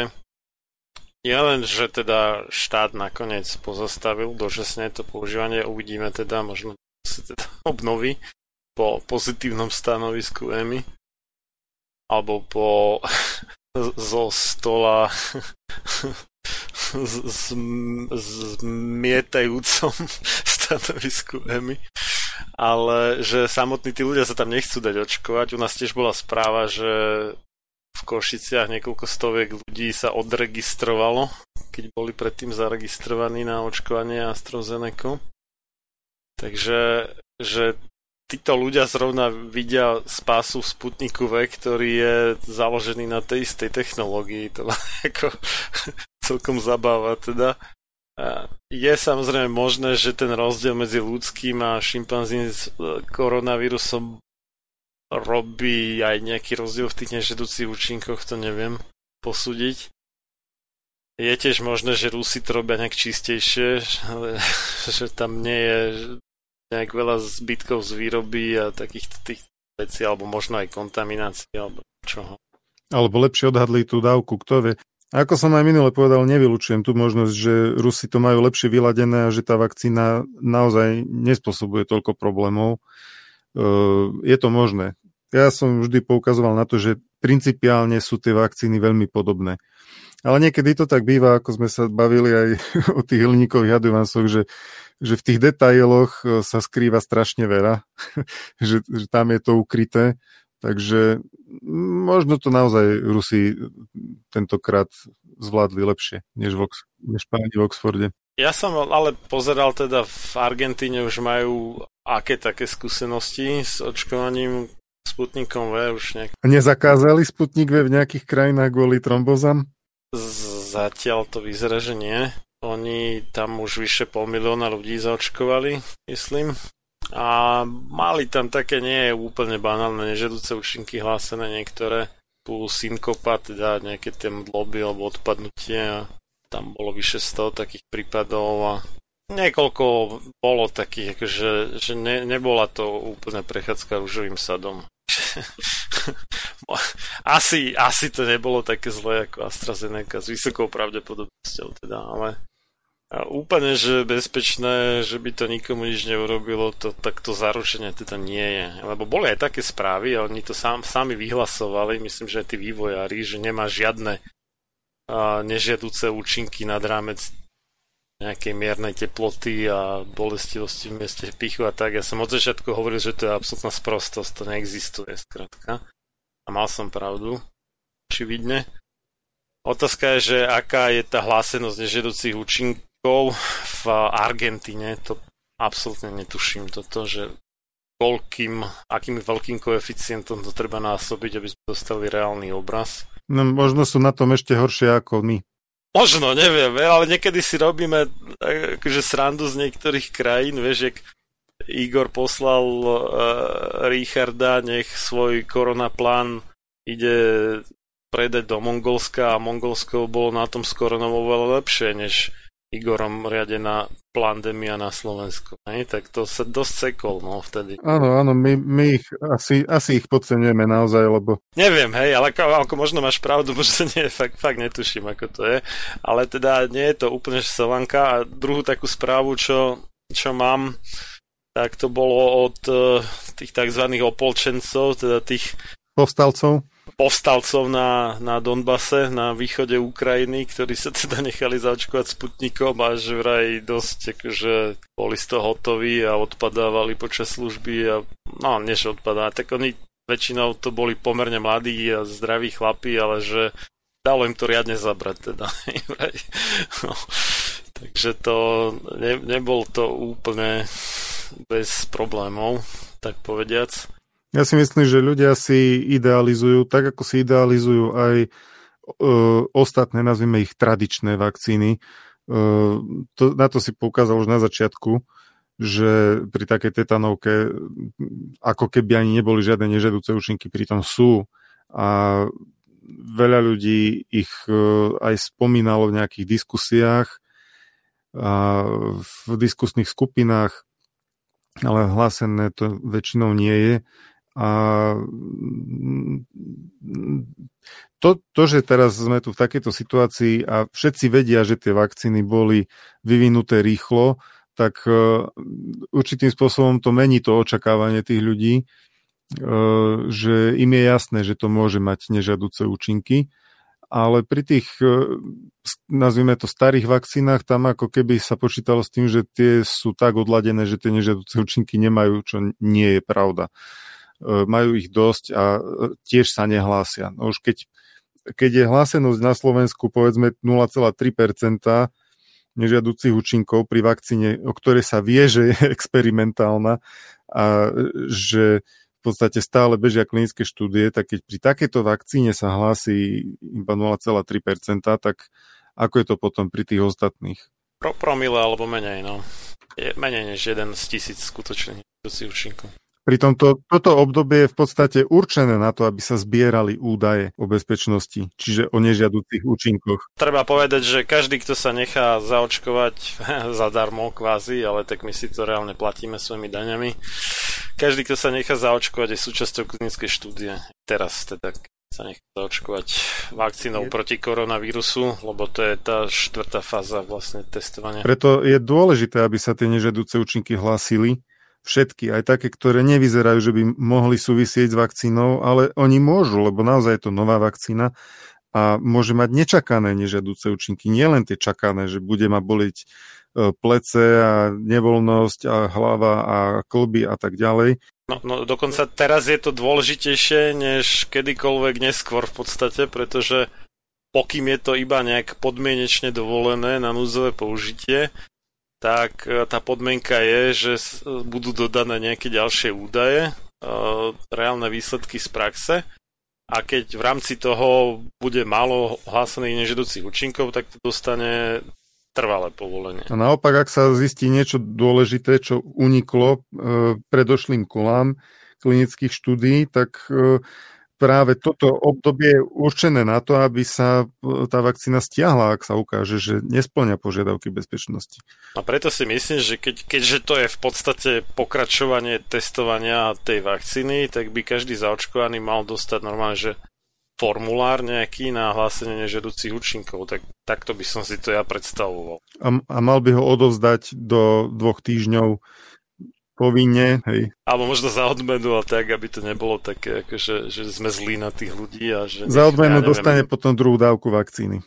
[SPEAKER 1] je len, že teda štát nakoniec pozastavil dočasne to používanie, uvidíme teda, možno sa teda obnoví po pozitívnom stanovisku EMI alebo po zo stola zmietajúcom stanovisku EMI, ale že samotní tí ľudia sa tam nechcú dať očkovať. U nás tiež bola správa, že v Košiciach niekoľko stoviek ľudí sa odregistrovalo, keď boli predtým zaregistrovaní na očkovanie AstraZeneca. Takže že títo ľudia zrovna vidia spásu v Sputniku V, ktorý je založený na tej istej technológii. To ma ako celkom zabáva teda. Je samozrejme možné, že ten rozdiel medzi ľudským a šimpanzím s e, koronavírusom robí aj nejaký rozdiel v tých nežedúcich účinkoch, to neviem posúdiť. Je tiež možné, že Rusi to robia nejak čistejšie, že tam nie je nejak veľa zbytkov z výroby a takých tých vecí, alebo možno aj kontaminácie, alebo čoho.
[SPEAKER 2] Alebo lepšie odhadli tú dávku, kto vie. Ako som aj minule povedal, nevylučujem tú možnosť, že Rusi to majú lepšie vyladené a že tá vakcína naozaj nespôsobuje toľko problémov. Je to možné. Ja som vždy poukazoval na to, že principiálne sú tie vakcíny veľmi podobné. Ale niekedy to tak býva, ako sme sa bavili aj o tých hliníkových adjuvansoch, že, že v tých detailoch e, sa skrýva strašne veľa, že, že tam je to ukryté. Takže možno to naozaj Rusi tentokrát zvládli lepšie, než, Vox, než páni v Oxforde.
[SPEAKER 1] Ja som ale pozeral teda v Argentíne už majú aké také skúsenosti s očkovaním Sputnikom V už nejak
[SPEAKER 2] Nezakázali Sputnik V v nejakých krajinách kvôli trombozám?
[SPEAKER 1] Zatiaľ to vyzerá, že nie. Oni tam už vyše pol milióna ľudí zaočkovali, myslím. A mali tam také nie úplne banálne nežedúce účinky hlásené niektoré tu synkopa, teda nejaké tie mdloby alebo odpadnutie a tam bolo vyše 100 takých prípadov a niekoľko bolo takých, akože, že ne, nebola to úplne prechádzka rúžovým sadom. asi, asi to nebolo také zlé ako AstraZeneca s vysokou pravdepodobnosťou teda, ale a úplne, že bezpečné, že by to nikomu nič neurobilo, to takto zaručenie teda nie je. Lebo boli aj také správy a oni to sám, sami vyhlasovali, myslím, že aj tí vývojári, že nemá žiadne a, nežiaduce účinky nad rámec nejakej miernej teploty a bolestivosti v mieste pichu a tak. Ja som od začiatku hovoril, že to je absolútna sprostosť, to neexistuje skrátka. A mal som pravdu, očividne. Otázka je, že aká je tá hlásenosť nežiaducich účinkov v Argentíne, to absolútne netuším toto, že koľkým, akým veľkým koeficientom to treba násobiť, aby sme dostali reálny obraz.
[SPEAKER 2] No možno sú na tom ešte horšie ako my.
[SPEAKER 1] Možno, neviem, ale niekedy si robíme akože srandu z niektorých krajín, vieš, jak Igor poslal uh, Richarda, nech svoj koronaplán ide predať do Mongolska a Mongolsko bolo na tom s koronou oveľa lepšie, než Igorom riadená pandémia na Slovensku. Hej? Tak to sa dosť sekol no, vtedy.
[SPEAKER 2] Áno, áno, my, my ich asi, asi ich podceňujeme naozaj, lebo...
[SPEAKER 1] Neviem, hej, ale ako, ako možno máš pravdu, možno nie, fakt, fakt netuším, ako to je. Ale teda nie je to úplne selanka. A druhú takú správu, čo, čo mám, tak to bolo od uh, tých tzv. opolčencov, teda tých
[SPEAKER 2] povstalcov
[SPEAKER 1] povstalcov na, na Donbase, na východe Ukrajiny, ktorí sa teda nechali zaočkovať Sputnikom a že vraj dosť akože boli z toho hotoví a odpadávali počas služby a no, než odpadá, tak oni väčšinou to boli pomerne mladí a zdraví chlapí, ale že dalo im to riadne zabrať teda. no, takže to ne, nebol to úplne bez problémov, tak povediac.
[SPEAKER 2] Ja si myslím, že ľudia si idealizujú, tak ako si idealizujú aj e, ostatné, nazvime ich tradičné vakcíny. E, to, na to si poukázal už na začiatku, že pri takej tetanovke ako keby ani neboli žiadne nežadúce účinky, pritom sú. A veľa ľudí ich e, aj spomínalo v nejakých diskusiách a v diskusných skupinách, ale hlásené to väčšinou nie je. A to, to, že teraz sme tu v takejto situácii a všetci vedia, že tie vakcíny boli vyvinuté rýchlo, tak uh, určitým spôsobom to mení to očakávanie tých ľudí, uh, že im je jasné, že to môže mať nežadúce účinky, ale pri tých, uh, nazvime to starých vakcínach, tam ako keby sa počítalo s tým, že tie sú tak odladené, že tie nežadúce účinky nemajú, čo nie je pravda. E, majú ich dosť a e, tiež sa nehlásia. No už keď, keď je hlásenosť na Slovensku povedzme 0,3% nežiaducich účinkov pri vakcíne, o ktorej sa vie, že je experimentálna a že v podstate stále bežia klinické štúdie, tak keď pri takejto vakcíne sa hlási iba 0,3%, tak ako je to potom pri tých ostatných?
[SPEAKER 1] Pro promile alebo menej, no. Je menej než jeden z tisíc skutočných účinkov.
[SPEAKER 2] Pritom to, toto obdobie je v podstate určené na to, aby sa zbierali údaje o bezpečnosti, čiže o nežiaducich účinkoch.
[SPEAKER 1] Treba povedať, že každý, kto sa nechá zaočkovať zadarmo kvázi, ale tak my si to reálne platíme svojimi daňami, každý, kto sa nechá zaočkovať, je súčasťou klinickej štúdie. Teraz teda sa nechá zaočkovať vakcínou proti koronavírusu, lebo to je tá štvrtá fáza vlastne testovania.
[SPEAKER 2] Preto je dôležité, aby sa tie nežiaduce účinky hlásili, všetky, aj také, ktoré nevyzerajú, že by mohli súvisieť s vakcínou, ale oni môžu, lebo naozaj je to nová vakcína a môže mať nečakané nežiaduce účinky. Nie len tie čakané, že bude ma boliť e, plece a nevoľnosť a hlava a klby a tak ďalej.
[SPEAKER 1] No, no dokonca teraz je to dôležitejšie než kedykoľvek neskôr v podstate, pretože pokým je to iba nejak podmienečne dovolené na núzové použitie, tak e, tá podmienka je, že budú dodané nejaké ďalšie údaje, e, reálne výsledky z praxe a keď v rámci toho bude málo hlásených nežedúcich účinkov, tak to dostane trvalé povolenie.
[SPEAKER 2] A naopak, ak sa zistí niečo dôležité, čo uniklo e, predošlým kolám klinických štúdí, tak práve toto obdobie je určené na to, aby sa e, tá vakcína stiahla, ak sa ukáže, že nesplňa požiadavky bezpečnosti.
[SPEAKER 1] A preto si myslím, že keď, keďže to je v podstate pokračovanie testovania tej vakcíny, tak by každý zaočkovaný mal dostať normálne, že formulár nejaký na hlásenie nežedúcich účinkov, tak takto by som si to ja predstavoval.
[SPEAKER 2] A, a mal by ho odovzdať do dvoch týždňov povinne, hej.
[SPEAKER 1] Alebo možno za odmenu a tak, aby to nebolo také, akože, že sme zlí na tých ľudí a že...
[SPEAKER 2] Za odmenu ja dostane potom druhú dávku vakcíny.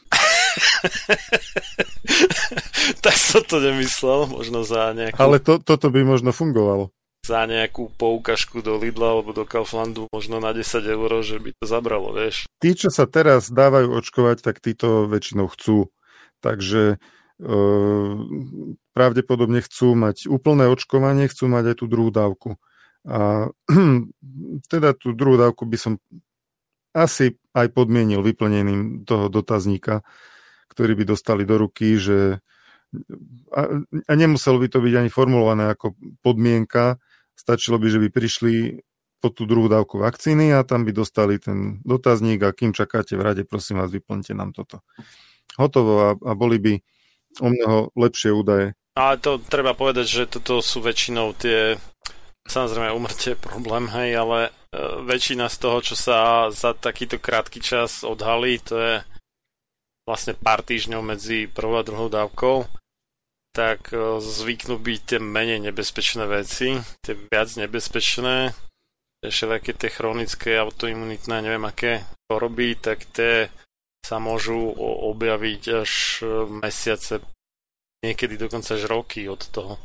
[SPEAKER 1] tak som to nemyslel, možno za nejakú...
[SPEAKER 2] Ale to, toto by možno fungovalo.
[SPEAKER 1] Za nejakú poukažku do Lidla alebo do Kauflandu možno na 10 eur, že by to zabralo, vieš.
[SPEAKER 2] Tí, čo sa teraz dávajú očkovať, tak títo väčšinou chcú. Takže pravdepodobne chcú mať úplné očkovanie, chcú mať aj tú druhú dávku. A teda tú druhú dávku by som asi aj podmienil vyplnením toho dotazníka, ktorí by dostali do ruky, že a nemuselo by to byť ani formulované ako podmienka, stačilo by, že by prišli po tú druhú dávku vakcíny a tam by dostali ten dotazník a kým čakáte v rade, prosím vás, vyplňte nám toto. Hotovo a, a boli by o mnoho lepšie údaje.
[SPEAKER 1] Ale to treba povedať, že toto sú väčšinou tie Samozrejme, umrtie je problém, hej, ale e, väčšina z toho, čo sa za takýto krátky čas odhalí, to je vlastne pár týždňov medzi prvou a druhou dávkou, tak e, zvyknú byť tie menej nebezpečné veci, tie viac nebezpečné, všelijaké tie chronické, autoimunitné, neviem aké choroby, tak tie sa môžu objaviť až e, mesiace, niekedy dokonca až roky od toho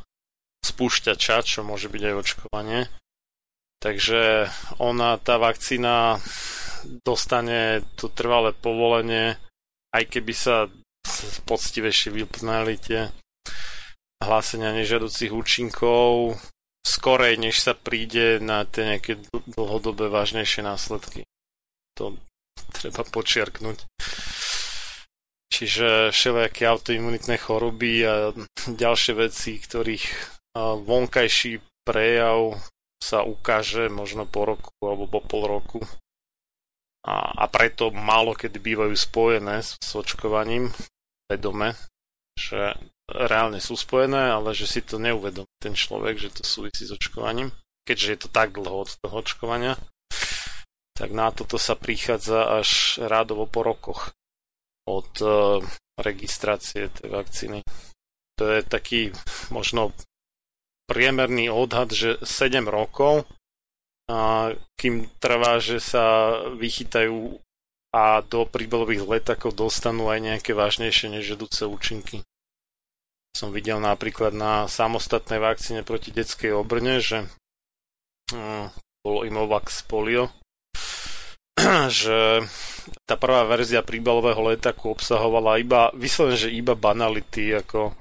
[SPEAKER 1] spúšťača, čo môže byť aj očkovanie. Takže ona, tá vakcína dostane to trvalé povolenie, aj keby sa poctivejšie vyplnali tie hlásenia nežiaducich účinkov skorej, než sa príde na tie nejaké dlhodobé vážnejšie následky. To treba počiarknúť. Čiže všelijaké autoimunitné choroby a ďalšie veci, ktorých vonkajší prejav sa ukáže možno po roku alebo po pol roku. A, a preto málo kedy bývajú spojené s, s očkovaním vedome, že reálne sú spojené, ale že si to neuvedomí ten človek, že to súvisí s očkovaním, keďže je to tak dlho od toho očkovania, tak na toto sa prichádza až rádovo po rokoch od uh, registrácie tej vakcíny. To je taký možno priemerný odhad, že 7 rokov, a kým trvá, že sa vychytajú a do príbalových letakov dostanú aj nejaké vážnejšie nežedúce účinky. Som videl napríklad na samostatnej vakcíne proti detskej obrne, že hm, bolo Imovax polio, že tá prvá verzia príbalového letaku obsahovala iba, vyslovene, že iba banality, ako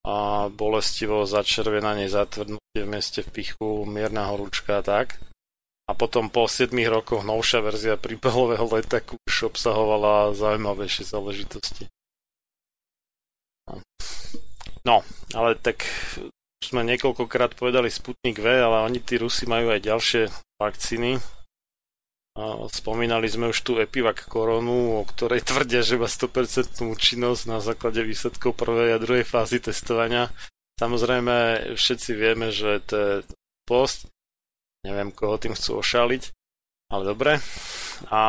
[SPEAKER 1] a bolestivo začervenanie, zatvrdnutie v mieste v pichu, mierna horúčka a tak. A potom po 7 rokoch novšia verzia príbehového letaku už obsahovala zaujímavejšie záležitosti. No, ale tak sme niekoľkokrát povedali Sputnik V, ale oni tí Rusi majú aj ďalšie vakcíny, Spomínali sme už tú Epivac koronu, o ktorej tvrdia, že má 100% účinnosť na základe výsledkov prvej a druhej fázy testovania. Samozrejme, všetci vieme, že to je post. Neviem, koho tým chcú ošaliť, ale dobre. A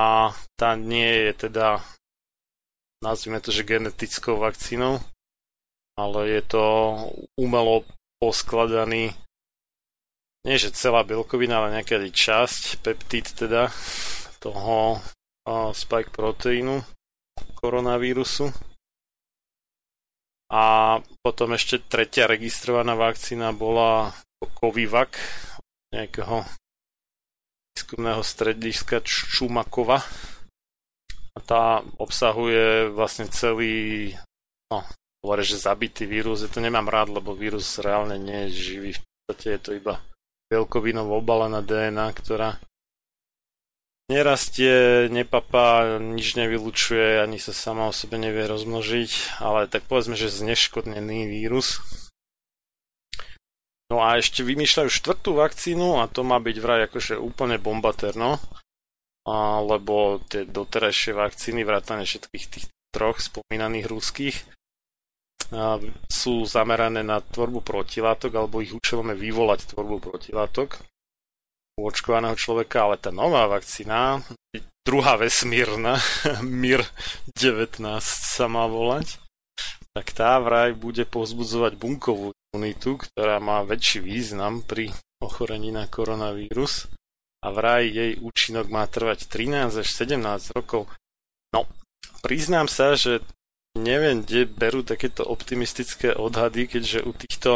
[SPEAKER 1] tá nie je teda, nazvime to, že genetickou vakcínou, ale je to umelo poskladaný nie že celá bielkovina, ale nejaká časť, peptid teda, toho uh, spike proteínu koronavírusu. A potom ešte tretia registrovaná vakcína bola Covivac, nejakého výskumného strediska Čumakova. A tá obsahuje vlastne celý, no, hovorí, že zabitý vírus. Ja to nemám rád, lebo vírus reálne nie je živý. V podstate je to iba bielkovinou obalená DNA, ktorá nerastie, nepapá, nič nevylučuje, ani sa sama o sebe nevie rozmnožiť, ale tak povedzme, že zneškodnený vírus. No a ešte vymýšľajú štvrtú vakcínu a to má byť vraj akože úplne bombaterno, lebo tie doterajšie vakcíny, vrátane všetkých tých troch spomínaných ruských, sú zamerané na tvorbu protilátok alebo ich účelom vyvolať tvorbu protilátok u očkovaného človeka, ale tá nová vakcína, druhá vesmírna, MIR 19 sa má volať, tak tá vraj bude povzbudzovať bunkovú imunitu, ktorá má väčší význam pri ochorení na koronavírus a vraj jej účinok má trvať 13 až 17 rokov. No, priznám sa, že neviem, kde berú takéto optimistické odhady, keďže u týchto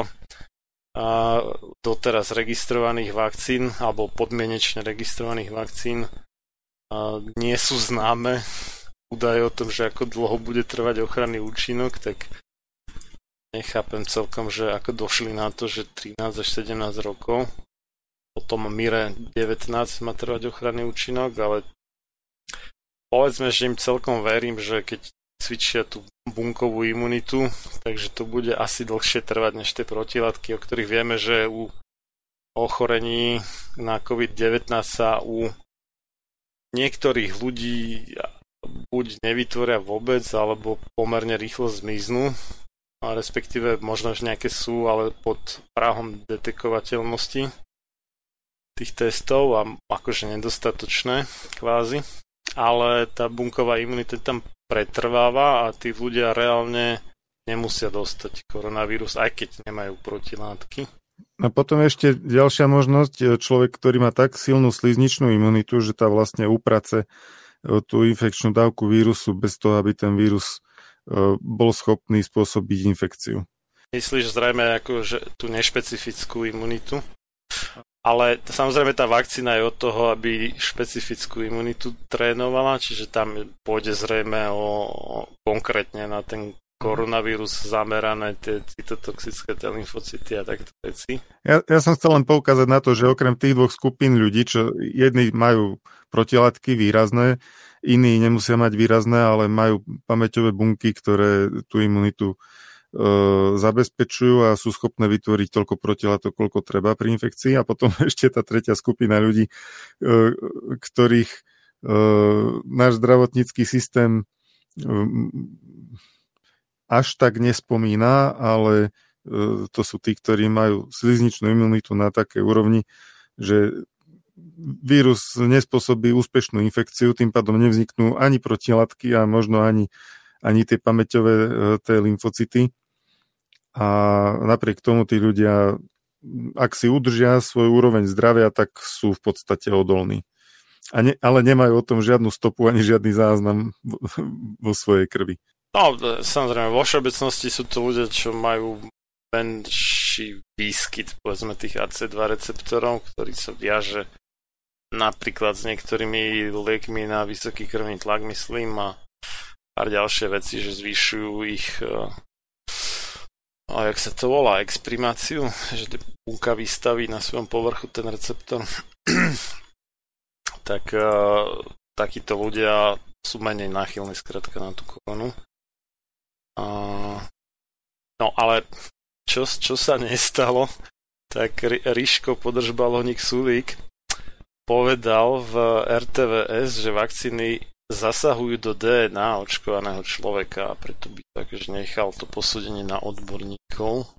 [SPEAKER 1] a doteraz registrovaných vakcín alebo podmienečne registrovaných vakcín a nie sú známe údaje o tom, že ako dlho bude trvať ochranný účinok, tak nechápem celkom, že ako došli na to, že 13 až 17 rokov. Potom Mire 19 má trvať ochranný účinok, ale povedzme, že im celkom verím, že keď cvičia tú bunkovú imunitu, takže to bude asi dlhšie trvať než tie protilátky, o ktorých vieme, že u ochorení na COVID-19 sa u niektorých ľudí buď nevytvoria vôbec, alebo pomerne rýchlo zmiznú, respektíve možno, že nejaké sú, ale pod prahom detekovateľnosti tých testov a akože nedostatočné kvázi. Ale tá bunková imunita tam pretrváva a tí ľudia reálne nemusia dostať koronavírus, aj keď nemajú protilátky.
[SPEAKER 2] A potom ešte ďalšia možnosť, človek, ktorý má tak silnú slizničnú imunitu, že tá vlastne uprace tú infekčnú dávku vírusu bez toho, aby ten vírus e, bol schopný spôsobiť infekciu.
[SPEAKER 1] Myslíš zrejme ako, že tú nešpecifickú imunitu? Ale samozrejme tá vakcína je od toho, aby špecifickú imunitu trénovala, čiže tam pôjde zrejme o, konkrétne na ten koronavírus zamerané tie cytotoxické tie a takto veci.
[SPEAKER 2] Ja, ja som chcel len poukázať na to, že okrem tých dvoch skupín ľudí, čo jedni majú protilátky výrazné, iní nemusia mať výrazné, ale majú pamäťové bunky, ktoré tú imunitu zabezpečujú a sú schopné vytvoriť toľko protilátok, koľko treba pri infekcii. A potom ešte tá tretia skupina ľudí, e, ktorých e, náš zdravotnícky systém až tak nespomína, ale e, to sú tí, ktorí majú slizničnú imunitu na takej úrovni, že vírus nespôsobí úspešnú infekciu, tým pádom nevzniknú ani protilátky a možno ani, ani tie pamäťové e, tie lymfocyty. A napriek tomu tí ľudia, ak si udržia svoju úroveň zdravia, tak sú v podstate odolní. A ne, ale nemajú o tom žiadnu stopu ani žiadny záznam vo svojej krvi.
[SPEAKER 1] No, samozrejme, vo všeobecnosti sú to ľudia, čo majú menší výskyt, povedzme, tých AC2 receptorov, ktorý sa viaže napríklad s niektorými liekmi na vysoký krvný tlak, myslím, a pár ďalšie veci, že zvyšujú ich uh, a jak sa to volá, exprimáciu, že bunka vystaví na svojom povrchu ten receptor, tak uh, takíto ľudia sú menej náchylní skrátka na tú koronu. Uh, no ale čo, čo sa nestalo, tak Ríško podržbalovník Sulík povedal v RTVS, že vakcíny zasahujú do DNA očkovaného človeka a preto by takže nechal to posúdenie na odborníkov.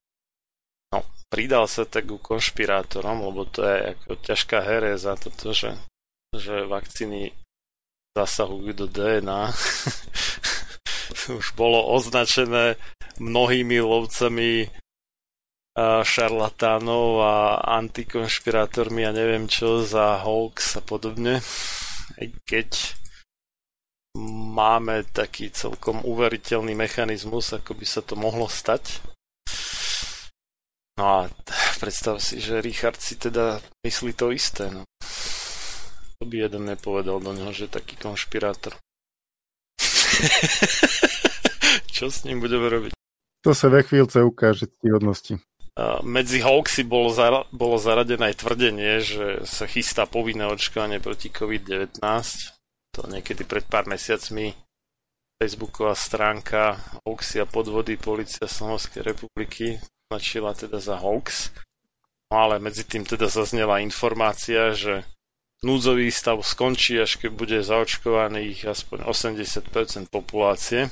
[SPEAKER 1] No, pridal sa tak ku konšpirátorom, lebo to je ako ťažká hereza toto, že, že vakcíny zasahujú do DNA. už bolo označené mnohými lovcami šarlatánov a antikonšpirátormi a neviem čo za hoax a podobne. Aj keď máme taký celkom uveriteľný mechanizmus, ako by sa to mohlo stať. No a predstav si, že Richard si teda myslí to isté. No. To by jeden nepovedal do neho, že je taký konšpirátor. Čo s ním budeme robiť?
[SPEAKER 2] To sa ve chvíľce ukáže hodnosti.
[SPEAKER 1] Medzi hoaxy bolo, zara- bolo zaradené aj tvrdenie, že sa chystá povinné očkovanie proti COVID-19. To niekedy pred pár mesiacmi Facebooková stránka hoaxy a podvody Polícia Slovenskej republiky značila teda za hoax. No ale medzi tým teda zaznela informácia, že núdzový stav skončí, až keď bude zaočkovaných aspoň 80% populácie.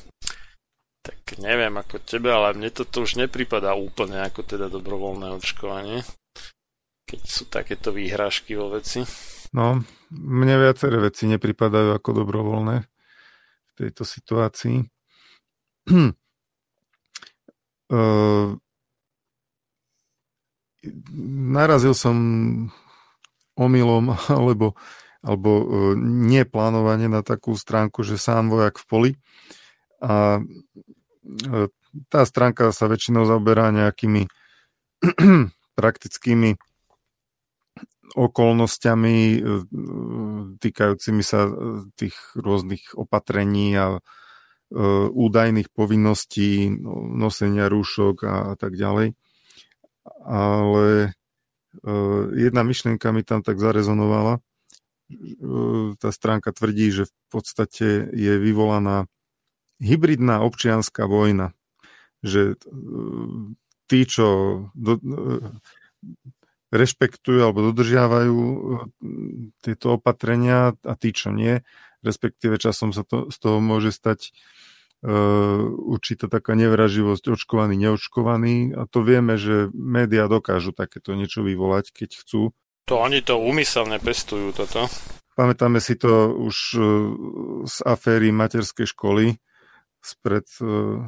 [SPEAKER 1] Tak neviem ako tebe, ale mne toto už nepripadá úplne ako teda dobrovoľné očkovanie. Keď sú takéto výhražky vo veci.
[SPEAKER 2] No, mne viaceré veci nepripadajú ako dobrovoľné v tejto situácii. uh, narazil som omylom alebo, alebo e, neplánovanie na takú stránku, že sám vojak v poli. A e, tá stránka sa väčšinou zaoberá nejakými praktickými okolnostiami e, týkajúcimi sa tých rôznych opatrení a údajných povinností nosenia rúšok a tak ďalej. Ale jedna myšlienka mi tam tak zarezonovala. Tá stránka tvrdí, že v podstate je vyvolaná hybridná občianská vojna, že tí, čo rešpektujú alebo dodržiavajú tieto opatrenia a tí, čo nie, respektíve časom sa to, z toho môže stať uh, určitá taká nevraživosť očkovaný, neočkovaný a to vieme, že médiá dokážu takéto niečo vyvolať, keď chcú.
[SPEAKER 1] To oni to úmyselne pestujú toto.
[SPEAKER 2] Pamätáme si to už uh, z aféry materskej školy spred uh,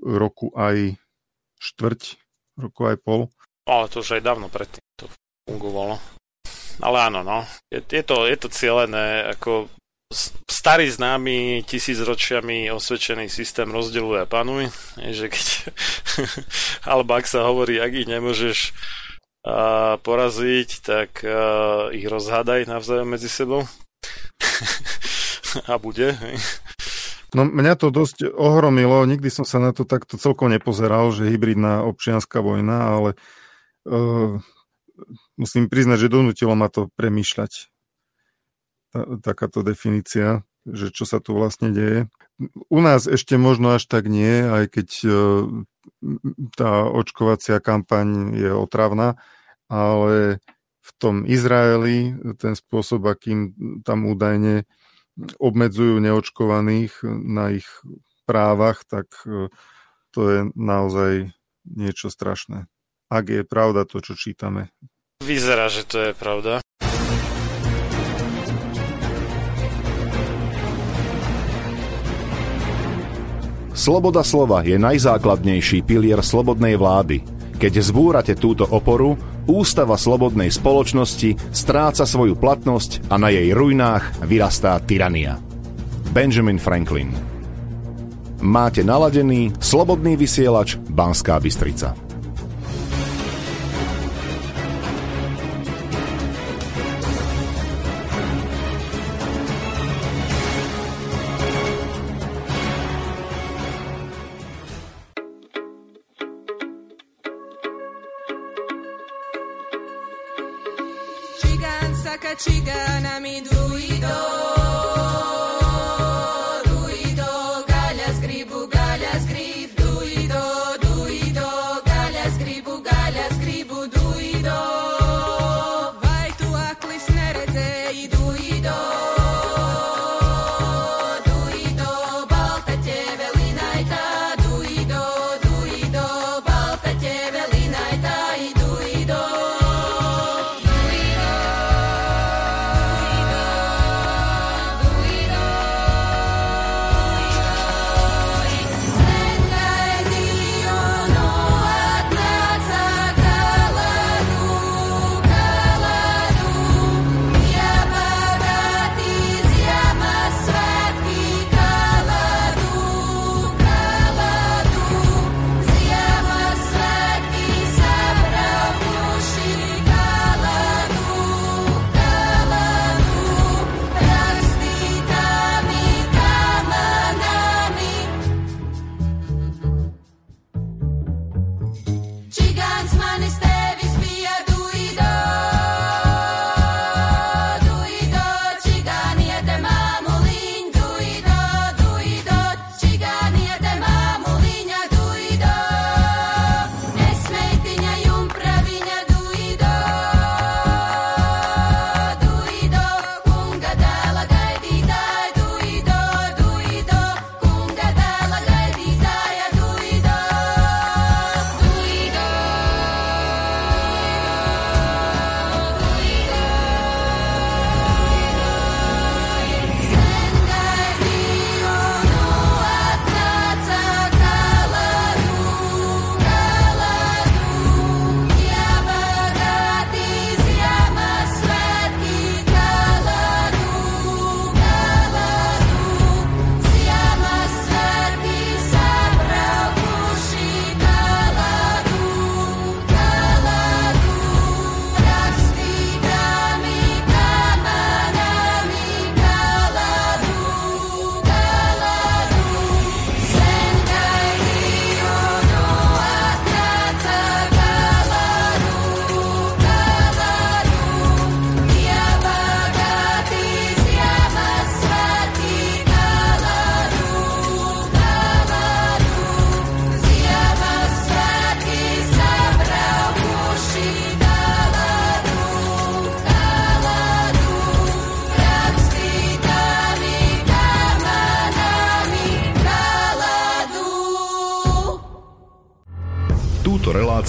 [SPEAKER 2] roku aj štvrť, roku aj pol.
[SPEAKER 1] Ale to už aj dávno predtým to fungovalo. Ale áno, no. Je, je, to, je to cieľené ako starý známy tisícročiami osvedčený systém rozdeľuje a panuj, že keď alebo ak sa hovorí, ak ich nemôžeš uh, poraziť, tak uh, ich rozhádaj navzájom medzi sebou a bude.
[SPEAKER 2] No mňa to dosť ohromilo, nikdy som sa na to takto celkom nepozeral, že hybridná občianská vojna, ale uh, musím priznať, že donútilo ma to premýšľať takáto definícia, že čo sa tu vlastne deje. U nás ešte možno až tak nie, aj keď e, tá očkovacia kampaň je otravná, ale v tom Izraeli ten spôsob, akým tam údajne obmedzujú neočkovaných na ich právach, tak e, to je naozaj niečo strašné. Ak je pravda to, čo čítame.
[SPEAKER 1] Vyzerá, že to je pravda.
[SPEAKER 3] Sloboda slova je najzákladnejší pilier slobodnej vlády. Keď zbúrate túto oporu, ústava slobodnej spoločnosti stráca svoju platnosť a na jej ruinách vyrastá tyrania. Benjamin Franklin Máte naladený slobodný vysielač Banská Bystrica.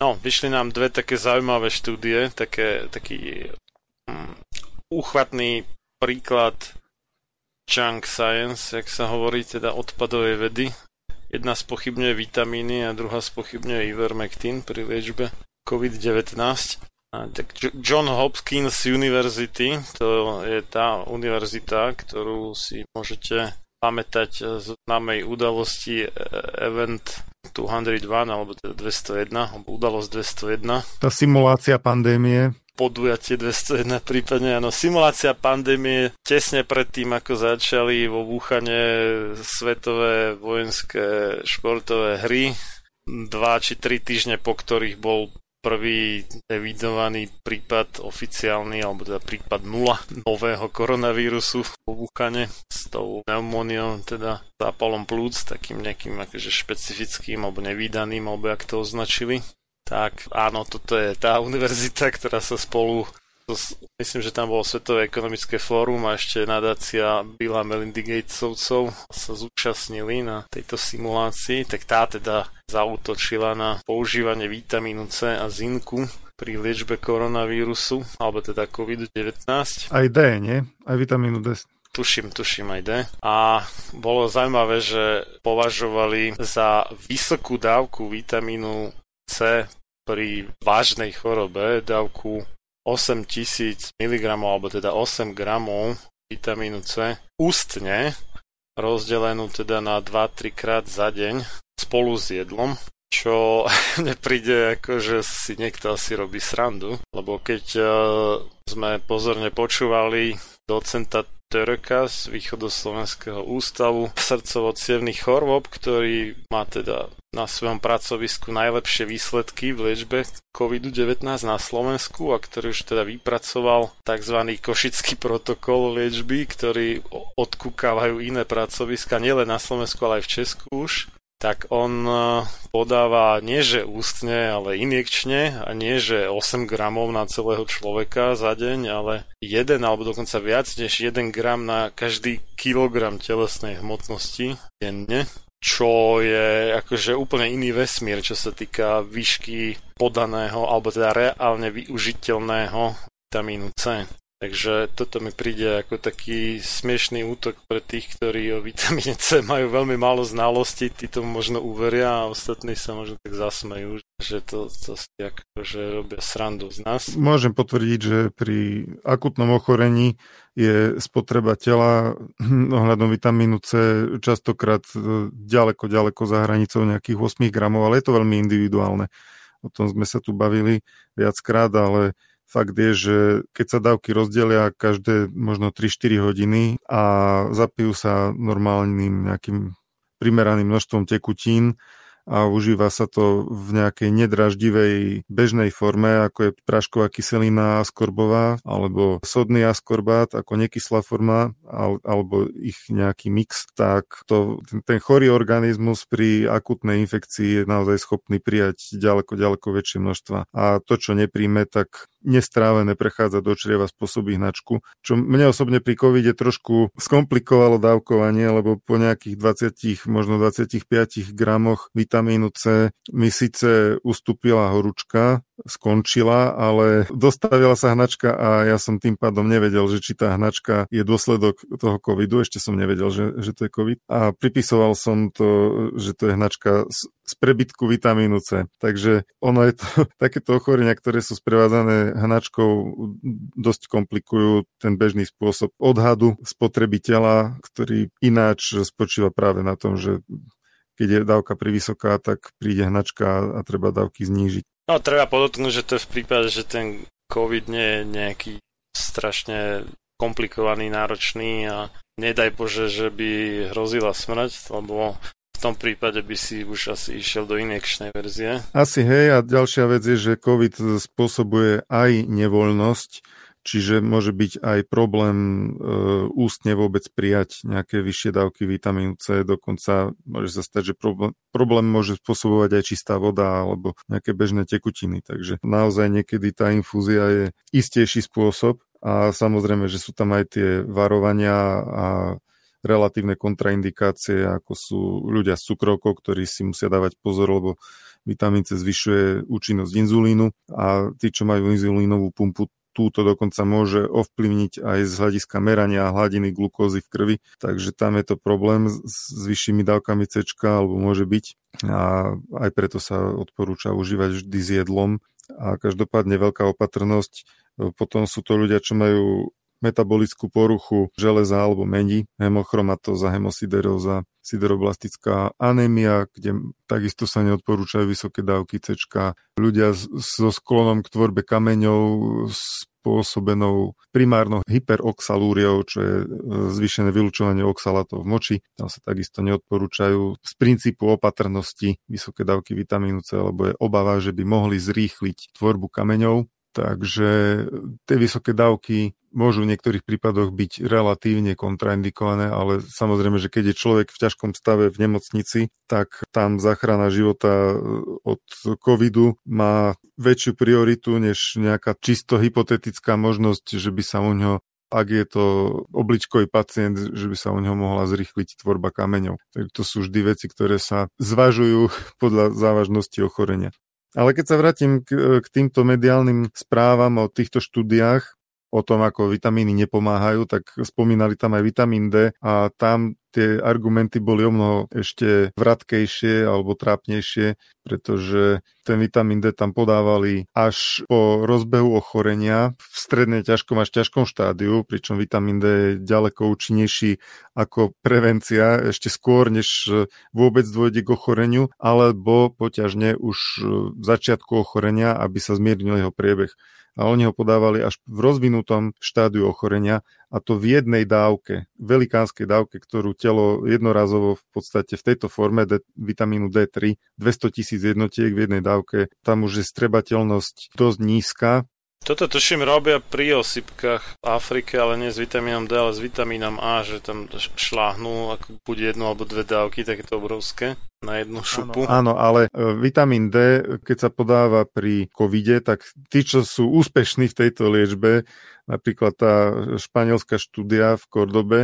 [SPEAKER 1] No, vyšli nám dve také zaujímavé štúdie, také, taký um, úchvatný príklad junk science, jak sa hovorí, teda odpadovej vedy. Jedna spochybňuje vitamíny a druhá spochybňuje ivermectin pri liečbe COVID-19. A tak John Hopkins University, to je tá univerzita, ktorú si môžete pamätať z známej udalosti e, Event 201, alebo teda 201, alebo udalosť 201.
[SPEAKER 2] Tá simulácia pandémie.
[SPEAKER 1] Podujatie 201 prípadne, áno. Simulácia pandémie tesne pred tým, ako začali vo Vúchane svetové vojenské športové hry. Dva či tri týždne po ktorých bol prvý evidovaný prípad oficiálny, alebo teda prípad nula nového koronavírusu vo Vúkane s tou pneumóniou, teda zápalom plúc, takým nejakým akože špecifickým alebo nevýdaným, alebo jak to označili. Tak áno, toto je tá univerzita, ktorá sa spolu myslím, že tam bolo Svetové ekonomické fórum a ešte nadácia Billa Melindy Gatesovcov sa zúčastnili na tejto simulácii, tak tá teda zautočila na používanie vitamínu C a zinku pri liečbe koronavírusu, alebo teda COVID-19.
[SPEAKER 2] Aj D, nie? Aj vitamínu D.
[SPEAKER 1] Tuším, tuším aj D. A bolo zaujímavé, že považovali za vysokú dávku vitamínu C pri vážnej chorobe, dávku 8000 mg alebo teda 8 gramov vitamínu C ústne rozdelenú teda na 2-3 krát za deň spolu s jedlom, čo mne príde ako, že si niekto asi robí srandu, lebo keď uh, sme pozorne počúvali docenta Törka z východoslovenského ústavu srdcovo chorôb, ktorý má teda na svojom pracovisku najlepšie výsledky v liečbe COVID-19 na Slovensku a ktorý už teda vypracoval tzv. košický protokol liečby, ktorý odkúkávajú iné pracoviska nielen na Slovensku, ale aj v Česku už tak on e, podáva nie že ústne, ale injekčne a nie že 8 gramov na celého človeka za deň, ale 1 alebo dokonca viac než 1 gram na každý kilogram telesnej hmotnosti denne čo je akože úplne iný vesmír, čo sa týka výšky podaného alebo teda reálne využiteľného vitamínu C. Takže toto mi príde ako taký smiešný útok pre tých, ktorí o vitamíne C majú veľmi málo znalostí, tí tomu možno uveria a ostatní sa možno tak zasmejú, že to, to si akože robia srandu z nás.
[SPEAKER 2] Môžem potvrdiť, že pri akutnom ochorení je spotreba tela ohľadom vitamínu C častokrát e, ďaleko, ďaleko za hranicou nejakých 8 gramov, ale je to veľmi individuálne. O tom sme sa tu bavili viackrát, ale Fakt je, že keď sa dávky rozdelia každé možno 3-4 hodiny a zapijú sa normálnym nejakým primeraným množstvom tekutín, a užíva sa to v nejakej nedraždivej bežnej forme, ako je prášková kyselina askorbová alebo sodný askorbát ako nekyslá forma alebo ich nejaký mix, tak to, ten, ten chorý organizmus pri akutnej infekcii je naozaj schopný prijať ďaleko, ďaleko väčšie množstva. A to, čo nepríjme, tak nestrávené prechádza do črieva spôsobí hnačku, čo mne osobne pri COVID trošku skomplikovalo dávkovanie, lebo po nejakých 20, možno 25 gramoch vitamínu C mi síce ustúpila horúčka, skončila, ale dostavila sa hnačka a ja som tým pádom nevedel, že či tá hnačka je dôsledok toho covidu, ešte som nevedel, že, že to je covid a pripisoval som to, že to je hnačka z, z prebytku vitamínu C. Takže ono je to, takéto ochorenia, ktoré sú sprevádzané hnačkou, dosť komplikujú ten bežný spôsob odhadu spotrebiteľa, ktorý ináč spočíva práve na tom, že keď je dávka privysoká, tak príde hnačka a treba dávky znížiť.
[SPEAKER 1] No treba podotknúť, že to je v prípade, že ten COVID nie je nejaký strašne komplikovaný, náročný a nedaj Bože, že by hrozila smrť, lebo v tom prípade by si už asi išiel do injekčnej verzie.
[SPEAKER 2] Asi hej a ďalšia vec je, že COVID spôsobuje aj nevoľnosť, Čiže môže byť aj problém e, ústne vôbec prijať nejaké vyššie dávky vitamínu C, dokonca môže sa stať, že problém, problém môže spôsobovať aj čistá voda alebo nejaké bežné tekutiny. Takže naozaj niekedy tá infúzia je istejší spôsob a samozrejme, že sú tam aj tie varovania a relatívne kontraindikácie, ako sú ľudia s cukrovkou, ktorí si musia dávať pozor, lebo Vitamín C zvyšuje účinnosť inzulínu a tí, čo majú inzulínovú pumpu, túto dokonca môže ovplyvniť aj z hľadiska merania hladiny glukózy v krvi, takže tam je to problém s vyššími dávkami C, alebo môže byť a aj preto sa odporúča užívať vždy s jedlom a každopádne veľká opatrnosť. Potom sú to ľudia, čo majú metabolickú poruchu železa alebo mení, hemochromatóza, hemosideróza, sideroblastická anémia, kde takisto sa neodporúčajú vysoké dávky C. Ľudia so sklonom k tvorbe kameňov spôsobenou primárnou hyperoxalúriou, čo je e, zvýšené vylúčovanie oxalatov v moči. Tam sa takisto neodporúčajú z princípu opatrnosti vysoké dávky vitamínu C, lebo je obava, že by mohli zrýchliť tvorbu kameňov. Takže tie vysoké dávky môžu v niektorých prípadoch byť relatívne kontraindikované, ale samozrejme, že keď je človek v ťažkom stave v nemocnici, tak tam záchrana života e, od covidu má väčšiu prioritu než nejaká čisto hypotetická možnosť, že by sa u ňoho ak je to obličkový pacient, že by sa u neho mohla zrýchliť tvorba kameňov. Takže to sú vždy veci, ktoré sa zvažujú podľa závažnosti ochorenia. Ale keď sa vrátim k, k týmto mediálnym správam o týchto štúdiách, o tom, ako vitamíny nepomáhajú, tak spomínali tam aj vitamín D a tam tie argumenty boli o mnoho ešte vratkejšie alebo trápnejšie, pretože ten vitamín D tam podávali až po rozbehu ochorenia v stredne ťažkom až ťažkom štádiu, pričom vitamín D je ďaleko účinnejší ako prevencia ešte skôr, než vôbec dôjde k ochoreniu, alebo poťažne už v začiatku ochorenia, aby sa zmiernil jeho priebeh a oni ho podávali až v rozvinutom štádiu ochorenia a to v jednej dávke, velikánskej dávke, ktorú telo jednorazovo v podstate v tejto forme D, vitamínu D3, 200 tisíc jednotiek v jednej dávke, tam už je strebateľnosť dosť nízka,
[SPEAKER 1] toto tuším robia pri osypkách v Afrike, ale nie s vitamínom D, ale s vitamínom A, že tam šláhnú ako buď jednu alebo dve dávky, takéto obrovské na jednu šupu.
[SPEAKER 2] Áno, áno ale e, vitamín D, keď sa podáva pri covide, tak tí, čo sú úspešní v tejto liečbe, napríklad tá španielská štúdia v Kordobe,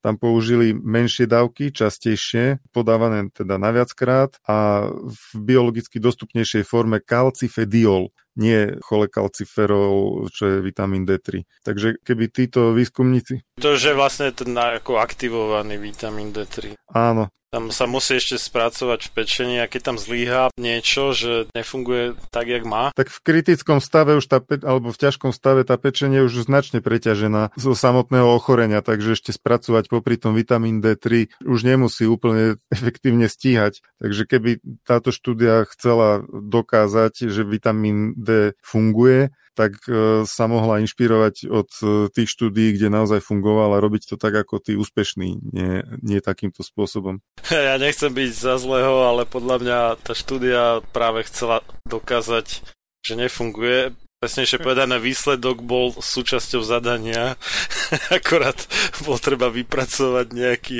[SPEAKER 2] tam použili menšie dávky, častejšie, podávané teda naviackrát a v biologicky dostupnejšej forme kalcifediol, nie cholekalciferol, čo je vitamín D3. Takže keby títo výskumníci...
[SPEAKER 1] To je vlastne ten ako aktivovaný vitamín D3.
[SPEAKER 2] Áno,
[SPEAKER 1] tam sa musí ešte spracovať v pečení a keď tam zlíha niečo, že nefunguje tak, jak má.
[SPEAKER 2] Tak v kritickom stave už tá, pe- alebo v ťažkom stave tá pečenie je už značne preťažená zo samotného ochorenia, takže ešte spracovať popri tom vitamín D3 už nemusí úplne efektívne stíhať. Takže keby táto štúdia chcela dokázať, že vitamín D funguje, tak e, sa mohla inšpirovať od e, tých štúdí, kde naozaj fungovala a robiť to tak ako tí úspešní, nie, nie takýmto spôsobom.
[SPEAKER 1] Ja nechcem byť za zlého, ale podľa mňa tá štúdia práve chcela dokázať, že nefunguje. Presnejšie povedané, výsledok bol súčasťou zadania, akorát bol treba vypracovať nejaký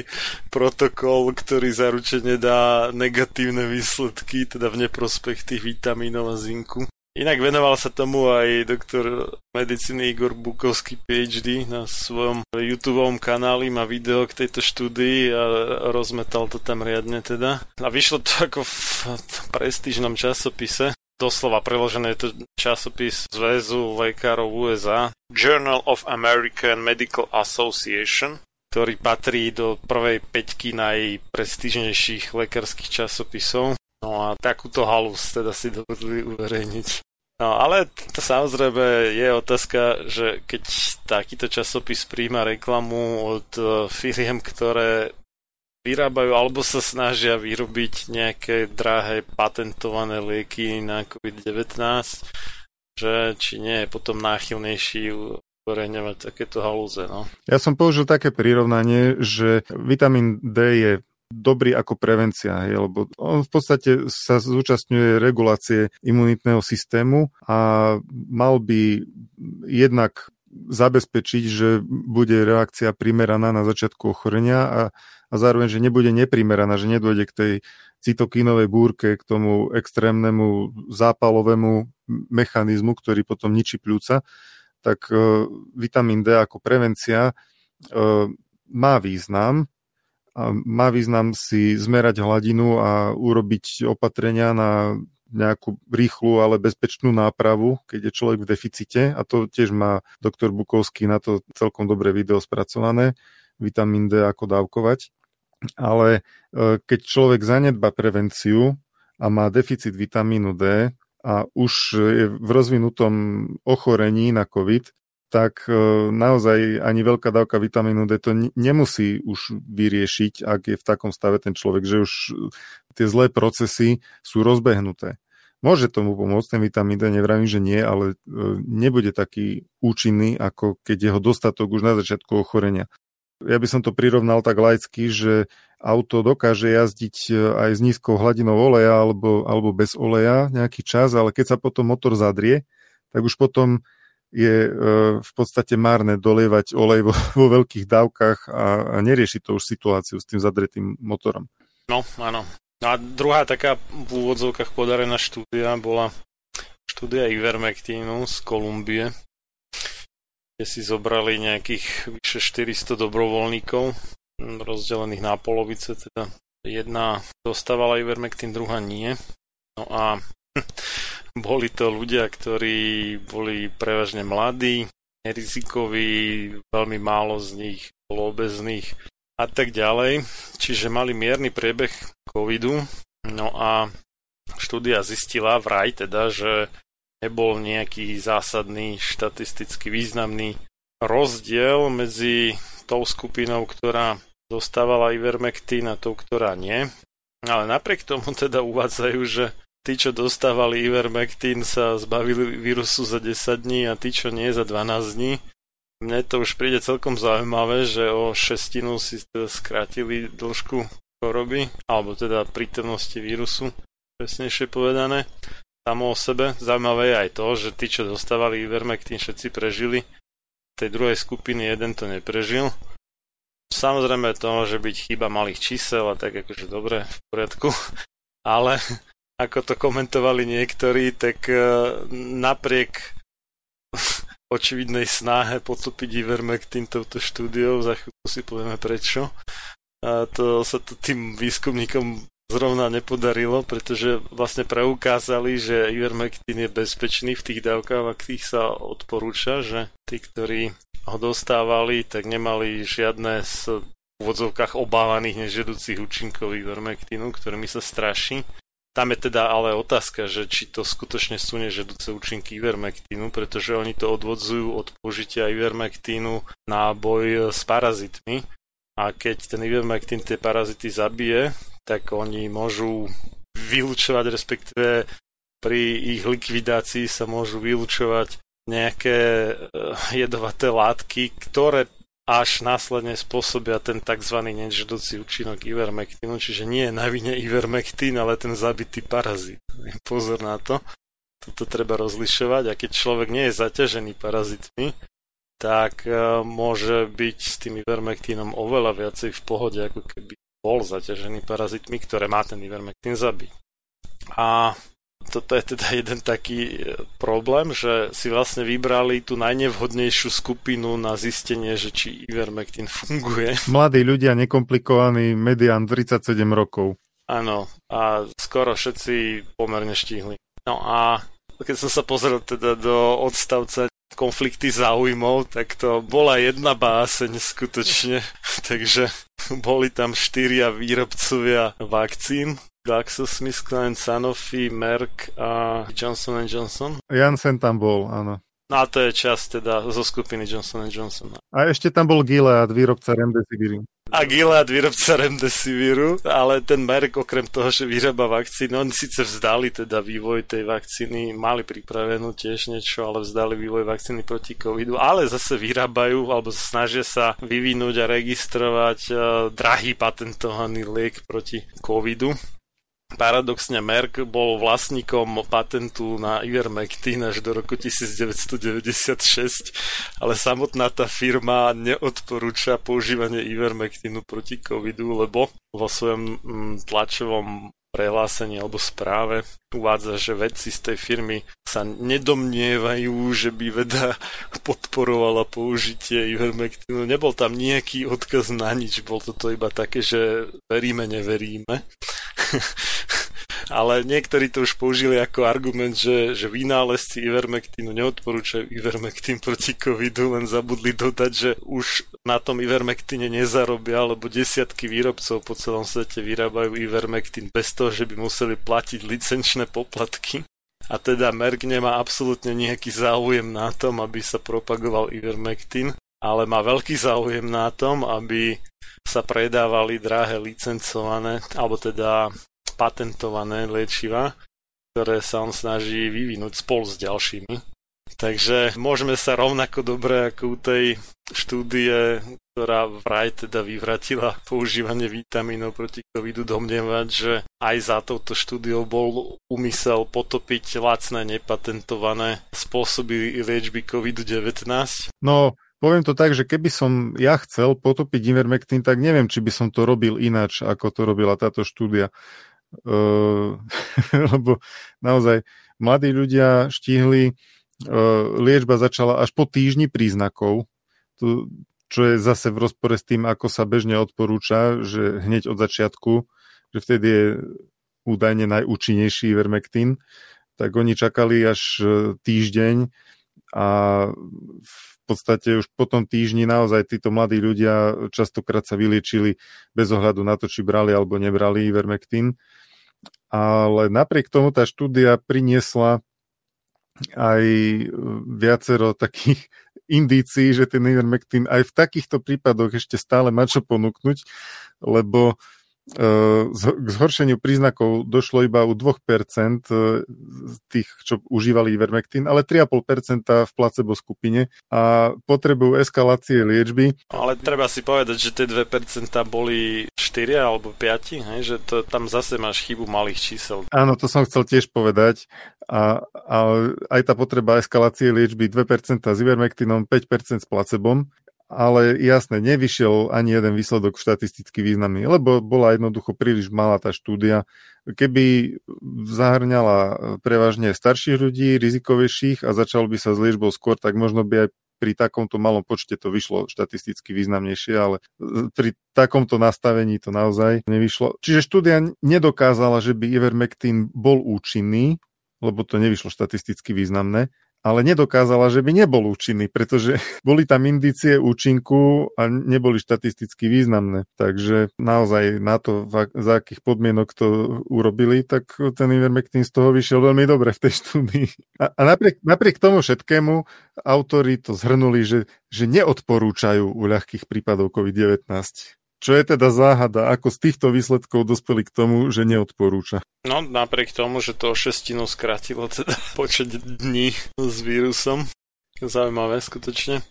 [SPEAKER 1] protokol, ktorý zaručene dá negatívne výsledky, teda v neprospech tých vitamínov a zinku. Inak venoval sa tomu aj doktor medicíny Igor Bukovský PhD na svojom YouTube kanáli, má video k tejto štúdii a rozmetal to tam riadne teda. A vyšlo to ako v prestížnom časopise, doslova preložené je to časopis Zväzu lekárov USA, Journal of American Medical Association, ktorý patrí do prvej peťky najprestížnejších lekárskych časopisov. No a takúto halus teda si dovedli uverejniť. No ale to samozrejme je otázka, že keď takýto časopis príjma reklamu od e, firiem, ktoré vyrábajú alebo sa snažia vyrobiť nejaké drahé patentované lieky na COVID-19, že či nie je potom náchylnejší uverejňovať takéto halúze. No.
[SPEAKER 2] Ja som použil také prirovnanie, že vitamín D je dobrý ako prevencia, hej, lebo on v podstate sa zúčastňuje regulácie imunitného systému a mal by jednak zabezpečiť, že bude reakcia primeraná na začiatku ochorenia a, a zároveň, že nebude neprimeraná, že nedôjde k tej cytokínovej búrke, k tomu extrémnemu zápalovému mechanizmu, ktorý potom ničí pľúca, tak uh, vitamín D ako prevencia uh, má význam, má význam si zmerať hladinu a urobiť opatrenia na nejakú rýchlu, ale bezpečnú nápravu, keď je človek v deficite a to tiež má doktor Bukovský na to celkom dobré video spracované, vitamín D ako dávkovať. Ale e, keď človek zanedba prevenciu a má deficit vitamínu D a už je v rozvinutom ochorení na COVID, tak e, naozaj ani veľká dávka vitamínu D to nemusí už vyriešiť, ak je v takom stave ten človek, že už e, tie zlé procesy sú rozbehnuté. Môže tomu pomôcť ten vitamín D, nevravím, že nie, ale e, nebude taký účinný, ako keď jeho dostatok už na začiatku ochorenia. Ja by som to prirovnal tak laicky, že auto dokáže jazdiť aj s nízkou hladinou oleja alebo, alebo bez oleja nejaký čas, ale keď sa potom motor zadrie, tak už potom je e, v podstate márne dolievať olej vo, vo veľkých dávkach a, a nerieši to už situáciu s tým zadretým motorom.
[SPEAKER 1] No, áno. A druhá taká v úvodzovkách podarená štúdia bola štúdia Ivermectinu z Kolumbie, kde si zobrali nejakých vyše 400 dobrovoľníkov, rozdelených na polovice, teda jedna dostávala Ivermectin, druhá nie. No a Boli to ľudia, ktorí boli prevažne mladí, nerizikoví, veľmi málo z nich bolo obezných a tak ďalej. Čiže mali mierny priebeh covidu. No a štúdia zistila vraj teda, že nebol nejaký zásadný štatisticky významný rozdiel medzi tou skupinou, ktorá dostávala Ivermectin a tou, ktorá nie. Ale napriek tomu teda uvádzajú, že tí, čo dostávali Ivermectin, sa zbavili vírusu za 10 dní a tí, čo nie, za 12 dní. Mne to už príde celkom zaujímavé, že o šestinu si teda skrátili dĺžku choroby, alebo teda prítomnosti vírusu, presnejšie povedané. Samo o sebe. Zaujímavé je aj to, že tí, čo dostávali Ivermectin, všetci prežili. Tej druhej skupiny jeden to neprežil. Samozrejme to môže byť chyba malých čísel a tak akože dobre, v poriadku. Ale ako to komentovali niektorí, tak e, napriek očividnej snahe podstúpiť Ivermectin touto štúdiou, za chvíľu si povieme prečo. A to sa to tým výskumníkom zrovna nepodarilo, pretože vlastne preukázali, že Ivermectin je bezpečný v tých dávkach, v akých sa odporúča, že tí, ktorí ho dostávali, tak nemali žiadne z úvodzovkách obávaných nežedúcich účinkov Ivermectinu, ktorými sa straší. Tam je teda ale otázka, že či to skutočne sú nežedúce účinky Ivermectinu, pretože oni to odvodzujú od použitia Ivermectinu na boj s parazitmi. A keď ten Ivermectin tie parazity zabije, tak oni môžu vylúčovať, respektíve pri ich likvidácii sa môžu vylúčovať nejaké eh, jedovaté látky, ktoré až následne spôsobia ten tzv. nežedúci účinok Ivermectinu, čiže nie je na vine Ivermectin, ale ten zabitý parazit. Pozor na to. Toto treba rozlišovať a keď človek nie je zaťažený parazitmi, tak uh, môže byť s tým Ivermectinom oveľa viacej v pohode, ako keby bol zaťažený parazitmi, ktoré má ten Ivermectin zabiť. A toto je teda jeden taký e, problém, že si vlastne vybrali tú najnevhodnejšiu skupinu na zistenie, že či Ivermectin funguje.
[SPEAKER 2] Mladí ľudia, nekomplikovaní, medián 37 rokov.
[SPEAKER 1] Áno, a skoro všetci pomerne štíhli. No a keď som sa pozrel teda do odstavca konflikty záujmov, tak to bola jedna báseň skutočne. Takže boli tam štyria výrobcovia vakcín, GlaxoSmithKline, Sanofi, Merck a Johnson Johnson.
[SPEAKER 2] Janssen tam bol, áno.
[SPEAKER 1] No a to je čas teda zo skupiny Johnson Johnson.
[SPEAKER 2] A ešte tam bol Gilead, výrobca Remdesiviru.
[SPEAKER 1] A Gilead, výrobca Remdesiviru, ale ten Merck okrem toho, že vyrába vakcíny, oni síce vzdali teda vývoj tej vakcíny, mali pripravenú tiež niečo, ale vzdali vývoj vakcíny proti covidu, ale zase vyrábajú alebo snažia sa vyvinúť a registrovať uh, drahý patentovaný liek proti covidu Paradoxne Merck bol vlastníkom patentu na Ivermectin až do roku 1996, ale samotná tá firma neodporúča používanie Ivermectinu proti covidu, lebo vo svojom mm, tlačovom prehlásení alebo správe uvádza, že vedci z tej firmy sa nedomnievajú, že by veda podporovala použitie Ivermectinu. Nebol tam nejaký odkaz na nič, bol to iba také, že veríme, neveríme. Ale niektorí to už použili ako argument, že, že vynálezci Ivermectinu neodporúčajú Ivermectin proti covidu, len zabudli dodať, že už na tom Ivermectine nezarobia, lebo desiatky výrobcov po celom svete vyrábajú Ivermectin bez toho, že by museli platiť licenčné poplatky. A teda Merck nemá absolútne nejaký záujem na tom, aby sa propagoval Ivermectin, ale má veľký záujem na tom, aby sa predávali drahé licencované, alebo teda patentované liečiva, ktoré sa on snaží vyvinúť spolu s ďalšími. Takže môžeme sa rovnako dobre ako u tej štúdie, ktorá vraj teda vyvratila používanie vitamínov proti covidu, domnievať, že aj za touto štúdiou bol úmysel potopiť lacné nepatentované spôsoby liečby covidu-19.
[SPEAKER 2] No, poviem to tak, že keby som ja chcel potopiť Ivermectin, tak neviem, či by som to robil ináč, ako to robila táto štúdia. Uh, lebo naozaj mladí ľudia štihli, uh, liečba začala až po týždni príznakov, čo je zase v rozpore s tým, ako sa bežne odporúča, že hneď od začiatku, že vtedy je údajne najúčinnejší Ivermectin, tak oni čakali až týždeň a v podstate už po tom týždni naozaj títo mladí ľudia častokrát sa vyliečili bez ohľadu na to, či brali alebo nebrali Ivermectin. Ale napriek tomu tá štúdia priniesla aj viacero takých indícií, že ten Ivermectin aj v takýchto prípadoch ešte stále má čo ponúknuť, lebo k zhoršeniu príznakov došlo iba u 2% e, tých, čo užívali Ivermectin, ale 3,5% v placebo skupine a potrebujú eskalácie liečby.
[SPEAKER 1] Ale treba si povedať, že tie 2% boli 4 alebo 5, hej? že to, tam zase máš chybu malých čísel.
[SPEAKER 2] Áno, to som chcel tiež povedať. A, a aj tá potreba eskalácie liečby 2% s Ivermectinom, 5% s placebom ale jasne, nevyšiel ani jeden výsledok štatisticky významný, lebo bola jednoducho príliš malá tá štúdia. Keby zahrňala prevažne starších ľudí, rizikovejších a začal by sa s liečbou skôr, tak možno by aj pri takomto malom počte to vyšlo štatisticky významnejšie, ale pri takomto nastavení to naozaj nevyšlo. Čiže štúdia nedokázala, že by Ivermectin bol účinný, lebo to nevyšlo štatisticky významné ale nedokázala, že by nebol účinný, pretože boli tam indície účinku a neboli štatisticky významné. Takže naozaj na to, za akých podmienok to urobili, tak ten Ivermectin z toho vyšiel veľmi dobre v tej štúdii. A, a napriek, napriek tomu všetkému autori to zhrnuli, že, že neodporúčajú u ľahkých prípadov COVID-19. Čo je teda záhada? Ako z týchto výsledkov dospeli k tomu, že neodporúča?
[SPEAKER 1] No, napriek tomu, že to o šestinu skrátilo teda počet dní s vírusom. Zaujímavé, skutočne.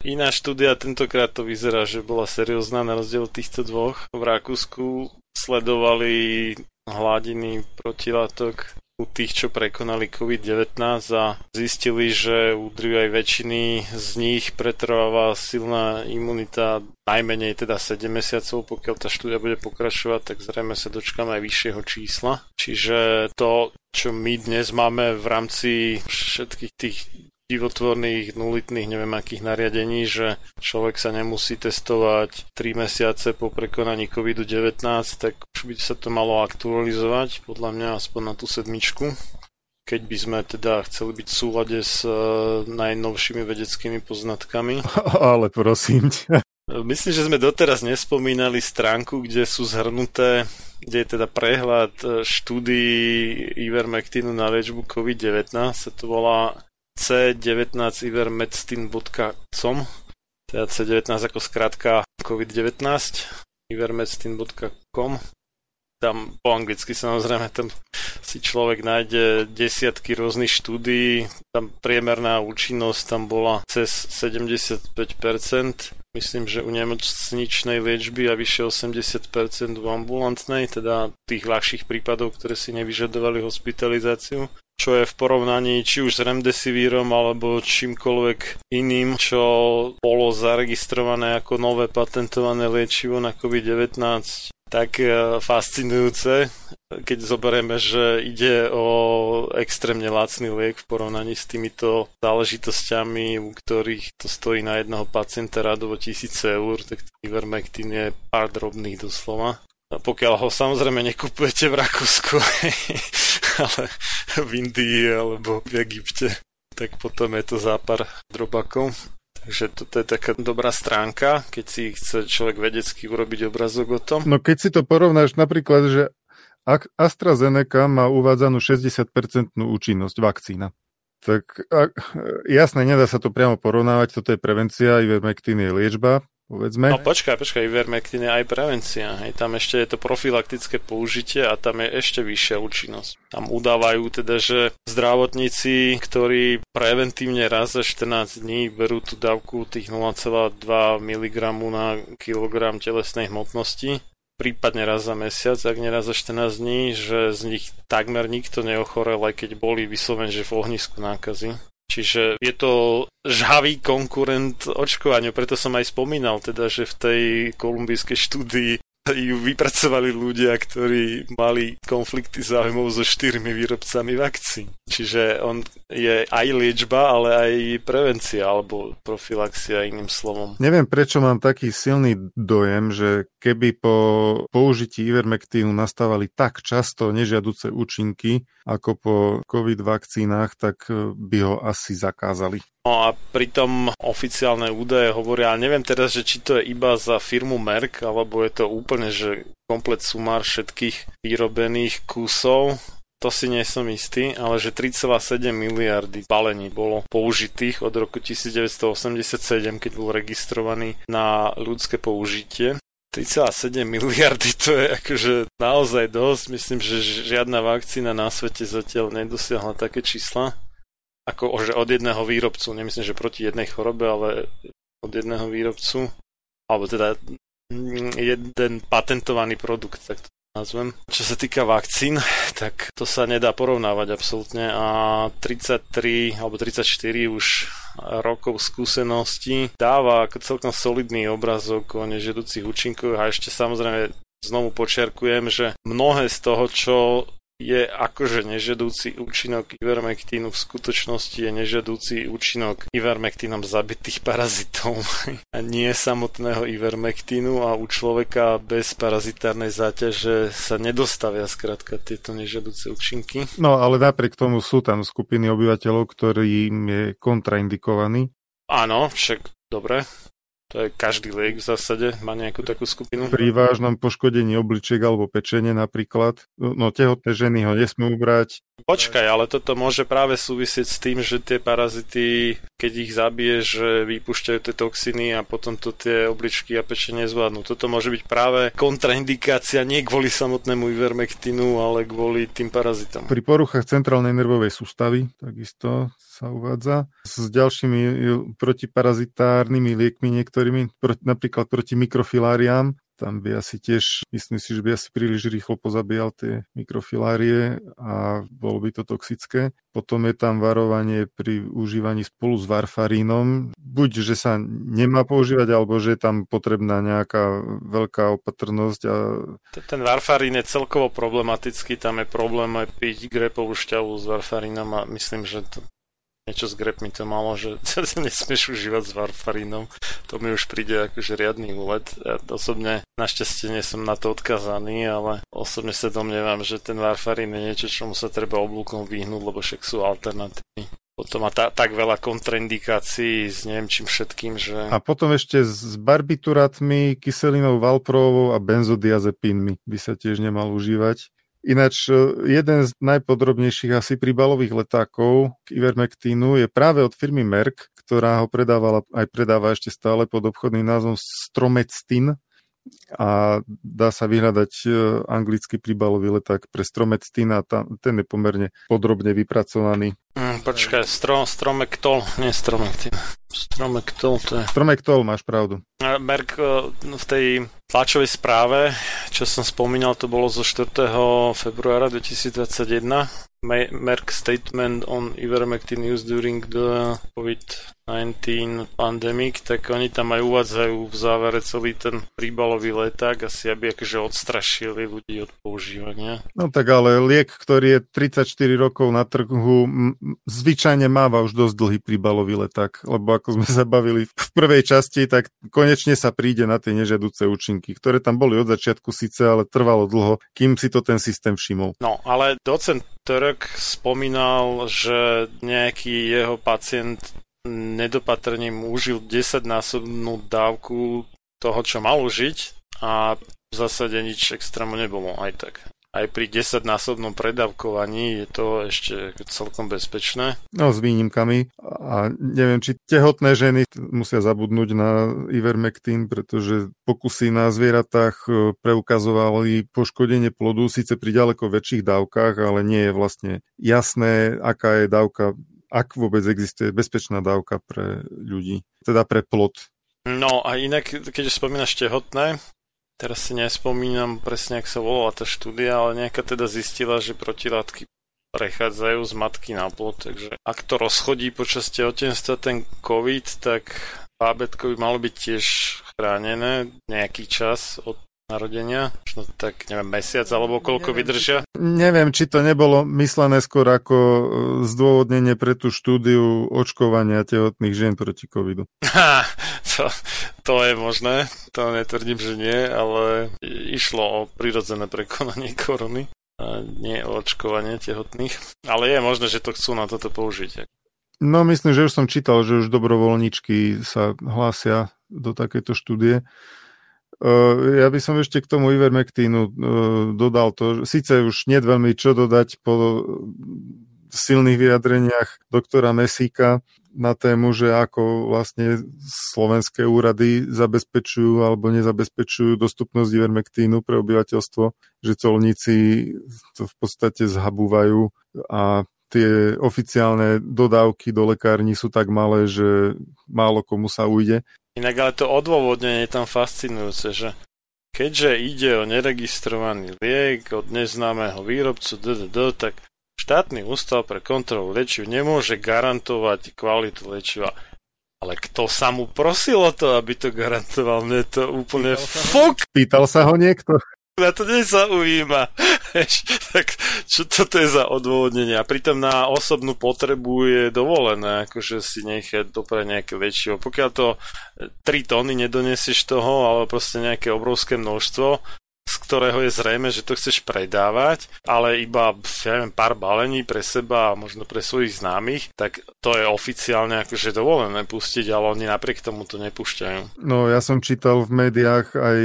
[SPEAKER 1] Iná štúdia tentokrát to vyzerá, že bola seriózna na rozdiel týchto dvoch. V Rakúsku sledovali hladiny protilátok u tých, čo prekonali COVID-19 a zistili, že u aj väčšiny z nich pretrváva silná imunita najmenej teda 7 mesiacov, pokiaľ tá štúdia bude pokračovať, tak zrejme sa dočkáme aj vyššieho čísla. Čiže to, čo my dnes máme v rámci všetkých tých životvorných, nulitných, neviem akých nariadení, že človek sa nemusí testovať 3 mesiace po prekonaní COVID-19, tak už by sa to malo aktualizovať, podľa mňa aspoň na tú sedmičku keď by sme teda chceli byť v súlade s uh, najnovšími vedeckými poznatkami.
[SPEAKER 2] Ale prosím ťa.
[SPEAKER 1] Myslím, že sme doteraz nespomínali stránku, kde sú zhrnuté, kde je teda prehľad e, štúdií Ivermectinu na liečbu COVID-19. To volá c19ivermedcin.com teda C19 ako skratka COVID-19 ivermedcin.com tam po anglicky samozrejme tam si človek nájde desiatky rôznych štúdií, tam priemerná účinnosť tam bola cez 75%, myslím, že u nemocničnej liečby a vyše 80% u ambulantnej, teda tých ľahších prípadov, ktoré si nevyžadovali hospitalizáciu čo je v porovnaní či už s Remdesivírom alebo čímkoľvek iným, čo bolo zaregistrované ako nové patentované liečivo na COVID-19 tak e, fascinujúce, keď zoberieme, že ide o extrémne lacný liek v porovnaní s týmito záležitosťami, u ktorých to stojí na jedného pacienta radovo tisíce eur, tak Ivermectin je pár drobných doslova. pokiaľ ho samozrejme nekupujete v Rakúsku, ale v Indii alebo v Egypte, tak potom je to zápar drobakov. Takže toto je taká dobrá stránka, keď si chce človek vedecky urobiť obrazok o tom.
[SPEAKER 2] No keď si to porovnáš napríklad, že ak AstraZeneca má uvádzanú 60% účinnosť vakcína, tak jasné, nedá sa to priamo porovnávať, toto je prevencia, ivermectin je liečba, povedzme.
[SPEAKER 1] No počkaj, počkaj, Ivermectin je aj prevencia. Hej, tam ešte je to profilaktické použitie a tam je ešte vyššia účinnosť. Tam udávajú teda, že zdravotníci, ktorí preventívne raz za 14 dní berú tú dávku tých 0,2 mg na kilogram telesnej hmotnosti, prípadne raz za mesiac, ak nie raz za 14 dní, že z nich takmer nikto neochorel, aj keď boli vysloven, že v ohnisku nákazy. Čiže je to žhavý konkurent očkovaniu, preto som aj spomínal, teda, že v tej kolumbijskej štúdii ju vypracovali ľudia, ktorí mali konflikty záujmov so štyrmi výrobcami vakcín. Čiže on je aj liečba, ale aj prevencia alebo profilaxia iným slovom.
[SPEAKER 2] Neviem, prečo mám taký silný dojem, že keby po použití ivermektínu nastávali tak často nežiaduce účinky ako po COVID vakcínach, tak by ho asi zakázali.
[SPEAKER 1] No a pritom oficiálne údaje hovoria, ale neviem teraz, že či to je iba za firmu Merck, alebo je to úplne, že komplet sumár všetkých vyrobených kusov, to si nie som istý, ale že 3,7 miliardy balení bolo použitých od roku 1987, keď bol registrovaný na ľudské použitie. 3,7 miliardy to je akože naozaj dosť. Myslím, že žiadna vakcína na svete zatiaľ nedosiahla také čísla ako že od jedného výrobcu, nemyslím, že proti jednej chorobe, ale od jedného výrobcu, alebo teda jeden patentovaný produkt, tak to nazvem. Čo sa týka vakcín, tak to sa nedá porovnávať absolútne a 33 alebo 34 už rokov skúseností dáva celkom solidný obrazok o nežedúcich účinkoch a ešte samozrejme znovu počiarkujem, že mnohé z toho, čo je akože nežedúci účinok ivermektínu v skutočnosti je nežedúci účinok ivermektínom zabitých parazitov a nie samotného ivermektínu a u človeka bez parazitárnej záťaže sa nedostavia skrátka tieto nežedúce účinky.
[SPEAKER 2] No ale napriek tomu sú tam skupiny obyvateľov, ktorým je kontraindikovaný.
[SPEAKER 1] Áno, však dobre, to je každý liek v zásade, má nejakú takú skupinu.
[SPEAKER 2] Pri vážnom poškodení obličiek alebo pečenie napríklad, no tehotné ženy ho nesmú brať.
[SPEAKER 1] Počkaj, ale toto môže práve súvisieť s tým, že tie parazity, keď ich zabije, že vypúšťajú tie toxiny a potom to tie obličky a pečenie zvládnu. Toto môže byť práve kontraindikácia nie kvôli samotnému ivermektinu, ale kvôli tým parazitom.
[SPEAKER 2] Pri poruchách centrálnej nervovej sústavy takisto sa uvádza. S ďalšími e, protiparazitárnymi liekmi niektorými, napríklad proti mikrofiláriám, tam by asi tiež, myslím si, že by asi príliš rýchlo pozabíjal tie mikrofilárie a bolo by to toxické. Potom je tam varovanie pri užívaní spolu s varfarínom. Buď, že sa nemá používať, alebo že je tam potrebná nejaká veľká opatrnosť. A...
[SPEAKER 1] Ten varfarín je celkovo problematický, tam je problém aj piť grepovú šťavu s varfarínom a myslím, že to niečo s grepmi to malo, že nesmieš užívať s varfarínom. To mi už príde akože riadný úlet. Ja osobne našťastie nie som na to odkazaný, ale osobne sa domnievam, že ten varfarín je niečo, čomu sa treba oblúkom vyhnúť, lebo však sú alternatívy potom má ta, tak veľa kontraindikácií s neviem čím všetkým, že...
[SPEAKER 2] A potom ešte s barbiturátmi, kyselinou valprovou a benzodiazepínmi by sa tiež nemal užívať. Ináč e, jeden z najpodrobnejších asi príbalových letákov k Ivermectinu je práve od firmy Merck, ktorá ho predávala, aj predáva ešte stále pod obchodným názvom Stromectin a dá sa vyhľadať e, anglický príbalový leták pre Stromectin a tam, ten je pomerne podrobne vypracovaný.
[SPEAKER 1] Mm, počkaj, stro, Stromektol, nie Stromectin. Stromektol to je...
[SPEAKER 2] Stromektol, máš pravdu.
[SPEAKER 1] Merck e, v tej tlačovej správe, čo som spomínal, to bolo zo 4. februára 2021. Merck statement on ivermectin use during the COVID-19 pandemic, tak oni tam aj uvádzajú v závere celý ten príbalový leták, asi aby akože odstrašili ľudí od používania.
[SPEAKER 2] No tak ale liek, ktorý je 34 rokov na trhu, m- zvyčajne máva už dosť dlhý príbalový leták, lebo ako sme sa bavili v prvej časti, tak konečne sa príde na tie nežiaduce účinky, ktoré tam boli od začiatku síce, ale trvalo dlho, kým si to ten systém všimol.
[SPEAKER 1] No, ale docent Turk spomínal, že nejaký jeho pacient nedopatrním užil 10-násobnú dávku toho, čo mal užiť a v zásade nič extrému nebolo aj tak aj pri 10-násobnom predávkovaní je to ešte celkom bezpečné.
[SPEAKER 2] No s výnimkami a neviem, či tehotné ženy musia zabudnúť na Ivermectin, pretože pokusy na zvieratách e, preukazovali poškodenie plodu síce pri ďaleko väčších dávkach, ale nie je vlastne jasné, aká je dávka, ak vôbec existuje bezpečná dávka pre ľudí, teda pre plod.
[SPEAKER 1] No a inak, keď spomínaš tehotné, Teraz si nespomínam presne, ak sa volala tá štúdia, ale nejaká teda zistila, že protilátky prechádzajú z matky na plod, takže ak to rozchodí počas tehotenstva ten COVID, tak bábetko by malo byť tiež chránené nejaký čas od narodenia, možno tak neviem, mesiac alebo koľko neviem, vydržia?
[SPEAKER 2] Neviem, či to nebolo myslené skôr ako e, zdôvodnenie pre tú štúdiu očkovania tehotných žien proti covidu.
[SPEAKER 1] Ha, to, to je možné, to netvrdím, že nie, ale išlo o prirodzené prekonanie korony a nie o očkovanie tehotných. Ale je možné, že to chcú na toto použiť.
[SPEAKER 2] No myslím, že už som čítal, že už dobrovoľníčky sa hlásia do takéto štúdie. Uh, ja by som ešte k tomu Ivermectínu uh, dodal to, síce už nie veľmi čo dodať po silných vyjadreniach doktora Mesíka na tému, že ako vlastne slovenské úrady zabezpečujú alebo nezabezpečujú dostupnosť Ivermectínu pre obyvateľstvo, že colníci to v podstate zhabúvajú a tie oficiálne dodávky do lekární sú tak malé, že málo komu sa ujde.
[SPEAKER 1] Inak ale to odôvodnenie je tam fascinujúce, že keďže ide o neregistrovaný liek od neznámeho výrobcu DDD, tak štátny ústav pre kontrolu liečiv nemôže garantovať kvalitu liečiva. Ale kto sa mu prosil o to, aby to garantoval? Mne to úplne fuk!
[SPEAKER 2] Pýtal sa ho niekto?
[SPEAKER 1] Na to nezaujíma. tak čo toto je za odôvodnenie? A pritom na osobnú potrebu je dovolené, akože si nechať doprať nejaké väčšie. Pokiaľ to 3 tóny nedonesieš toho, ale proste nejaké obrovské množstvo, ktorého je zrejme, že to chceš predávať, ale iba ja neviem, pár balení pre seba a možno pre svojich známych, tak to je oficiálne akože dovolené pustiť, ale oni napriek tomu to nepúšťajú.
[SPEAKER 2] No ja som čítal v médiách aj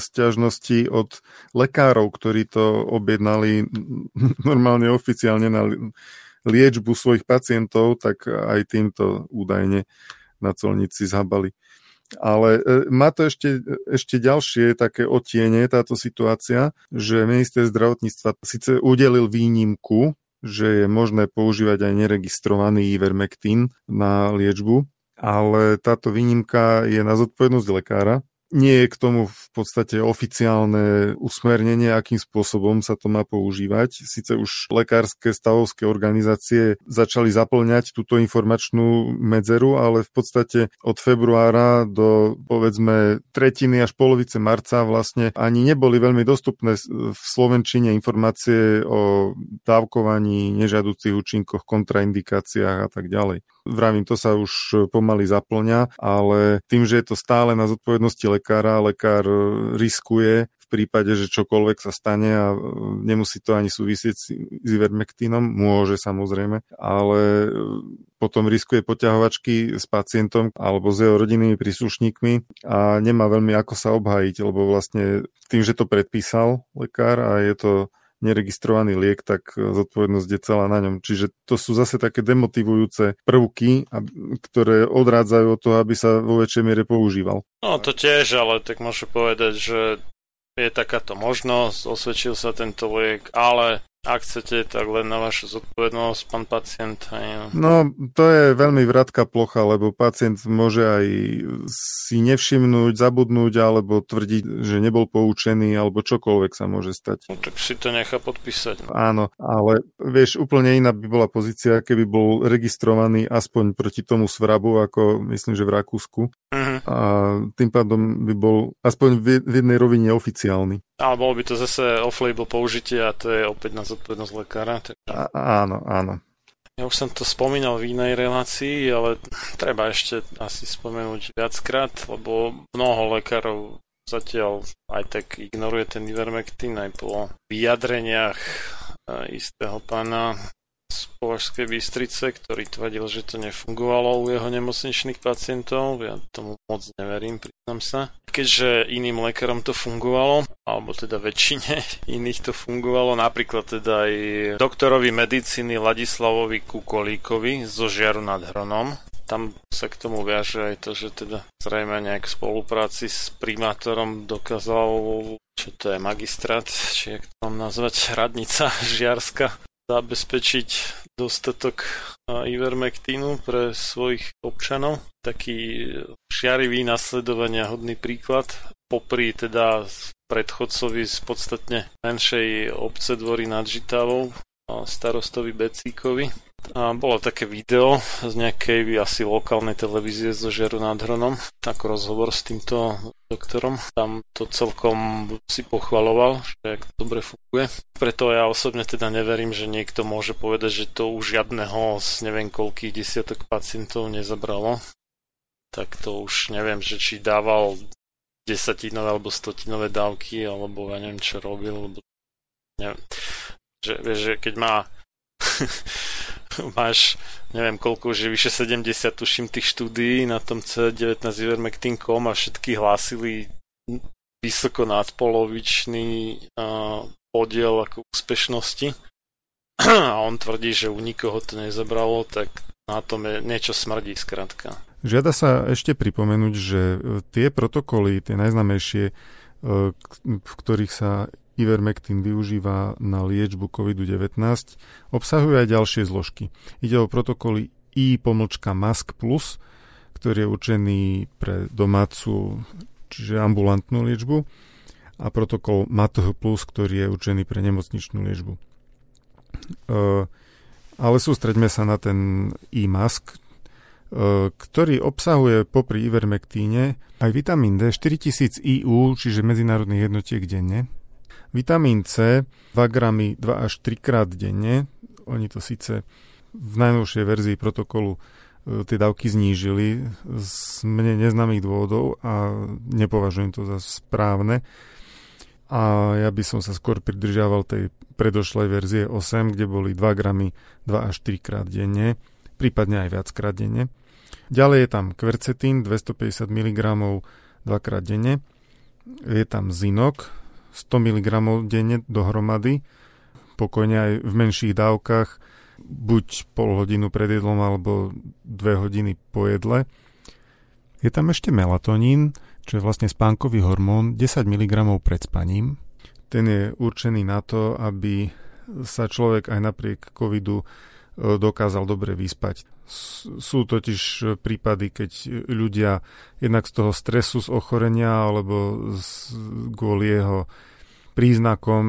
[SPEAKER 2] stiažnosti od lekárov, ktorí to objednali normálne oficiálne na liečbu svojich pacientov, tak aj týmto údajne na colnici zhabali. Ale e, má to ešte, ešte ďalšie také otiene táto situácia, že minister zdravotníctva síce udelil výnimku, že je možné používať aj neregistrovaný Ivermectin na liečbu, ale táto výnimka je na zodpovednosť lekára nie je k tomu v podstate oficiálne usmernenie, akým spôsobom sa to má používať. Sice už lekárske stavovské organizácie začali zaplňať túto informačnú medzeru, ale v podstate od februára do povedzme tretiny až polovice marca vlastne ani neboli veľmi dostupné v Slovenčine informácie o dávkovaní, nežiaducich účinkoch, kontraindikáciách a tak ďalej. Vravím, to sa už pomaly zaplňa, ale tým, že je to stále na zodpovednosti lekára, lekár riskuje v prípade, že čokoľvek sa stane a nemusí to ani súvisieť s ivermektínom, môže samozrejme, ale potom riskuje poťahovačky s pacientom alebo s jeho rodinnými príslušníkmi a nemá veľmi ako sa obhájiť, lebo vlastne tým, že to predpísal lekár a je to neregistrovaný liek, tak e, zodpovednosť je celá na ňom. Čiže to sú zase také demotivujúce prvky, ktoré odrádzajú od toho, aby sa vo väčšej miere používal.
[SPEAKER 1] No to tiež, ale tak môžem povedať, že je takáto možnosť, osvedčil sa tento liek, ale ak chcete, tak len na vašu zodpovednosť, pán pacient. Aj...
[SPEAKER 2] No, to je veľmi vratká plocha, lebo pacient môže aj si nevšimnúť, zabudnúť, alebo tvrdiť, že nebol poučený, alebo čokoľvek sa môže stať.
[SPEAKER 1] No, tak si to nechá podpísať.
[SPEAKER 2] No. Áno, ale vieš, úplne iná by bola pozícia, keby bol registrovaný aspoň proti tomu svrabu, ako myslím, že v Rakúsku. Uh-huh. A tým pádom by bol aspoň v jednej rovine oficiálny.
[SPEAKER 1] Ale bolo by to zase off-label použitie a to je opäť na zodpovednosť lekára.
[SPEAKER 2] Takže... A, áno, áno.
[SPEAKER 1] Ja už som to spomínal v inej relácii, ale treba ešte asi spomenúť viackrát, lebo mnoho lekárov zatiaľ aj tak ignoruje ten Ivermectin aj po vyjadreniach eh, istého pána z Považskej Bystrice, ktorý tvrdil, že to nefungovalo u jeho nemocničných pacientov. Ja tomu moc neverím, priznám sa. Keďže iným lekárom to fungovalo, alebo teda väčšine iných to fungovalo, napríklad teda aj doktorovi medicíny Ladislavovi Kukolíkovi zo Žiaru nad Hronom, tam sa k tomu viaže aj to, že teda zrejme nejak v spolupráci s primátorom dokázal, čo to je magistrát, či jak to mám nazvať, radnica Žiarska, zabezpečiť dostatok ivermektínu pre svojich občanov. Taký šiarivý nasledovania hodný príklad. Popri teda predchodcovi z podstatne menšej obce dvory nad Žitavou, starostovi Becíkovi, a bolo také video z nejakej asi lokálnej televízie zo Žeru nad Hronom, ako rozhovor s týmto doktorom. Tam to celkom si pochvaloval, že jak to dobre funguje. Preto ja osobne teda neverím, že niekto môže povedať, že to už žiadneho z neviem koľkých desiatok pacientov nezabralo. Tak to už neviem, že či dával desatinové alebo stotinové dávky, alebo ja neviem, čo robil, lebo neviem. Že, vieš, že keď má máš, neviem koľko, že vyše 70 tuším tých štúdií na tom C19 Ivermectin.com a všetky hlásili vysoko nadpolovičný uh, podiel ako úspešnosti a on tvrdí, že u nikoho to nezabralo, tak na tom je niečo smrdí skrátka.
[SPEAKER 2] Žiada sa ešte pripomenúť, že tie protokoly, tie najznamejšie, e, v ktorých sa Ivermectin využíva na liečbu COVID-19, obsahujú aj ďalšie zložky. Ide o protokoly I-MASK+, ktorý je určený pre domácu, čiže ambulantnú liečbu, a protokol MATH+, ktorý je určený pre nemocničnú liečbu. E, ale sústreďme sa na ten e-mask, e, ktorý obsahuje popri ivermektíne aj vitamín D 4000 IU, čiže medzinárodných jednotiek denne, Vitamín C 2 gramy 2 až 3 krát denne. Oni to síce v najnovšej verzii protokolu e, tie dávky znížili z mne neznámych dôvodov a nepovažujem to za správne. A ja by som sa skôr pridržiaval tej predošlej verzie 8, kde boli 2 gramy 2 až 3 krát denne, prípadne aj viac krát denne. Ďalej je tam kvercetín 250 mg 2 krát denne. Je tam zinok 100 mg denne dohromady, pokojne aj v menších dávkach, buď pol hodinu pred jedlom alebo dve hodiny po jedle. Je tam ešte melatonín, čo je vlastne spánkový hormón, 10 mg pred spaním. Ten je určený na to, aby sa človek aj napriek covidu e, dokázal dobre vyspať. Sú totiž prípady, keď ľudia jednak z toho stresu z ochorenia alebo z, kvôli jeho príznakom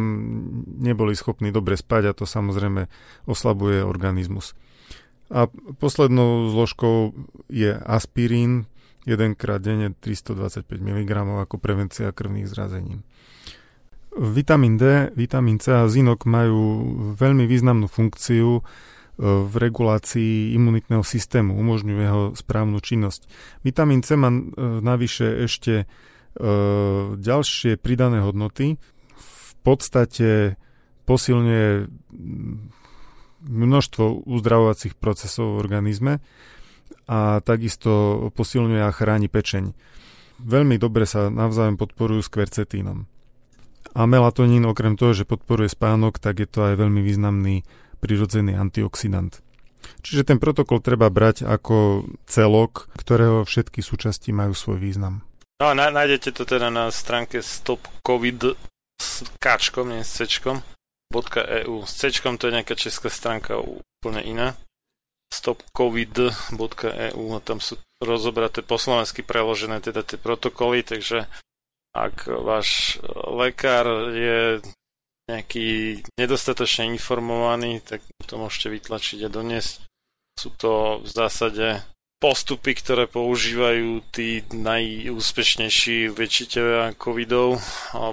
[SPEAKER 2] neboli schopní dobre spať a to samozrejme oslabuje organizmus. A poslednou zložkou je aspirín, jedenkrát denne 325 mg ako prevencia krvných zrazenín. Vitamín D, vitamín C a zinok majú veľmi významnú funkciu v regulácii imunitného systému, umožňujú jeho správnu činnosť. Vitamín C má e, navyše ešte e, ďalšie pridané hodnoty. Podstate posilňuje množstvo uzdravovacích procesov v organizme a takisto posilňuje a chráni pečeň. Veľmi dobre sa navzájom podporujú s kvercetínom. A melatonín okrem toho, že podporuje spánok, tak je to aj veľmi významný prirodzený antioxidant. Čiže ten protokol treba brať ako celok, ktorého všetky súčasti majú svoj význam.
[SPEAKER 1] No a nájdete to teda na stránke stopcovid s káčkom, nie s cečkom, .eu. S cečkom to je nejaká česká stránka úplne iná. stopcovid.eu a tam sú rozobraté po slovensky preložené teda tie protokoly, takže ak váš lekár je nejaký nedostatočne informovaný, tak to môžete vytlačiť a doniesť. Sú to v zásade postupy, ktoré používajú tí najúspešnejší liečiteľia covidov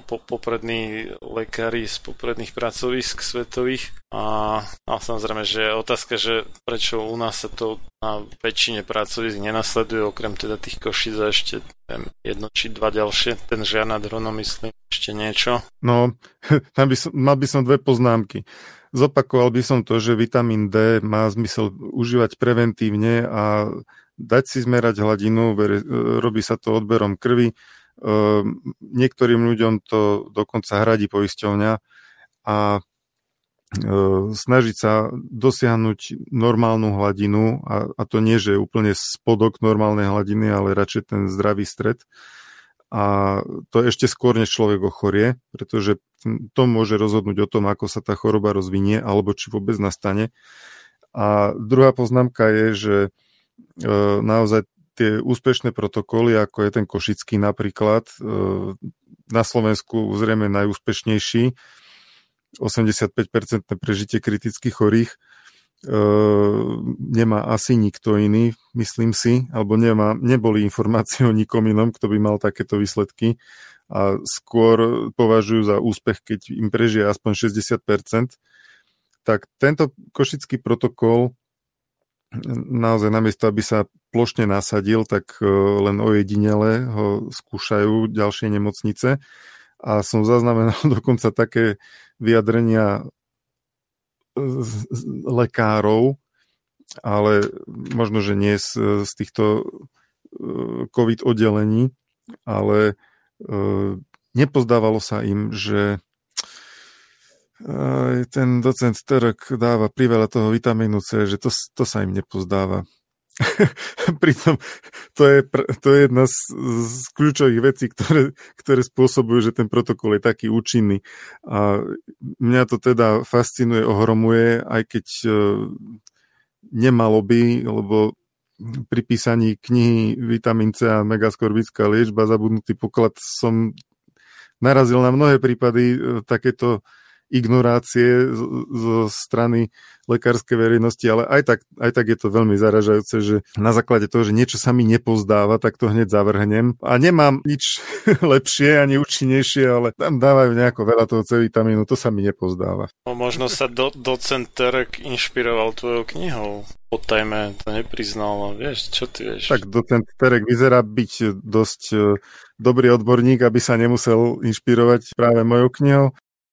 [SPEAKER 1] poprední lekári z popredných pracovisk svetových. A, a samozrejme, že je otázka, že prečo u nás sa to na väčšine pracovisk nenasleduje, okrem teda tých košic a ešte jedno či dva ďalšie, ten žiadna drono myslím, ešte niečo.
[SPEAKER 2] No, tam by som, mal by som dve poznámky. Zopakoval by som to, že vitamín D má zmysel užívať preventívne a dať si zmerať hladinu, robí sa to odberom krvi. Ehm, niektorým ľuďom to dokonca hradí poisťovňa a e, snažiť sa dosiahnuť normálnu hladinu a, a to nie, že úplne spodok normálnej hladiny, ale radšej ten zdravý stred a to ešte skôr, než človek ochorie, pretože to môže rozhodnúť o tom, ako sa tá choroba rozvinie, alebo či vôbec nastane. A druhá poznámka je, že e, naozaj tie úspešné protokoly, ako je ten Košický napríklad, e, na Slovensku zrejme najúspešnejší, 85% prežitie kriticky chorých, nemá asi nikto iný, myslím si, alebo nemá, neboli informácie o nikom inom, kto by mal takéto výsledky. A skôr považujú za úspech, keď im prežije aspoň 60%, tak tento košický protokol naozaj namiesto, aby sa plošne nasadil, tak len ojedinele ho skúšajú ďalšie nemocnice. A som zaznamenal dokonca také vyjadrenia lekárov, ale možno, že nie z, z týchto e, COVID oddelení, ale e, nepozdávalo sa im, že ten docent Terek dáva priveľa toho vitamínu C, že to, to sa im nepozdáva. Pritom to je, to je jedna z, z kľúčových vecí, ktoré, ktoré spôsobujú, že ten protokol je taký účinný. A mňa to teda fascinuje, ohromuje, aj keď uh, nemalo by, lebo pri písaní knihy Vitamin C a megaskorbická liečba zabudnutý poklad som narazil na mnohé prípady uh, takéto ignorácie zo strany lekárskej verejnosti, ale aj tak, aj tak je to veľmi zaražajúce, že na základe toho, že niečo sa mi nepozdáva, tak to hneď zavrhnem. A nemám nič lepšie ani účinnejšie, ale tam dávajú nejako veľa toho C vitamínu, to sa mi nepozdáva.
[SPEAKER 1] No, možno sa do, docent Terek inšpiroval tvojou knihou. Potajme to nepriznal, no vieš, čo ty vieš?
[SPEAKER 2] Tak docent Terek vyzerá byť dosť e, dobrý odborník, aby sa nemusel inšpirovať práve mojou knihou.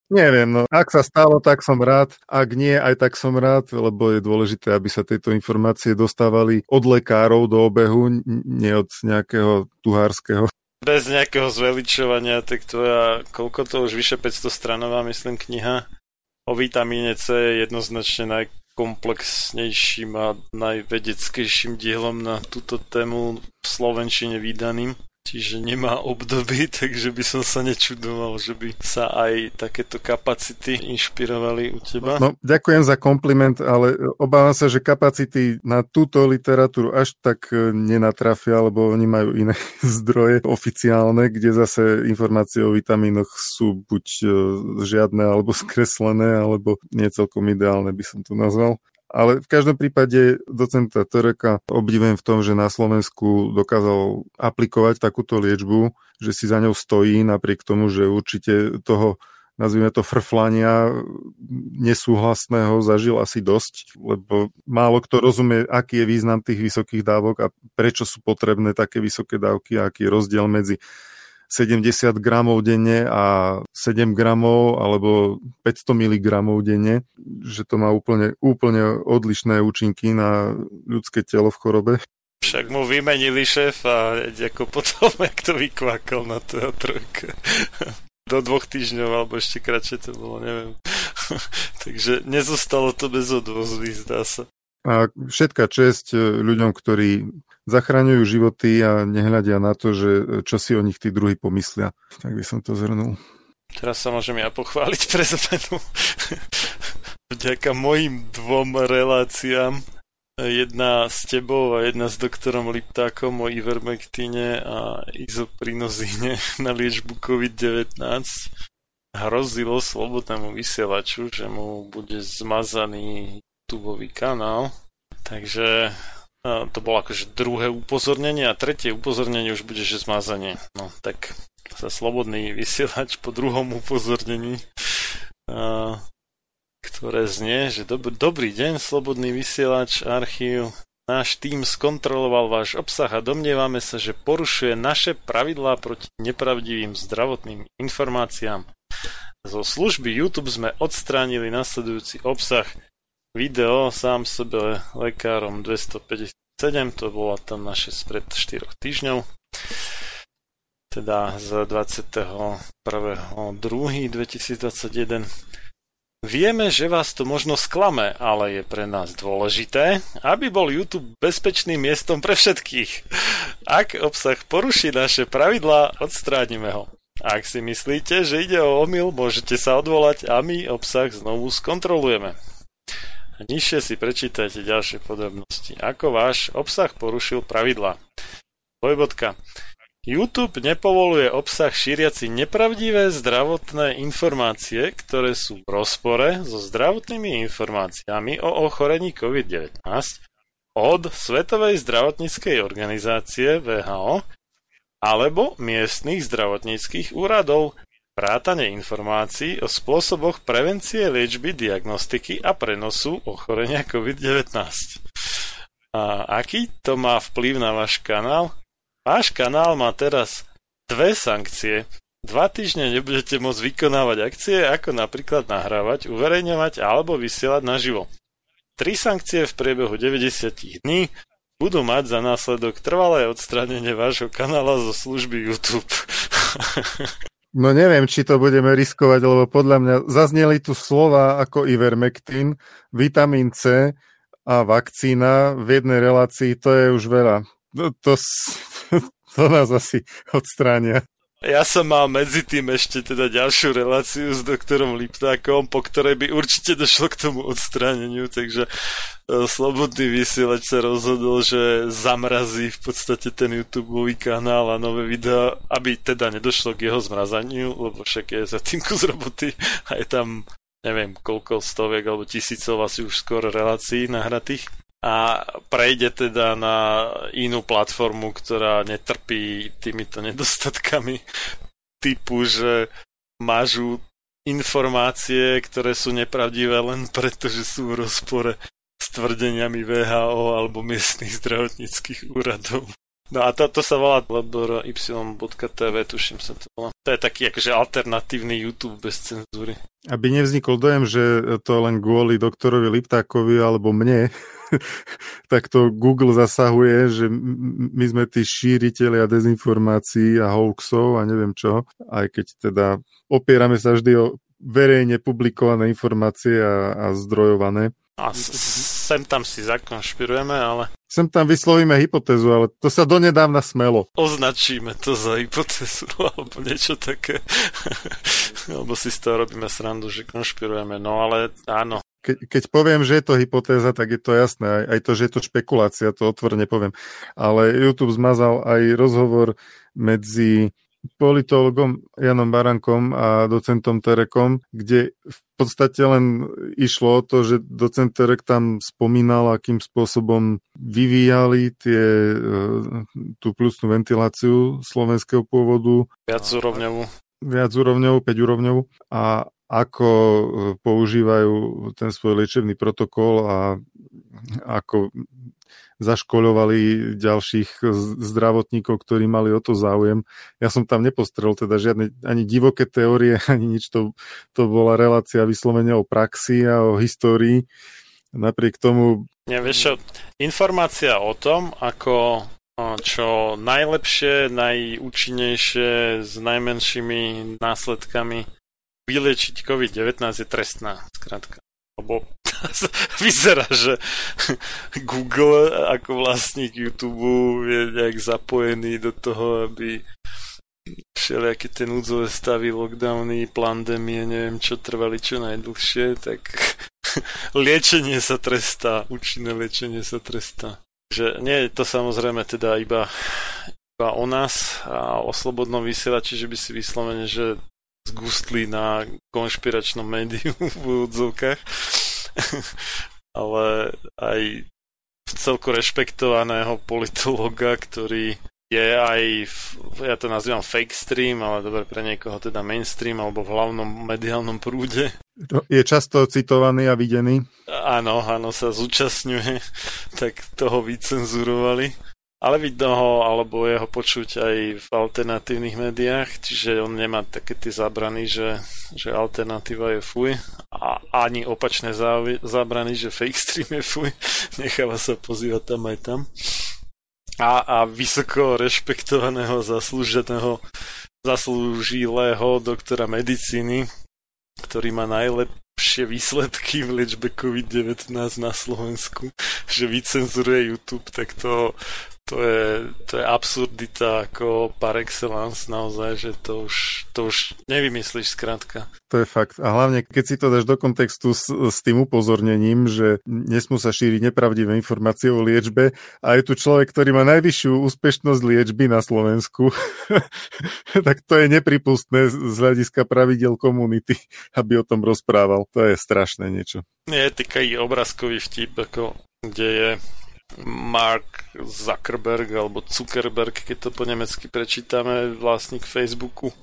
[SPEAKER 2] Neviem, no ak sa stalo, tak som rád. Ak nie, aj tak som rád, lebo je dôležité, aby sa tieto informácie dostávali od lekárov do obehu, nie od nejakého tuhárskeho.
[SPEAKER 1] Bez nejakého zveličovania, tak tvoja, koľko to už vyše 500 stranová, myslím, kniha o vitamíne C je jednoznačne najkomplexnejším a najvedeckejším dielom na túto tému v Slovenčine vydaným. Čiže nemá období, takže by som sa nečudoval, že by sa aj takéto kapacity inšpirovali u teba.
[SPEAKER 2] No, ďakujem za kompliment, ale obávam sa, že kapacity na túto literatúru až tak e, nenatrafia, lebo oni majú iné zdroje oficiálne, kde zase informácie o vitamínoch sú buď e, žiadne, alebo skreslené, alebo nie celkom ideálne by som to nazval. Ale v každom prípade docenta Tereka obdivujem v tom, že na Slovensku dokázal aplikovať takúto liečbu, že si za ňou stojí, napriek tomu, že určite toho nazvime to frflania nesúhlasného zažil asi dosť, lebo málo kto rozumie, aký je význam tých vysokých dávok a prečo sú potrebné také vysoké dávky a aký je rozdiel medzi 70 gramov denne a 7 gramov alebo 500 mg denne, že to má úplne, úplne odlišné účinky na ľudské telo v chorobe.
[SPEAKER 1] Však mu vymenili šéf a ako potom, jak to vykvákal na toho trojka. Do dvoch týždňov, alebo ešte kratšie to bolo, neviem. Takže nezostalo to bez odvozvy, zdá sa.
[SPEAKER 2] A všetká česť e, ľuďom, ktorí zachraňujú životy a nehľadia na to, že e, čo si o nich tí druhí pomyslia. Tak by som to zhrnul.
[SPEAKER 1] Teraz sa môžem ja pochváliť pre zmenu. Vďaka mojim dvom reláciám jedna s tebou a jedna s doktorom Liptákom o ivermectine a izoprinozíne na liečbu COVID-19 hrozilo slobodnému vysielaču, že mu bude zmazaný tubový kanál. Takže to bolo akože druhé upozornenie a tretie upozornenie už bude, že zmazanie. No tak sa slobodný vysielač po druhom upozornení, ktoré znie, že dob- dobrý deň, slobodný vysielač, archív. Náš tým skontroloval váš obsah a domnievame sa, že porušuje naše pravidlá proti nepravdivým zdravotným informáciám. Zo služby YouTube sme odstránili nasledujúci obsah video sám sebe lekárom 257, to bola tam naše spred 4 týždňov, teda z 21.2.2021. Vieme, že vás to možno sklame, ale je pre nás dôležité, aby bol YouTube bezpečným miestom pre všetkých. Ak obsah poruší naše pravidlá, odstránime ho. Ak si myslíte, že ide o omyl, môžete sa odvolať a my obsah znovu skontrolujeme. A nižšie si prečítajte ďalšie podrobnosti. Ako váš obsah porušil pravidla. Dvojbodka. YouTube nepovoluje obsah šíriaci nepravdivé zdravotné informácie, ktoré sú v rozpore so zdravotnými informáciami o ochorení COVID-19 od Svetovej zdravotníckej organizácie VHO alebo miestnych zdravotníckých úradov vrátane informácií o spôsoboch prevencie liečby, diagnostiky a prenosu ochorenia COVID-19. A aký to má vplyv na váš kanál? Váš kanál má teraz dve sankcie. Dva týždne nebudete môcť vykonávať akcie, ako napríklad nahrávať, uverejňovať alebo vysielať naživo. Tri sankcie v priebehu 90 dní budú mať za následok trvalé odstránenie vášho kanála zo služby YouTube.
[SPEAKER 2] No neviem, či to budeme riskovať, lebo podľa mňa zazneli tu slova ako Ivermectin, vitamín C a vakcína v jednej relácii, to je už veľa. To, to, to nás asi odstránia.
[SPEAKER 1] Ja som mal medzi tým ešte teda ďalšiu reláciu s doktorom Liptákom, po ktorej by určite došlo k tomu odstráneniu, takže e, Slobodný vysielač sa rozhodol, že zamrazí v podstate ten YouTube kanál a nové videá, aby teda nedošlo k jeho zmrazaniu, lebo však je za tým kus roboty a je tam neviem koľko stoviek alebo tisícov asi už skoro relácií nahratých a prejde teda na inú platformu, ktorá netrpí týmito nedostatkami typu, že mažú informácie, ktoré sú nepravdivé len preto, že sú v rozpore s tvrdeniami VHO alebo miestnych zdravotníckých úradov. No a toto sa volá y.tv, tuším sa to volá. To je taký akože alternatívny YouTube bez cenzúry.
[SPEAKER 2] Aby nevznikol dojem, že to len kvôli doktorovi Liptákovi alebo mne, tak to Google zasahuje, že my sme tí šíriteľia dezinformácií a hoaxov a neviem čo, aj keď teda opierame sa vždy o verejne publikované informácie a, a zdrojované.
[SPEAKER 1] A sem tam si zakonšpirujeme, ale...
[SPEAKER 2] Sem tam vyslovíme hypotézu, ale to sa donedávna smelo.
[SPEAKER 1] Označíme to za hypotézu, alebo niečo také. alebo si z toho robíme srandu, že konšpirujeme. No ale áno,
[SPEAKER 2] keď, keď poviem, že je to hypotéza, tak je to jasné. Aj, aj to, že je to špekulácia, to otvorene poviem. Ale YouTube zmazal aj rozhovor medzi politologom Janom Barankom a docentom Terekom, kde v podstate len išlo o to, že docent Terek tam spomínal, akým spôsobom vyvíjali tie, e, tú plusnú ventiláciu slovenského pôvodu.
[SPEAKER 1] Viac úrovňovú.
[SPEAKER 2] Viac úrovňovú, 5 úrovňovú. A ako e, používajú ten svoj liečebný protokol a ako zaškoľovali ďalších zdravotníkov, ktorí mali o to záujem. Ja som tam nepostrel teda žiadne ani divoké teórie, ani nič. To, to bola relácia vyslovene o praxi a o histórii. Napriek tomu...
[SPEAKER 1] Ja, čo, informácia o tom, ako čo najlepšie, najúčinnejšie s najmenšími následkami vyliečiť COVID-19 je trestná, skrátka. Lebo vyzerá, že Google ako vlastník YouTube je nejak zapojený do toho, aby všelijaké tie núdzové stavy, lockdowny, pandémie, neviem čo trvali čo najdlhšie, tak liečenie sa trestá, účinné liečenie sa trestá. Že nie je to samozrejme teda iba, iba o nás a o slobodnom vysielači, že by si vyslovene, že zgustli na konšpiračnom médiu v úvodzovkách ale aj celku rešpektovaného politologa, ktorý je aj, v, ja to nazývam fake stream, ale dobre pre niekoho teda mainstream alebo v hlavnom mediálnom prúde.
[SPEAKER 2] Je často citovaný a videný.
[SPEAKER 1] Áno, áno, sa zúčastňuje, tak toho vycenzurovali. Ale vidno ho, alebo jeho počuť aj v alternatívnych médiách, čiže on nemá také tie zábrany, že, že alternatíva je fuj a ani opačné zábrany, že fake stream je fuj. Necháva sa pozývať tam aj tam a, a vysoko rešpektovaného, zaslúženého, zaslúžilého doktora medicíny, ktorý má najlepšie výsledky v liečbe COVID-19 na Slovensku, že vycenzuruje YouTube, tak to to je, to je absurdita ako par excellence naozaj, že to už, to už nevymyslíš skrátka.
[SPEAKER 2] To je fakt. A hlavne, keď si to dáš do kontextu s, s tým upozornením, že nesmú sa šíriť nepravdivé informácie o liečbe a je tu človek, ktorý má najvyššiu úspešnosť liečby na Slovensku, tak to je nepripustné z hľadiska pravidel komunity, aby o tom rozprával. To je strašné niečo.
[SPEAKER 1] Nie, taký obrázkový vtip, ako kde je Mark Zuckerberg alebo Zuckerberg, keď to po nemecky prečítame, vlastník Facebooku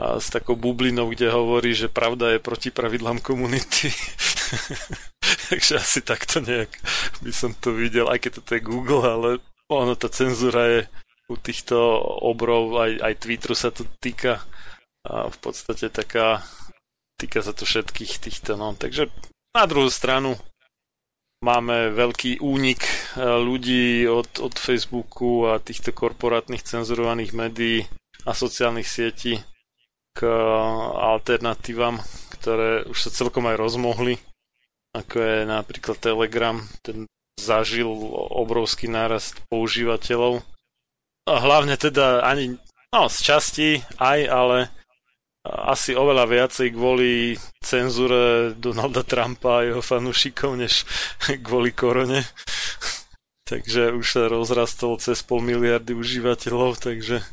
[SPEAKER 1] a s takou bublinou, kde hovorí, že pravda je proti pravidlám komunity. Takže asi takto nejak by som to videl, aj keď to je Google, ale ono, tá cenzúra je u týchto obrov, aj, aj Twitteru sa to týka a v podstate taká týka sa to všetkých týchto, no. Takže na druhú stranu máme veľký únik e, ľudí od, od Facebooku a týchto korporátnych cenzurovaných médií a sociálnych sietí k alternatívam, ktoré už sa celkom aj rozmohli, ako je napríklad Telegram, ten zažil obrovský nárast používateľov. A hlavne teda ani, no z časti aj, ale asi oveľa viacej kvôli cenzúre Donalda Trumpa a jeho fanúšikov, než kvôli korone. takže už sa rozrastol cez pol miliardy užívateľov, takže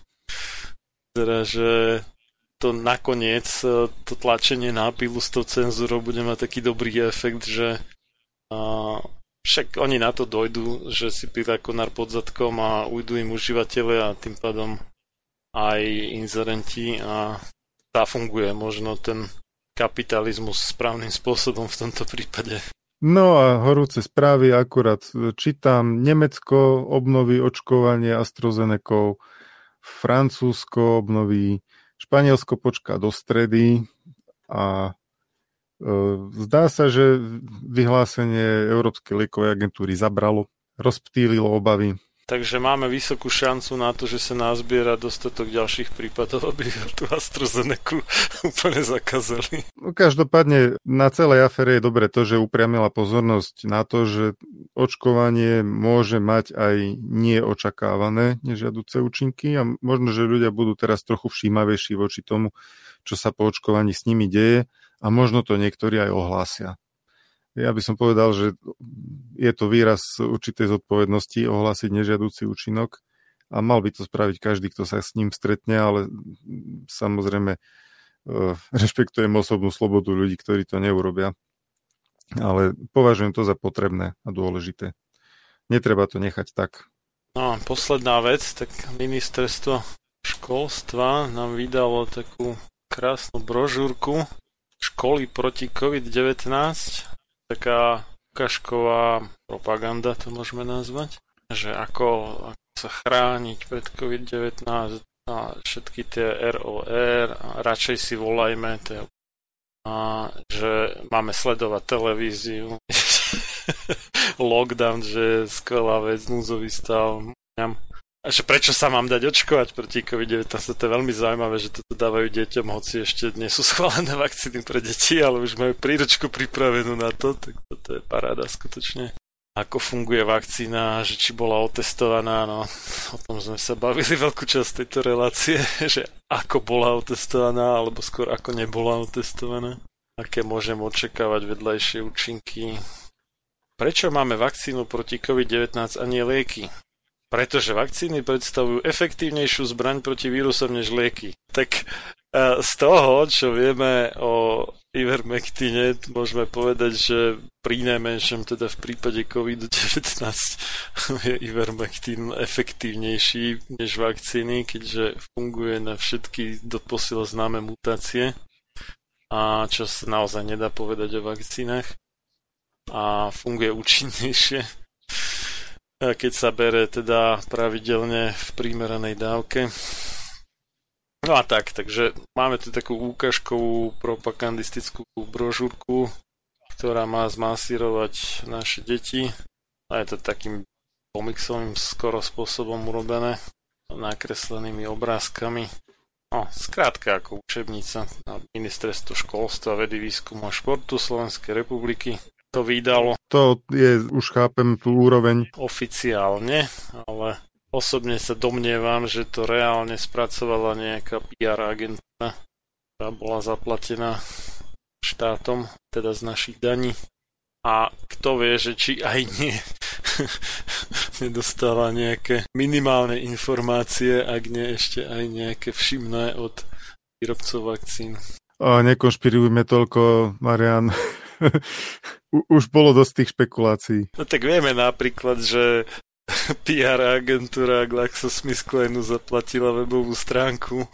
[SPEAKER 1] teda, že to nakoniec, to tlačenie nápilu s tou cenzúrou bude mať taký dobrý efekt, že a, však oni na to dojdú, že si pýta konár pod zadkom a ujdu im užívateľe a tým pádom aj inzerenti a zafunguje možno ten kapitalizmus správnym spôsobom v tomto prípade.
[SPEAKER 2] No a horúce správy akurát čítam. Nemecko obnoví očkovanie AstraZeneca, Francúzsko obnoví, Španielsko počká do stredy a e, zdá sa, že vyhlásenie Európskej liekovej agentúry zabralo, rozptýlilo obavy
[SPEAKER 1] Takže máme vysokú šancu na to, že sa nazbiera dostatok ďalších prípadov, aby tú AstraZeneca úplne zakázali.
[SPEAKER 2] No, každopádne na celej afére je dobre to, že upriamila pozornosť na to, že očkovanie môže mať aj neočakávané nežiaduce účinky a možno, že ľudia budú teraz trochu všímavejší voči tomu, čo sa po očkovaní s nimi deje a možno to niektorí aj ohlásia. Ja by som povedal, že je to výraz určitej zodpovednosti ohlásiť nežiaducí účinok a mal by to spraviť každý, kto sa s ním stretne, ale samozrejme e, rešpektujem osobnú slobodu ľudí, ktorí to neurobia. Ale považujem to za potrebné a dôležité. Netreba to nechať tak.
[SPEAKER 1] No a posledná vec, tak ministerstvo školstva nám vydalo takú krásnu brožúrku školy proti COVID-19 taká ukážková propaganda, to môžeme nazvať, že ako, ako sa chrániť pred COVID-19 a všetky tie ROR, a radšej si volajme, tie, a že máme sledovať televíziu, lockdown, že je skvelá vec, núzový stav, a že prečo sa mám dať očkovať proti COVID-19, to je veľmi zaujímavé, že toto dávajú deťom, hoci ešte nie sú schválené vakcíny pre deti, ale už majú príručku pripravenú na to, tak toto je paráda skutočne. Ako funguje vakcína, že či bola otestovaná, no o tom sme sa bavili veľkú časť tejto relácie, že ako bola otestovaná, alebo skôr ako nebola otestovaná. Aké môžem očakávať vedľajšie účinky. Prečo máme vakcínu proti COVID-19 a nie lieky? Pretože vakcíny predstavujú efektívnejšiu zbraň proti vírusom než lieky. Tak z toho, čo vieme o Ivermectine, môžeme povedať, že pri najmenšom teda v prípade COVID-19 je Ivermectin efektívnejší než vakcíny, keďže funguje na všetky doposiaľ známe mutácie a čo sa naozaj nedá povedať o vakcínach a funguje účinnejšie keď sa bere teda pravidelne v primeranej dávke. No a tak, takže máme tu takú úkažkovú propagandistickú brožúrku, ktorá má zmasírovať naše deti a je to takým komiksovým skoro spôsobom urobené, nakreslenými obrázkami. No, skrátka ako učebnica na ministerstvo školstva, vedy, výskumu a športu Slovenskej republiky to vydalo.
[SPEAKER 2] To je, už chápem tú úroveň.
[SPEAKER 1] Oficiálne, ale Osobne sa domnievam, že to reálne spracovala nejaká PR agentúra, ktorá bola zaplatená štátom, teda z našich daní. A kto vie, že či aj nie nedostala nejaké minimálne informácie, ak nie ešte aj nejaké všimné od výrobcov vakcín.
[SPEAKER 2] A nekonšpirujme toľko, Marian. Už bolo dosť tých špekulácií.
[SPEAKER 1] No tak vieme napríklad, že PR agentúra GlaxoSmithKline zaplatila webovú stránku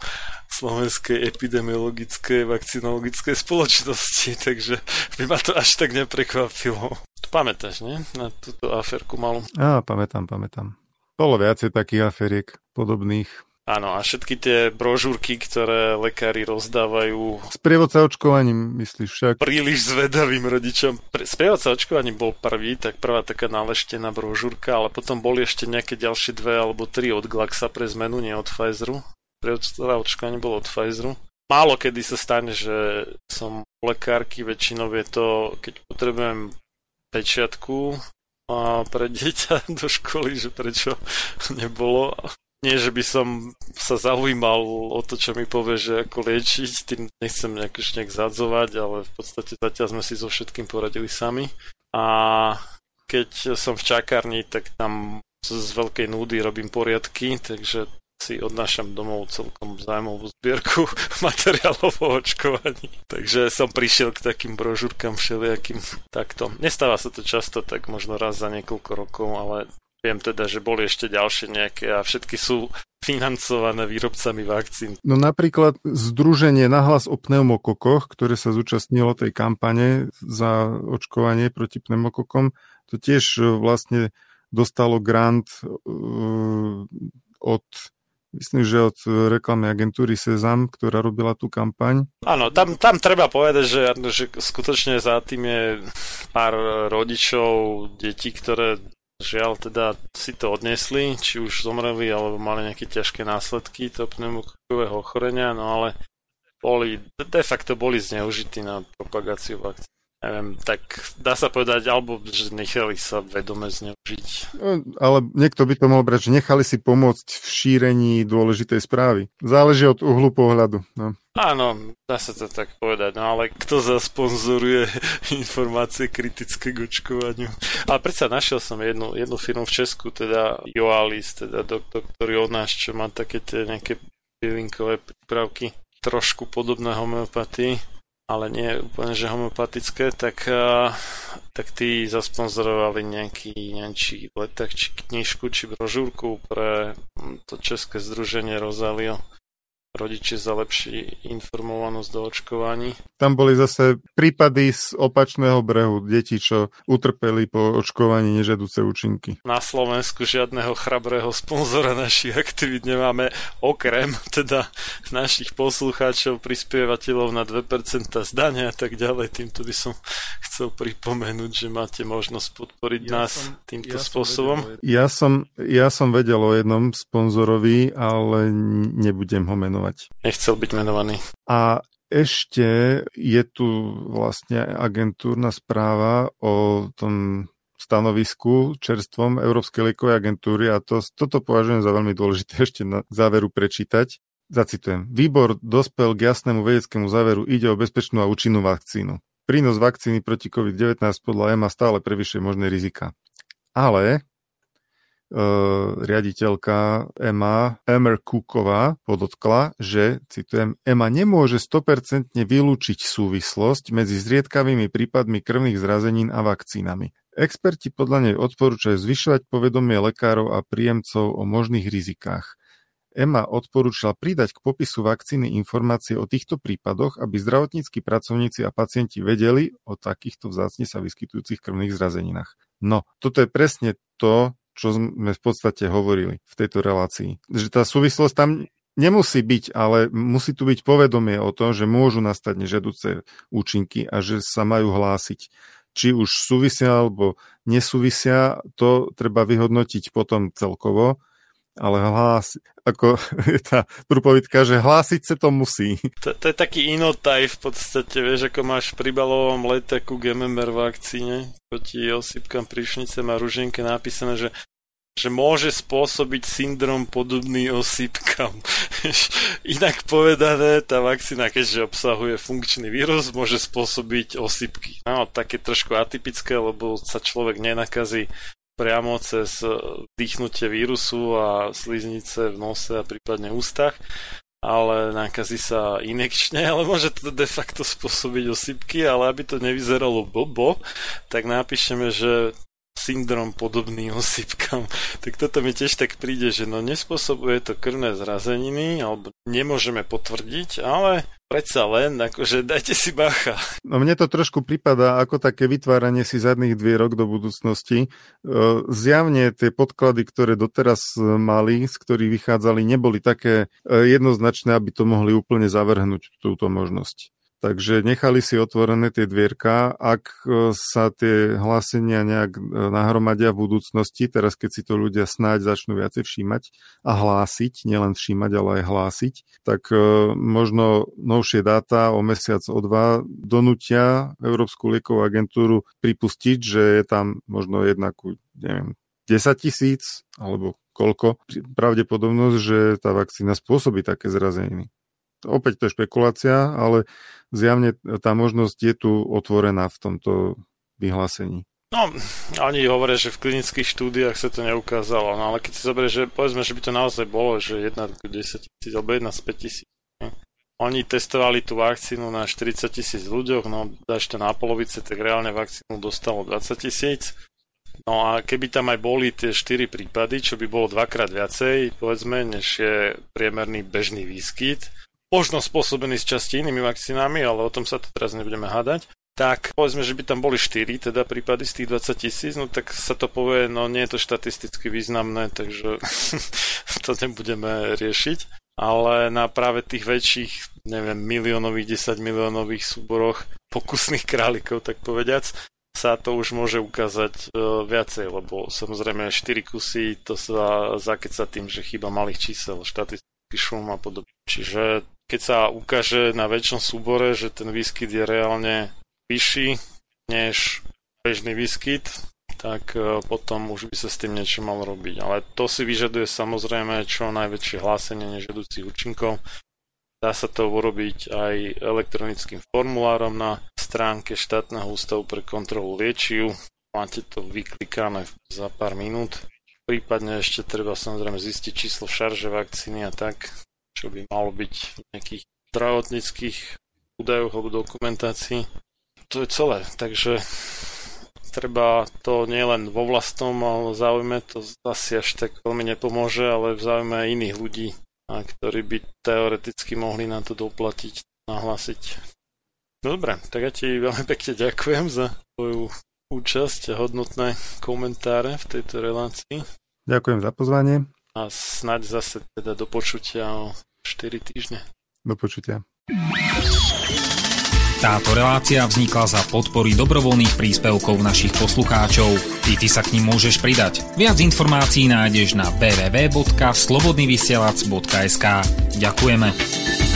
[SPEAKER 1] Slovenskej epidemiologickej vakcinologickej spoločnosti, takže by ma to až tak neprekvapilo. To pamätáš, nie? Na túto aferku malú.
[SPEAKER 2] Á, pamätám, pamätám. Bolo viacej takých aferiek podobných.
[SPEAKER 1] Áno, a všetky tie brožúrky, ktoré lekári rozdávajú...
[SPEAKER 2] Sprievodca očkovaním, myslíš však?
[SPEAKER 1] Príliš zvedavým rodičom. Sprievodca očkovaním bol prvý, tak prvá taká naleštená brožúrka, ale potom boli ešte nejaké ďalšie dve alebo tri od Glaxa pre zmenu, nie od Pfizeru. Sprievodca očkovanie bol od Pfizeru. Málo kedy sa stane, že som lekárky, väčšinou je to, keď potrebujem pečiatku a pre dieťa do školy, že prečo nebolo nie, že by som sa zaujímal o to, čo mi povie, že ako liečiť, tým nechcem nejak, nejak zadzovať, ale v podstate zatiaľ sme si so všetkým poradili sami. A keď som v čakárni, tak tam z veľkej núdy robím poriadky, takže si odnášam domov celkom zájmovú zbierku materiálov o očkovaní. Takže som prišiel k takým brožúrkam všelijakým takto. Nestáva sa to často, tak možno raz za niekoľko rokov, ale Viem teda, že boli ešte ďalšie nejaké a všetky sú financované výrobcami vakcín.
[SPEAKER 2] No napríklad Združenie Nahlas o pneumokokoch, ktoré sa zúčastnilo tej kampane za očkovanie proti pneumokokom, to tiež e, vlastne dostalo grant uh, od myslím, že od reklamnej agentúry Sezam, ktorá robila tú kampaň.
[SPEAKER 1] Áno, tam, tam treba povedať, že, že skutočne za tým je pár rodičov, detí, ktoré Žiaľ teda si to odnesli, či už zomreli, alebo mali nejaké ťažké následky toho pneumokokového ochorenia, no ale boli, de facto boli zneužití na propagáciu vakcín neviem, tak dá sa povedať, alebo že nechali sa vedome zneužiť.
[SPEAKER 2] No, ale niekto by to mohol brať, že nechali si pomôcť v šírení dôležitej správy. Záleží od uhlu pohľadu. No.
[SPEAKER 1] Áno, dá sa to tak povedať, no ale kto zasponzoruje informácie kritické k očkovaniu? Ale predsa našiel som jednu, jednu firmu v Česku, teda Joalis, teda doktor, ktorý od nás, čo má také tie nejaké bylinkové prípravky, trošku podobné homeopatii ale nie úplne, že homeopatické, tak, tak tí zasponzorovali nejaký, neviem, či leták, či knižku, či brožúrku pre to České združenie Rozalio rodiče za lepší informovanosť do očkovaní.
[SPEAKER 2] Tam boli zase prípady z opačného brehu, deti, čo utrpeli po očkovaní nežadúce účinky.
[SPEAKER 1] Na Slovensku žiadneho chrabrého sponzora našich aktivít nemáme, okrem teda našich poslucháčov, prispievateľov na 2% zdania a tak ďalej. Týmto by som chcel pripomenúť, že máte možnosť podporiť ja nás som, týmto ja spôsobom.
[SPEAKER 2] Som ja, som, ja som vedel o jednom sponzorovi, ale nebudem ho menovať menovať.
[SPEAKER 1] Nechcel byť menovaný.
[SPEAKER 2] A ešte je tu vlastne agentúrna správa o tom stanovisku čerstvom Európskej liekovej agentúry a to, toto považujem za veľmi dôležité ešte na záveru prečítať. Zacitujem. Výbor dospel k jasnému vedeckému záveru, ide o bezpečnú a účinnú vakcínu. Prínos vakcíny proti COVID-19 podľa EMA stále prevyšuje možné rizika. Ale riaditeľka Emma Emer Cooková podotkla, že, citujem, Emma nemôže 100% vylúčiť súvislosť medzi zriedkavými prípadmi krvných zrazenín a vakcínami. Experti podľa nej odporúčajú zvyšovať povedomie lekárov a príjemcov o možných rizikách. EMA odporúčila pridať k popisu vakcíny informácie o týchto prípadoch, aby zdravotníckí pracovníci a pacienti vedeli o takýchto vzácne sa vyskytujúcich krvných zrazeninách. No, toto je presne to, čo sme v podstate hovorili v tejto relácii. Že tá súvislosť tam nemusí byť, ale musí tu byť povedomie o tom, že môžu nastať nežiaduce účinky a že sa majú hlásiť. Či už súvisia alebo nesúvisia, to treba vyhodnotiť potom celkovo ale hlas, ako je tá prúpovitka, že hlásiť sa to musí.
[SPEAKER 1] To, to je taký inotaj v podstate, vieš, ako máš pri balovom leteku GMMR vakcíne, proti osýpkam, príšnicem a ruženke napísané, že že môže spôsobiť syndrom podobný osýpkam. Inak povedané, tá vakcína, keďže obsahuje funkčný vírus, môže spôsobiť osýpky. No, také trošku atypické, lebo sa človek nenakazí priamo cez dýchnutie vírusu a sliznice v nose a prípadne ústach, ale nakazí sa inekčne, ale môže to de facto spôsobiť osypky, ale aby to nevyzeralo bobo, tak napíšeme, že syndrom podobný osypkám. Tak toto mi tiež tak príde, že no nespôsobuje to krvné zrazeniny, alebo nemôžeme potvrdiť, ale predsa len, akože dajte si bacha.
[SPEAKER 2] No mne to trošku pripadá ako také vytváranie si zadných dvierok do budúcnosti. E, zjavne tie podklady, ktoré doteraz mali, z ktorých vychádzali, neboli také e, jednoznačné, aby to mohli úplne zavrhnúť túto možnosť. Takže nechali si otvorené tie dvierka. Ak e, sa tie hlásenia nejak e, nahromadia v budúcnosti, teraz keď si to ľudia snáď začnú viacej všímať a hlásiť, nielen všímať, ale aj hlásiť, tak e, možno novšie dáta o mesiac, o dva donútia Európsku liekovú agentúru pripustiť, že je tam možno jednak, neviem, 10 tisíc alebo koľko pravdepodobnosť, že tá vakcína spôsobí také zrazeniny. Opäť to je špekulácia, ale zjavne tá možnosť je tu otvorená v tomto vyhlásení.
[SPEAKER 1] No, oni hovoria, že v klinických štúdiách sa to neukázalo, no ale keď si zoberie, že povedzme, že by to naozaj bolo, že 1 k 10 tisíc alebo 1 z 5 tisíc. Oni testovali tú vakcínu na 40 tisíc ľuďoch, no dáš to na polovice, tak reálne vakcínu dostalo 20 tisíc. No a keby tam aj boli tie 4 prípady, čo by bolo dvakrát viacej, povedzme, než je priemerný bežný výskyt, možno spôsobený s časti inými vakcínami, ale o tom sa tu teraz nebudeme hádať, tak povedzme, že by tam boli 4 teda prípady z tých 20 tisíc, no tak sa to povie, no nie je to štatisticky významné, takže to nebudeme riešiť. Ale na práve tých väčších, neviem, miliónových, 10 miliónových súboroch pokusných králikov, tak povediac, sa to už môže ukázať uh, viacej, lebo samozrejme 4 kusy to sa zakeca tým, že chyba malých čísel, štatistický šum a podobne. Čiže keď sa ukáže na väčšom súbore, že ten výskyt je reálne vyšší než bežný výskyt, tak e, potom už by sa s tým niečo malo robiť. Ale to si vyžaduje samozrejme čo najväčšie hlásenie nežiaducich účinkov. Dá sa to urobiť aj elektronickým formulárom na stránke štátneho ústavu pre kontrolu liečiv. Máte to vyklikané za pár minút. Prípadne ešte treba samozrejme zistiť číslo šarže vakcíny a tak, čo by malo byť v nejakých zdravotníckých údajoch alebo dokumentácii. To je celé, takže treba to nielen vo vlastnom záujme, to asi až tak veľmi nepomôže, ale v záujme aj iných ľudí, a ktorí by teoreticky mohli na to doplatiť, nahlásiť. Dobre, tak ja ti veľmi pekne ďakujem za tvoju účasť a hodnotné komentáre v tejto relácii.
[SPEAKER 2] Ďakujem za pozvanie
[SPEAKER 1] a snáď zase teda do počutia o 4 týždne.
[SPEAKER 2] Do počutia.
[SPEAKER 10] Táto relácia vznikla za podpory dobrovoľných príspevkov našich poslucháčov. I ty sa k ním môžeš pridať. Viac informácií nájdeš na www.slobodnyvysielac.sk Ďakujeme.